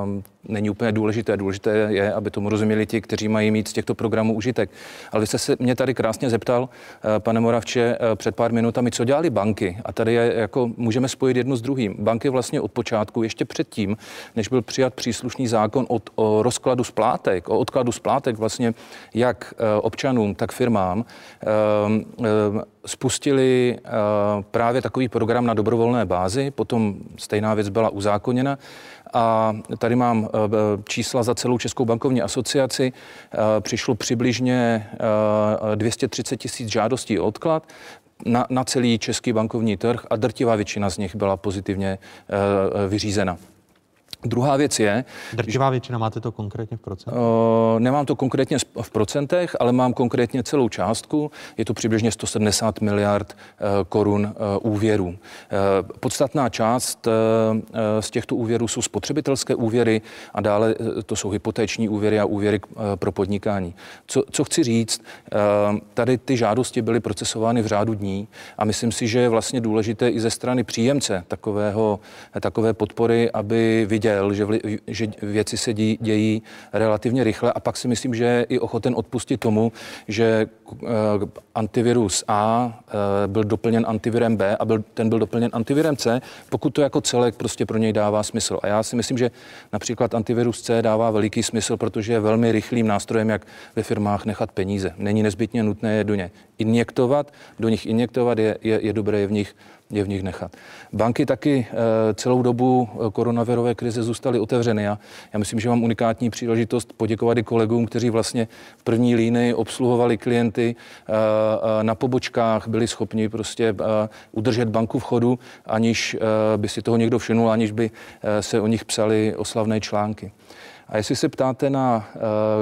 um, není úplně důležité. Důležité je, aby tomu rozuměli ti, kteří mají mít z těchto programů užitek. Ale vy jste se mě tady krásně zeptal, eh, pane Moravče, eh, před pár minutami, co dělali banky. A tady je, jako můžeme spojit jedno s druhým. Banky vlastně od počátku, ještě předtím, než byl přijat příslušný zákon od, o rozkladu splátek, o odkladu splátek vlastně jak eh, občanům, tak firmám, spustili právě takový program na dobrovolné bázi, potom stejná věc byla uzákoněna a tady mám eh, čísla za celou Českou bankovní asociaci. Eh, přišlo přibližně 230 eh, tisíc žádostí o odklad na, na celý český bankovní trh a drtivá většina z nich byla pozitivně vyřízena. Druhá věc je... Drtivá většina, máte to konkrétně v procentech? Uh, nemám to konkrétně v procentech, ale mám konkrétně celou částku. Je to přibližně 170 miliard uh, korun uh, úvěrů. Uh, podstatná část uh, z těchto úvěrů jsou spotřebitelské úvěry a dále uh, to jsou hypotéční úvěry a úvěry uh, pro podnikání. Co, co chci říct, uh, tady ty žádosti byly procesovány v řádu dní a myslím si, že je vlastně důležité i ze strany příjemce takového, takové podpory, aby viděl, viděl, že, vli, že věci se dí, dějí relativně rychle a pak si myslím, že je i ochoten odpustit tomu, že uh, antivirus A uh, byl doplněn antivirem B a byl, ten byl doplněn antivirem C, pokud to jako celek prostě pro něj dává smysl. A já si myslím, že například antivirus C dává veliký smysl, protože je velmi rychlým nástrojem, jak ve firmách nechat peníze. Není nezbytně nutné je do ně injektovat, do nich injektovat je, je, je dobré je v nich je v nich nechat. Banky taky eh, celou dobu eh, koronavirové krize zůstaly otevřeny a já myslím, že mám unikátní příležitost poděkovat i kolegům, kteří vlastně v první línii obsluhovali klienty eh, na pobočkách, byli schopni prostě udržet banku v chodu, aniž by si toho někdo všimnul, aniž by se o nich psali oslavné články. A jestli se ptáte na...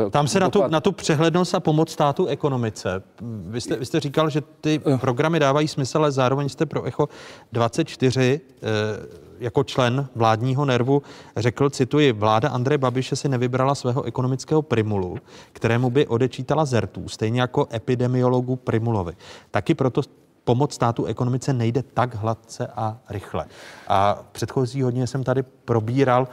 Uh, Tam se dopad... na tu, na tu přehlednost a pomoc státu ekonomice. Vy jste, vy jste říkal, že ty uh. programy dávají smysl, ale zároveň jste pro ECHO 24 uh, jako člen vládního nervu řekl, cituji, vláda Andreje Babiše si nevybrala svého ekonomického primulu, kterému by odečítala zertů, stejně jako epidemiologu Primulovi. Taky proto pomoc státu ekonomice nejde tak hladce a rychle. A předchozí hodně jsem tady probíral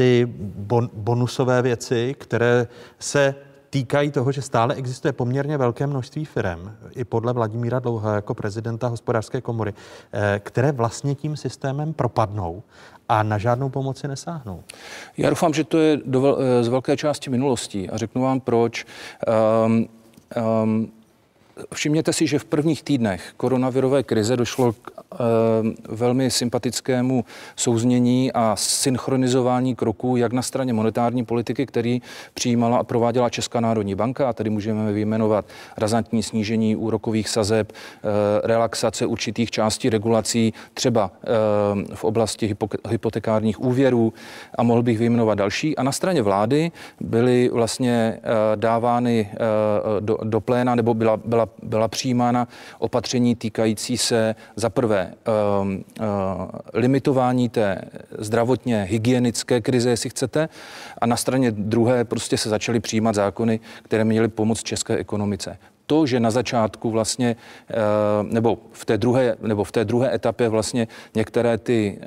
ty bon, bonusové věci, které se týkají toho, že stále existuje poměrně velké množství firm, i podle Vladimíra Dlouha jako prezidenta hospodářské komory, eh, které vlastně tím systémem propadnou a na žádnou pomoci nesáhnou. Já doufám, že to je do, z velké části minulostí a řeknu vám proč. Um, um, Všimněte si, že v prvních týdnech koronavirové krize došlo k e, velmi sympatickému souznění a synchronizování kroků jak na straně monetární politiky, který přijímala a prováděla Česká národní banka, a tady můžeme vyjmenovat razantní snížení úrokových sazeb, e, relaxace určitých částí regulací, třeba e, v oblasti hypotekárních úvěrů a mohl bych vyjmenovat další. A na straně vlády byly vlastně dávány do, do pléna nebo byla, byla byla přijímána opatření týkající se za prvé uh, uh, limitování té zdravotně hygienické krize, jestli chcete, a na straně druhé prostě se začaly přijímat zákony, které měly pomoct české ekonomice to, že na začátku vlastně, eh, nebo v té druhé, nebo v té druhé etapě vlastně některé ty eh,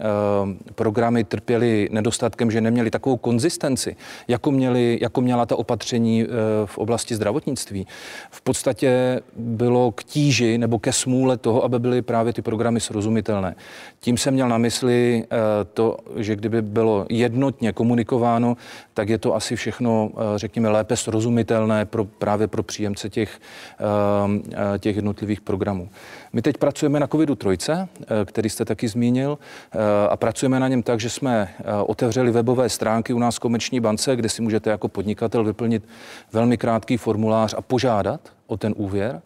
programy trpěly nedostatkem, že neměly takovou konzistenci, jako, měli, jako měla ta opatření eh, v oblasti zdravotnictví, v podstatě bylo k tíži nebo ke smůle toho, aby byly právě ty programy srozumitelné. Tím jsem měl na mysli to, že kdyby bylo jednotně komunikováno, tak je to asi všechno, řekněme, lépe srozumitelné pro, právě pro příjemce těch Eh, eh, těch jednotlivých programů. My teď pracujeme na covidu trojce, eh, který jste taky zmínil, a pracujeme na něm tak, že jsme otevřeli webové stránky u nás v Komerční bance, kde si můžete jako podnikatel vyplnit velmi krátký formulář a požádat o ten úvěr.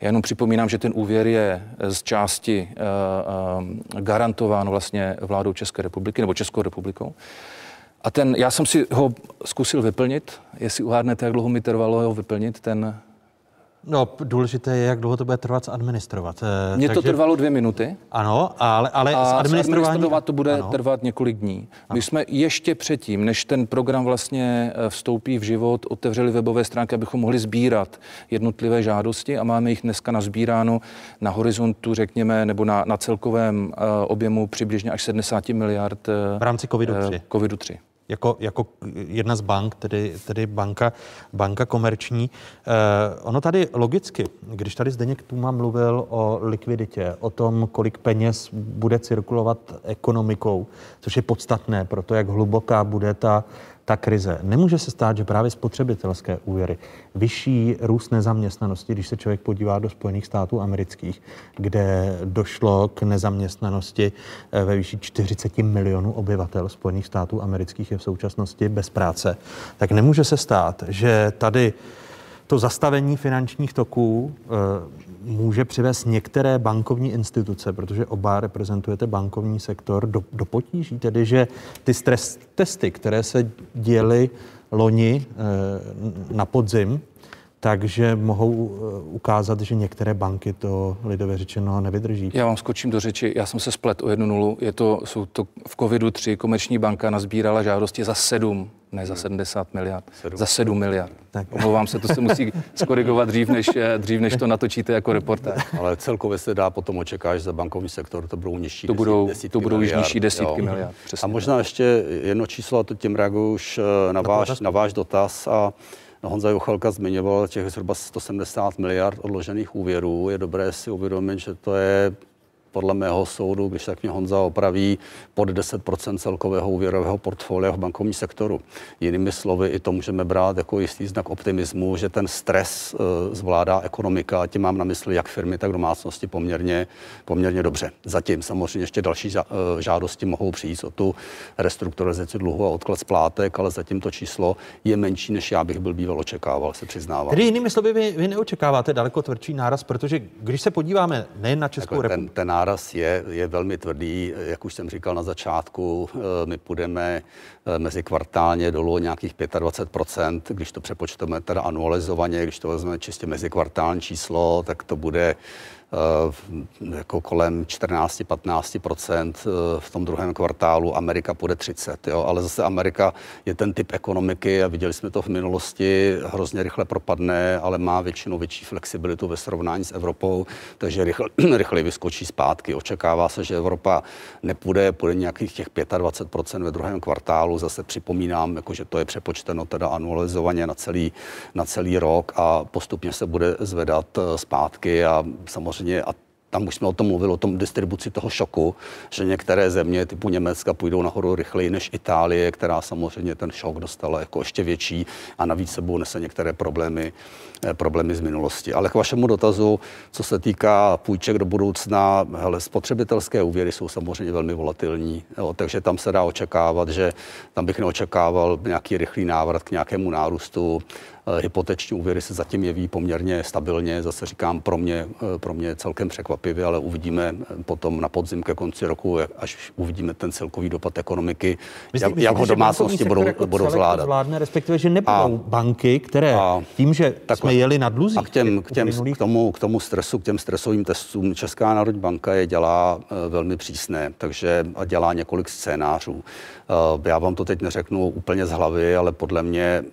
Já jenom připomínám, že ten úvěr je z části garantován vlastně vládou České republiky nebo Českou republikou. A ten, já jsem si ho zkusil vyplnit, jestli uhádnete, jak dlouho mi trvalo ho vyplnit, ten No, důležité je, jak dlouho to bude trvat administrovat. Eh, Mně Takže... to trvalo dvě minuty. Ano, ale, ale a administrovat to bude ano. trvat několik dní. Ano. My jsme ještě předtím, než ten program vlastně eh, vstoupí v život, otevřeli webové stránky, abychom mohli sbírat jednotlivé žádosti a máme jich dneska nazbíráno na horizontu, řekněme, nebo na, na celkovém uh, objemu přibližně až 70 miliard. V rámci COVID-3. COVID-3 jako, jako jedna z bank, tedy, tedy banka, banka komerční. Eh, ono tady logicky, když tady Zdeněk Tuma mluvil o likviditě, o tom, kolik peněz bude cirkulovat ekonomikou, což je podstatné pro to, jak hluboká bude ta, ta krize. Nemůže se stát, že právě spotřebitelské úvěry, vyšší růst nezaměstnanosti, když se člověk podívá do Spojených států amerických, kde došlo k nezaměstnanosti eh, ve výši 40 milionů obyvatel Spojených států amerických je v současnosti bez práce, tak nemůže se stát, že tady to zastavení finančních toků eh, může přivést některé bankovní instituce, protože oba reprezentujete bankovní sektor, do, do potíží, tedy že ty stres testy, které se děly loni eh, na podzim, takže mohou eh, ukázat, že některé banky to lidově řečeno nevydrží. Já vám skočím do řeči, já jsem se splet o jednu nulu. Je to, jsou to v covidu 3 komerční banka nazbírala žádosti za 7, ne za 70 miliard, 7. za 7 miliard. Tak. Omlouvám se, to se musí skorigovat dřív než, eh, dřív, než to natočíte jako reportér. Ale celkově se dá potom očekávat, že za bankovní sektor to budou nižší to budou, desítky to budou miliard, nižší desítky jo. miliard. Přesně. A možná ještě jedno číslo, a to tím reaguju už eh, na, váš, na váš dotaz. A Honza Juchalka zmiňoval těch zhruba 170 miliard odložených úvěrů. Je dobré si uvědomit, že to je podle mého soudu, když tak mě Honza opraví, pod 10% celkového úvěrového portfolia v bankovním sektoru. Jinými slovy, i to můžeme brát jako jistý znak optimismu, že ten stres e, zvládá ekonomika, a tím mám na mysli jak firmy, tak domácnosti poměrně, poměrně dobře. Zatím samozřejmě ještě další e, žádosti mohou přijít o tu restrukturalizaci dluhu a odklad splátek, ale zatím to číslo je menší, než já bych byl býval očekával, se přiznávám. Tedy jinými slovy, vy, vy neočekáváte daleko tvrdší náraz, protože když se podíváme nejen na Českou republiku. Ten, ten náraz je, je velmi tvrdý. Jak už jsem říkal na začátku, eh, my půjdeme eh, mezi kvartálně dolů nějakých 25%, když to přepočteme teda anualizovaně, když to vezmeme čistě mezi kvartální číslo, tak to bude jako kolem 14-15% eh, v tom druhém kvartálu, Amerika půjde 30, jo? ale zase Amerika je ten typ ekonomiky a viděli jsme to v minulosti, hrozně rychle propadne, ale má většinou větší flexibilitu ve srovnání s Evropou, takže rychle, <clears throat> rychle vyskočí zpátky. Očekává se, že Evropa nepůjde, půjde nějakých těch 25% ve druhém kvartálu, zase připomínám, jako, že to je přepočteno teda anualizovaně na celý, na celý rok a postupně se bude zvedat eh, zpátky a samozřejmě a tam už jsme o tom mluvili, o tom distribuci toho šoku, že některé země typu Německa půjdou nahoru rychleji než Itálie, která samozřejmě ten šok dostala jako ještě větší a navíc sebou nese některé problémy, eh, problémy z minulosti. Ale k vašemu dotazu, co se týká půjček do budoucna, hele, spotřebitelské úvěry jsou samozřejmě velmi volatilní, jo, takže tam se dá očekávat, že tam bych neočekával nějaký rychlý návrat k nějakému nárůstu hypoteční úvěry se zatím jeví poměrně stabilně, zase říkám pro mě, eh, pro mě celkem překvapivě, ale uvidíme eh, potom na podzim ke konci roku, až uvidíme ten celkový dopad ekonomiky, Myslí, jak, jak ho domácnosti budou, jako budou zvládat. Zvládne, respektive, že nebudou a, banky, které a, tím, že takhle, jsme jeli na dluzích. A k, těm, k, těm, k, tomu, k tomu stresu, k těm stresovým testům Česká národní banka je dělá velmi přísné, takže a dělá několik scénářů. Já vám to teď neřeknu úplně z hlavy, ale podle mě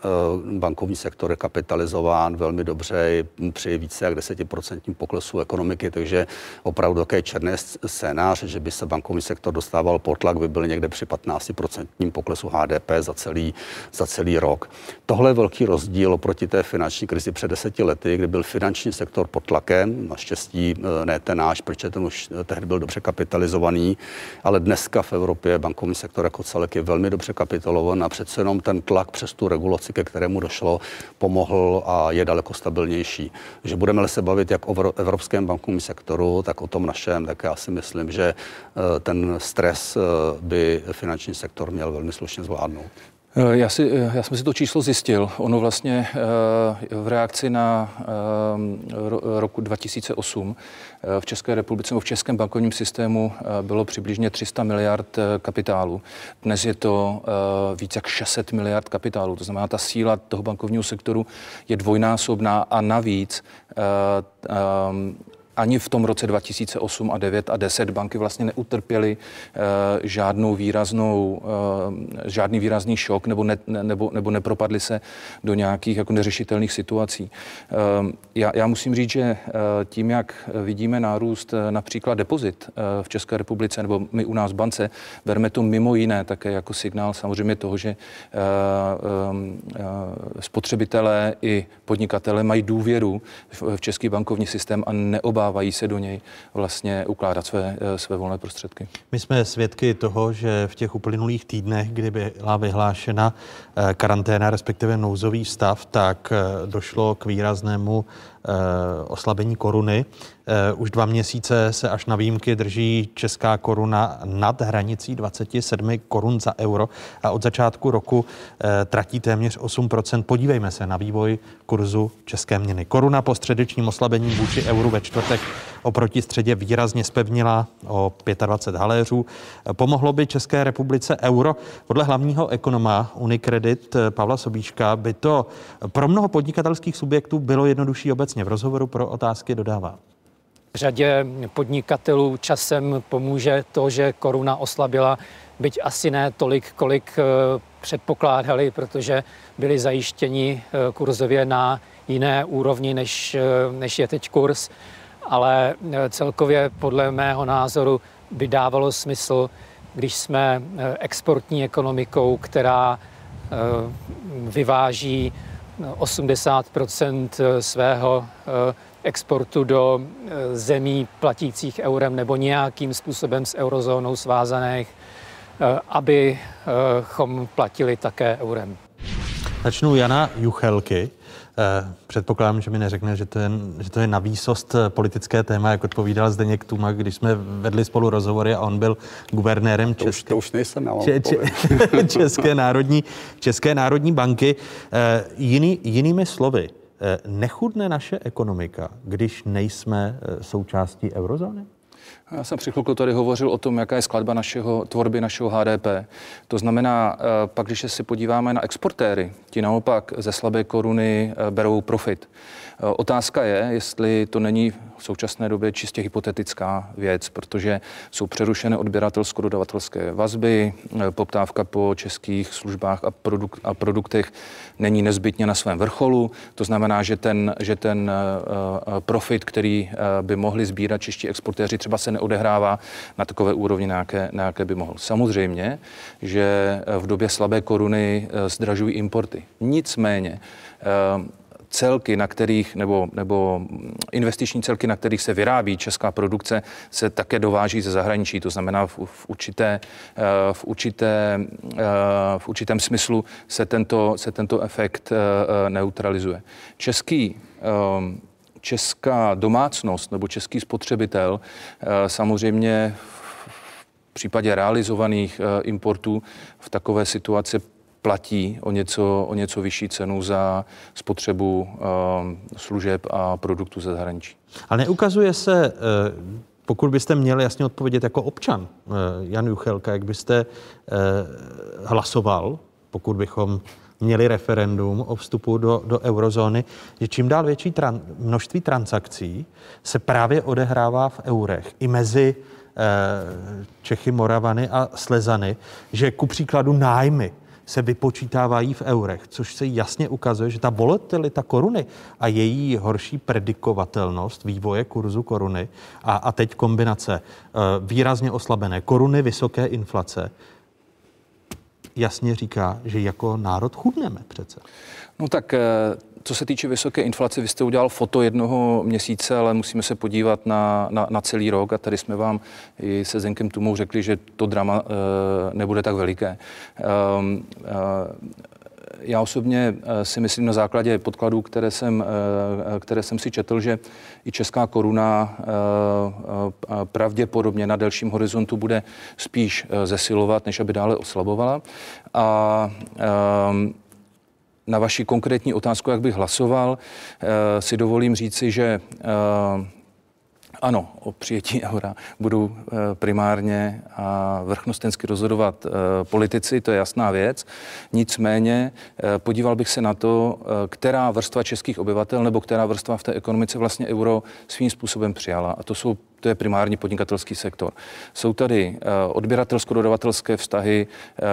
bankovní sektor sektor je kapitalizován velmi dobře při více jak 10% poklesu ekonomiky, takže opravdu také černé scénář, že by se bankovní sektor dostával pod tlak, by byl někde při 15% poklesu HDP za celý, za celý rok. Tohle je velký rozdíl oproti té finanční krizi před deseti lety, kdy byl finanční sektor pod tlakem, naštěstí e, ne ten náš, protože ten už tehdy byl dobře kapitalizovaný, ale dneska v Evropě bankovní sektor jako celek je velmi dobře kapitalizovaný a přece jenom ten tlak přes tu regulaci, ke kterému došlo, pomohl a je daleko stabilnější. Že budeme se bavit jak o evropském bankovním sektoru, tak o tom našem, tak já si myslím, že eh, ten stres eh, by finanční sektor měl velmi slušně zvládnout. Eh, já, si, eh, já jsem si to číslo zjistil. Ono vlastně eh, v reakci na roku 2008 v České republice nebo v českém bankovním systému bylo přibližně 300 miliard kapitálu. Dnes je to více jak 600 miliard kapitálu. To znamená, ta síla toho bankovního sektoru je dvojnásobná a navíc ani v tom roce 2008 a 9 a 10 banky vlastně neutrpěly uh, žádnou výraznou, uh, žádný výrazný šok nebo, ne, nebo, nebo nepropadly se do nějakých jako neřešitelných situací. Uh, já, já musím říct, že tím, jak vidíme nárůst například depozit v České republice nebo my u nás v bance, bereme to mimo jiné také jako signál samozřejmě toho, že spotřebitelé i podnikatelé mají důvěru v, v český bankovní systém a neobávají neodvávají se do něj vlastně ukládat své, eh, své volné prostředky. My jsme svědky toho, že v těch uplynulých týdnech, kdy byla vyhlášena eh, karanténa, respektive nouzový stav, tak eh, došlo k výraznému oslabení koruny. Eh, už dva měsíce se až na výjimky drží česká koruna nad hranicí 27 korun za euro a od začátku roku eh, tratí téměř 8% Podívejme se na vývoj kurzu české měny. Koruna po středečním oslabení vůči euru ve čtvrtek oproti středě výrazně spevnila o 25 haléřů. Pomohlo by České republice euro? Podle hlavního ekonoma Unicredit eh, Pavla Sobíška by to pro mnoho podnikatelských subjektů bylo jednodušší obecně. V rozhovoru pro otázky dodává. Řadě podnikatelů časem pomůže to, že koruna oslabila, byť asi ne tolik, kolik eh, předpokládali, protože byli zajištěni eh, kurzově na jiné úrovni, než, eh, než je teď kurz. Ale celkově podle mého názoru by dávalo smysl, když jsme exportní ekonomikou, která vyváží 80% svého exportu do eh, zemí platících eurem nebo nějakým způsobem s eurozónou svázaných, eh, abychom platili také eurem. Začnu Jana Juchelky. Eh, předpokládám, že mi neřekne, že to je, že to je na výsost politické téma, jak odpovídal Zdeněk Tuma, když jsme vedli spolu rozhovory a on byl guvernérem to České, už, to už nejsem, če, če, <laughs> České, národní, České národní banky. Jiný, jinými slovy, Eh, nechudne naše ekonomika, když nejsme eh, součástí eurozóny? Já jsem při chvilku tady hovořil o tom, jaká je skladba našeho, tvorby našeho HDP. To znamená, eh, pak když se podíváme na exportéry, ti naopak ze slabé koruny berou profit. Otázka je, jestli to není v současné době čistě hypotetická věc, protože jsou přerušené odběratelsko-dodavatelské vazby, poptávka po českých službách a, produk- a produktech není nezbytně na svém vrcholu. To znamená, že ten, že ten uh, profit, který by mohli sbírat čeští exportéři, třeba se neodehrává na takové úrovni, na jaké, na jaké by mohl. Samozřejmě, že v době slabé koruny zdražují importy. Nicméně, celky, na kterých, nebo, nebo investiční celky, na kterých se vyrábí česká produkce, se také dováží ze zahraničí. To znamená, v, v, určité, eh, v, určité, eh, v určitém smyslu se tento, se tento efekt eh, neutralizuje. Český česká domácnost nebo český spotřebitel samozřejmě v případě realizovaných importů v takové situaci platí o něco, o něco vyšší cenu za spotřebu uh, služeb a produktů ze zahraničí. Ale neukazuje se, uh, pokud byste měli jasně odpovědět jako občan, uh, Jan Juchelka, jak byste hlasoval, pokud bychom měli referendum o vstupu do, do eurozóny, že čím dál větší tran, množství transakcí se právě odehrává v eurech i mezi Čechy, Moravany a Slezany, že ku příkladu nájmy se vypočítávají v eurech, což se jasně ukazuje, že ta volatilita koruny a její horší predikovatelnost vývoje kurzu koruny a, a teď kombinace e, výrazně oslabené koruny, vysoké inflace, jasně říká, že jako národ chudneme přece. No tak e, co se týče vysoké inflace, vy jste udělal foto jednoho měsíce, ale musíme se podívat na, na, na celý rok a tady jsme vám i se Zenkem Tumou řekli, že to drama e, nebude tak veliké. E, e, já osobně si myslím na základě podkladů, které jsem, které jsem si četl, že i česká koruna pravděpodobně na delším horizontu bude spíš zesilovat, než aby dále oslabovala. A na vaši konkrétní otázku, jak bych hlasoval, eh, si dovolím říci, že eh, ano, o přijetí eura budou eh, primárně a vrchnostensky rozhodovat politici, to je jasná věc. Nicméně podíval bych se na to, která vrstva českých obyvatel nebo která vrstva v té ekonomice vlastně euro svým způsobem přijala. A to jsou to je primární podnikatelský sektor. Jsou tady eh, odběratelsko-dodavatelské vztahy, eh,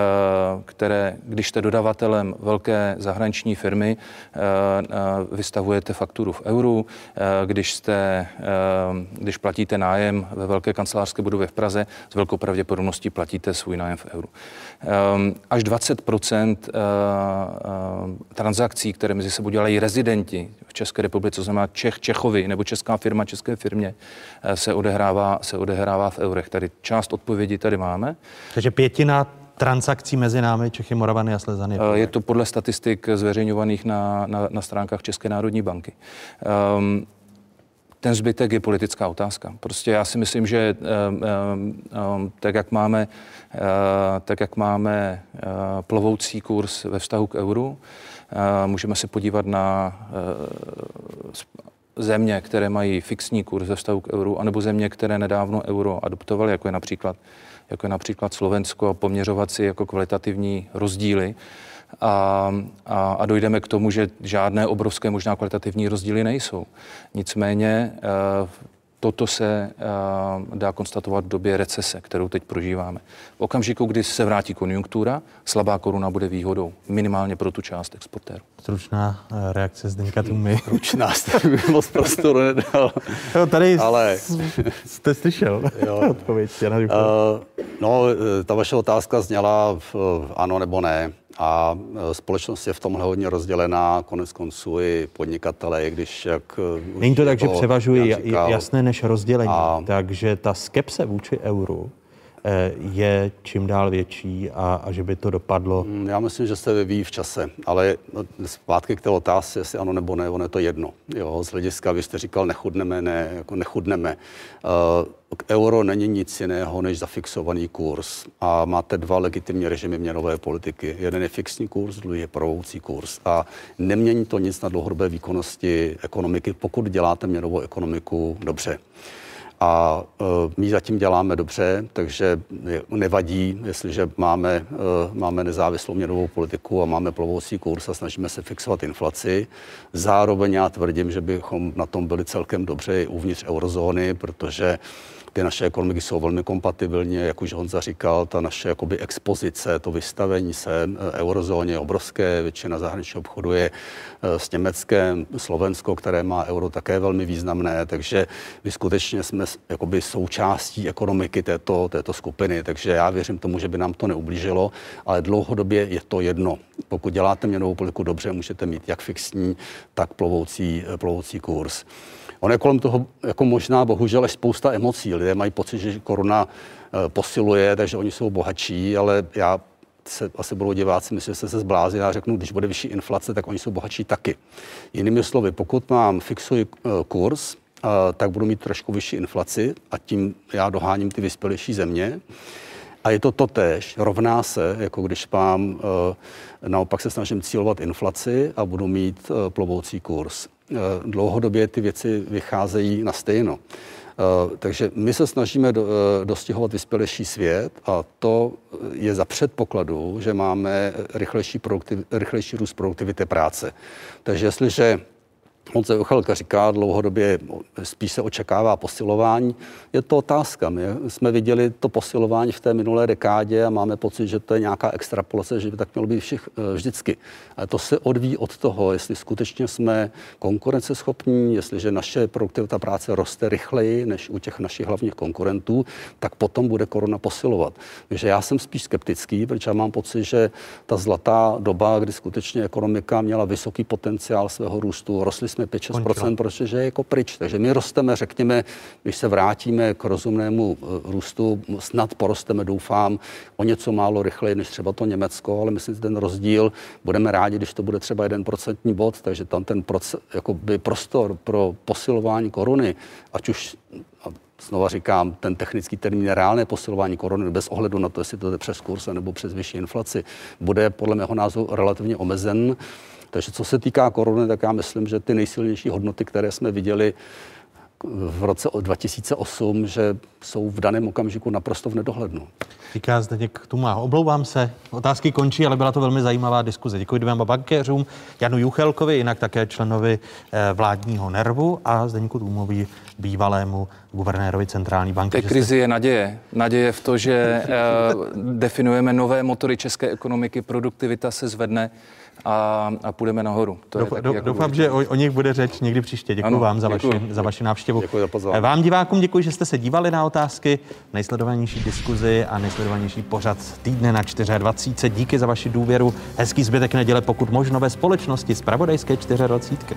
které, když jste dodavatelem velké zahraniční firmy, eh, vystavujete fakturu v euru, když, jste, když platíte nájem ve velké kancelářské budově v Praze, s velkou pravděpodobností platíte svůj nájem v euru. Až 20% transakcí, které mezi sebou dělají rezidenti v České republice, to znamená Čech, Čechovi nebo česká firma české firmě, se odehrává, se odehrává v eurech. Tady část odpovědi tady máme. Takže pětina transakcí mezi námi Čechy, Moravany a Slezany? Eh, je to podle statistik zveřejňovaných na, na, na stránkách České národní banky. Um, ten zbytek je politická otázka. Prostě já si myslím, že um, um, tak, jak máme, tak, jak máme uh, plovoucí kurz ve vztahu k euru, uh, můžeme se podívat na země, které mají fixní kurz ve vztahu k euru, anebo země, které nedávno euro adoptovaly, jako je například, jako je například Slovensko, a poměřovat si jako kvalitativní rozdíly. A, a, a dojdeme k tomu, že žádné obrovské možná kvalitativní rozdíly nejsou. Nicméně eh, Toto se uh, dá konstatovat v době recese, kterou teď prožíváme. V okamžiku, kdy se vrátí konjunktura, slabá koruna bude výhodou, minimálně pro tu část exportérů. Stručná uh, reakce Zdeňka Tumy. <laughs> Stručná, jste mi moc prostoru nedal. Jo, tady Ale... jste slyšel jo. <laughs> odpověď. Uh, no, ta vaše otázka zněla v, ano nebo ne. A e, společnost je v tomhle hodně rozdělená, konec konců i podnikatele, když jak... E, Není to tak, že převažují jasné než rozdělení, a... takže ta skepse vůči euru je čím dál větší a, a že by to dopadlo? Mm, já myslím, že se vyvíjí v čase, ale no, zpátky k té otázce, jestli ano nebo ne, ono je to jedno. Jo, z hlediska, vy jste říkal, nechudneme, ne, jako nechudneme. Uh, euro není nic jiného než zafixovaný kurz a máte dva legitimní režimy měnové politiky. Jeden je fixní kurz, druhý je provoucí kurz. A nemění to nic na dlouhodobé výkonnosti ekonomiky, pokud děláte měnovou ekonomiku dobře. A uh, my zatím děláme dobře, takže nevadí, jestliže máme, uh, máme nezávislou měnovou politiku a máme plovoucí kurz a snažíme se fixovat inflaci. Zároveň já tvrdím, že bychom na tom byli celkem dobře i uvnitř eurozóny, protože ty naše ekonomiky jsou velmi kompatibilní, jak už Honza říkal, ta naše jakoby expozice, to vystavení se eh, eurozóně je obrovské, většina zahraničního obchodu je eh, s Německem, Slovensko, které má euro také velmi významné, takže my skutečně jsme jakoby součástí ekonomiky této, této skupiny, takže já věřím tomu, že by nám to neublížilo, ale dlouhodobě je to jedno. Pokud děláte měnovou politiku dobře, můžete mít jak fixní, tak plovoucí, plovoucí kurz. On je kolem toho jako možná bohužel spousta emocí. Lidé mají pocit, že koruna eh, posiluje, takže oni jsou bohatší, ale já se asi budou diváci myslím, že se se zblází. Já řeknu, když bude vyšší inflace, tak oni jsou bohatší taky. Jinými slovy, pokud mám fixuji eh, kurz, eh, tak budu mít trošku vyšší inflaci a tím já doháním ty vyspělejší země. A je to totéž, rovná se, jako když mám, naopak se snažím cílovat inflaci a budu mít plovoucí kurz. Eh, dlouhodobě ty věci vycházejí na stejno. Eh, takže my se snažíme eh, dostihovat vyspělejší svět a to je za předpokladu, že máme rychlejší, rychlejší růst produktivity práce. Takže jestliže Honza Juchelka říká, dlouhodobě spíš se očekává posilování. Je to otázka. My jsme viděli to posilování v té minulé dekádě a máme pocit, že to je nějaká extrapolace, že by tak mělo být všich, eh, vždycky. Ale to se odvíjí od toho, jestli skutečně jsme konkurenceschopní, jestliže naše produktivita práce roste rychleji než u těch našich hlavních konkurentů, tak potom bude korona posilovat. Takže já jsem spíš skeptický, protože já mám pocit, že ta zlatá doba, kdy skutečně ekonomika měla vysoký potenciál svého růstu, rostly jsme 5-6%, protože je jako pryč. Takže my rosteme, řekněme, když se vrátíme k rozumnému eh, růstu, snad porosteme, doufám, o něco málo rychleji než třeba to Německo, ale myslím, že ten rozdíl budeme rádi, když to bude třeba jeden procentní bod, takže tam ten proces, jako by prostor pro posilování koruny, ať už znova říkám, ten technický termín reálné posilování koruny bez ohledu na to, jestli to jde přes kurz nebo přes vyšší inflaci, bude podle mého názoru relativně omezen. Takže co se týká koruny, tak já myslím, že ty nejsilnější hodnoty, které jsme viděli v roce 2008, že jsou v daném okamžiku naprosto v nedohlednu. Říká Zdeněk Tumá. Oblouvám se, otázky končí, ale byla to velmi zajímavá diskuze. Děkuji dvěma bankéřům, Janu Juchelkovi, jinak také členovi eh, vládního nervu a Zdeňku Tumovi, bývalému guvernérovi centrální banky. Té krizi je naděje. Naděje v to, že definujeme nové motory české ekonomiky, produktivita se zvedne a, a půjdeme nahoru. To Douf, je taky jako doufám, že o, o nich bude řeč někdy příště. Děkuji vám za, děkuju. Vaši, za vaši návštěvu. Děkuji za pozvání. Vám divákům děkuji, že jste se dívali na otázky, nejsledovanější diskuzi a nejsledovanější pořad týdne na 24. Díky za vaši důvěru. Hezký zbytek neděle, pokud možno ve společnosti z Pravodajské 24.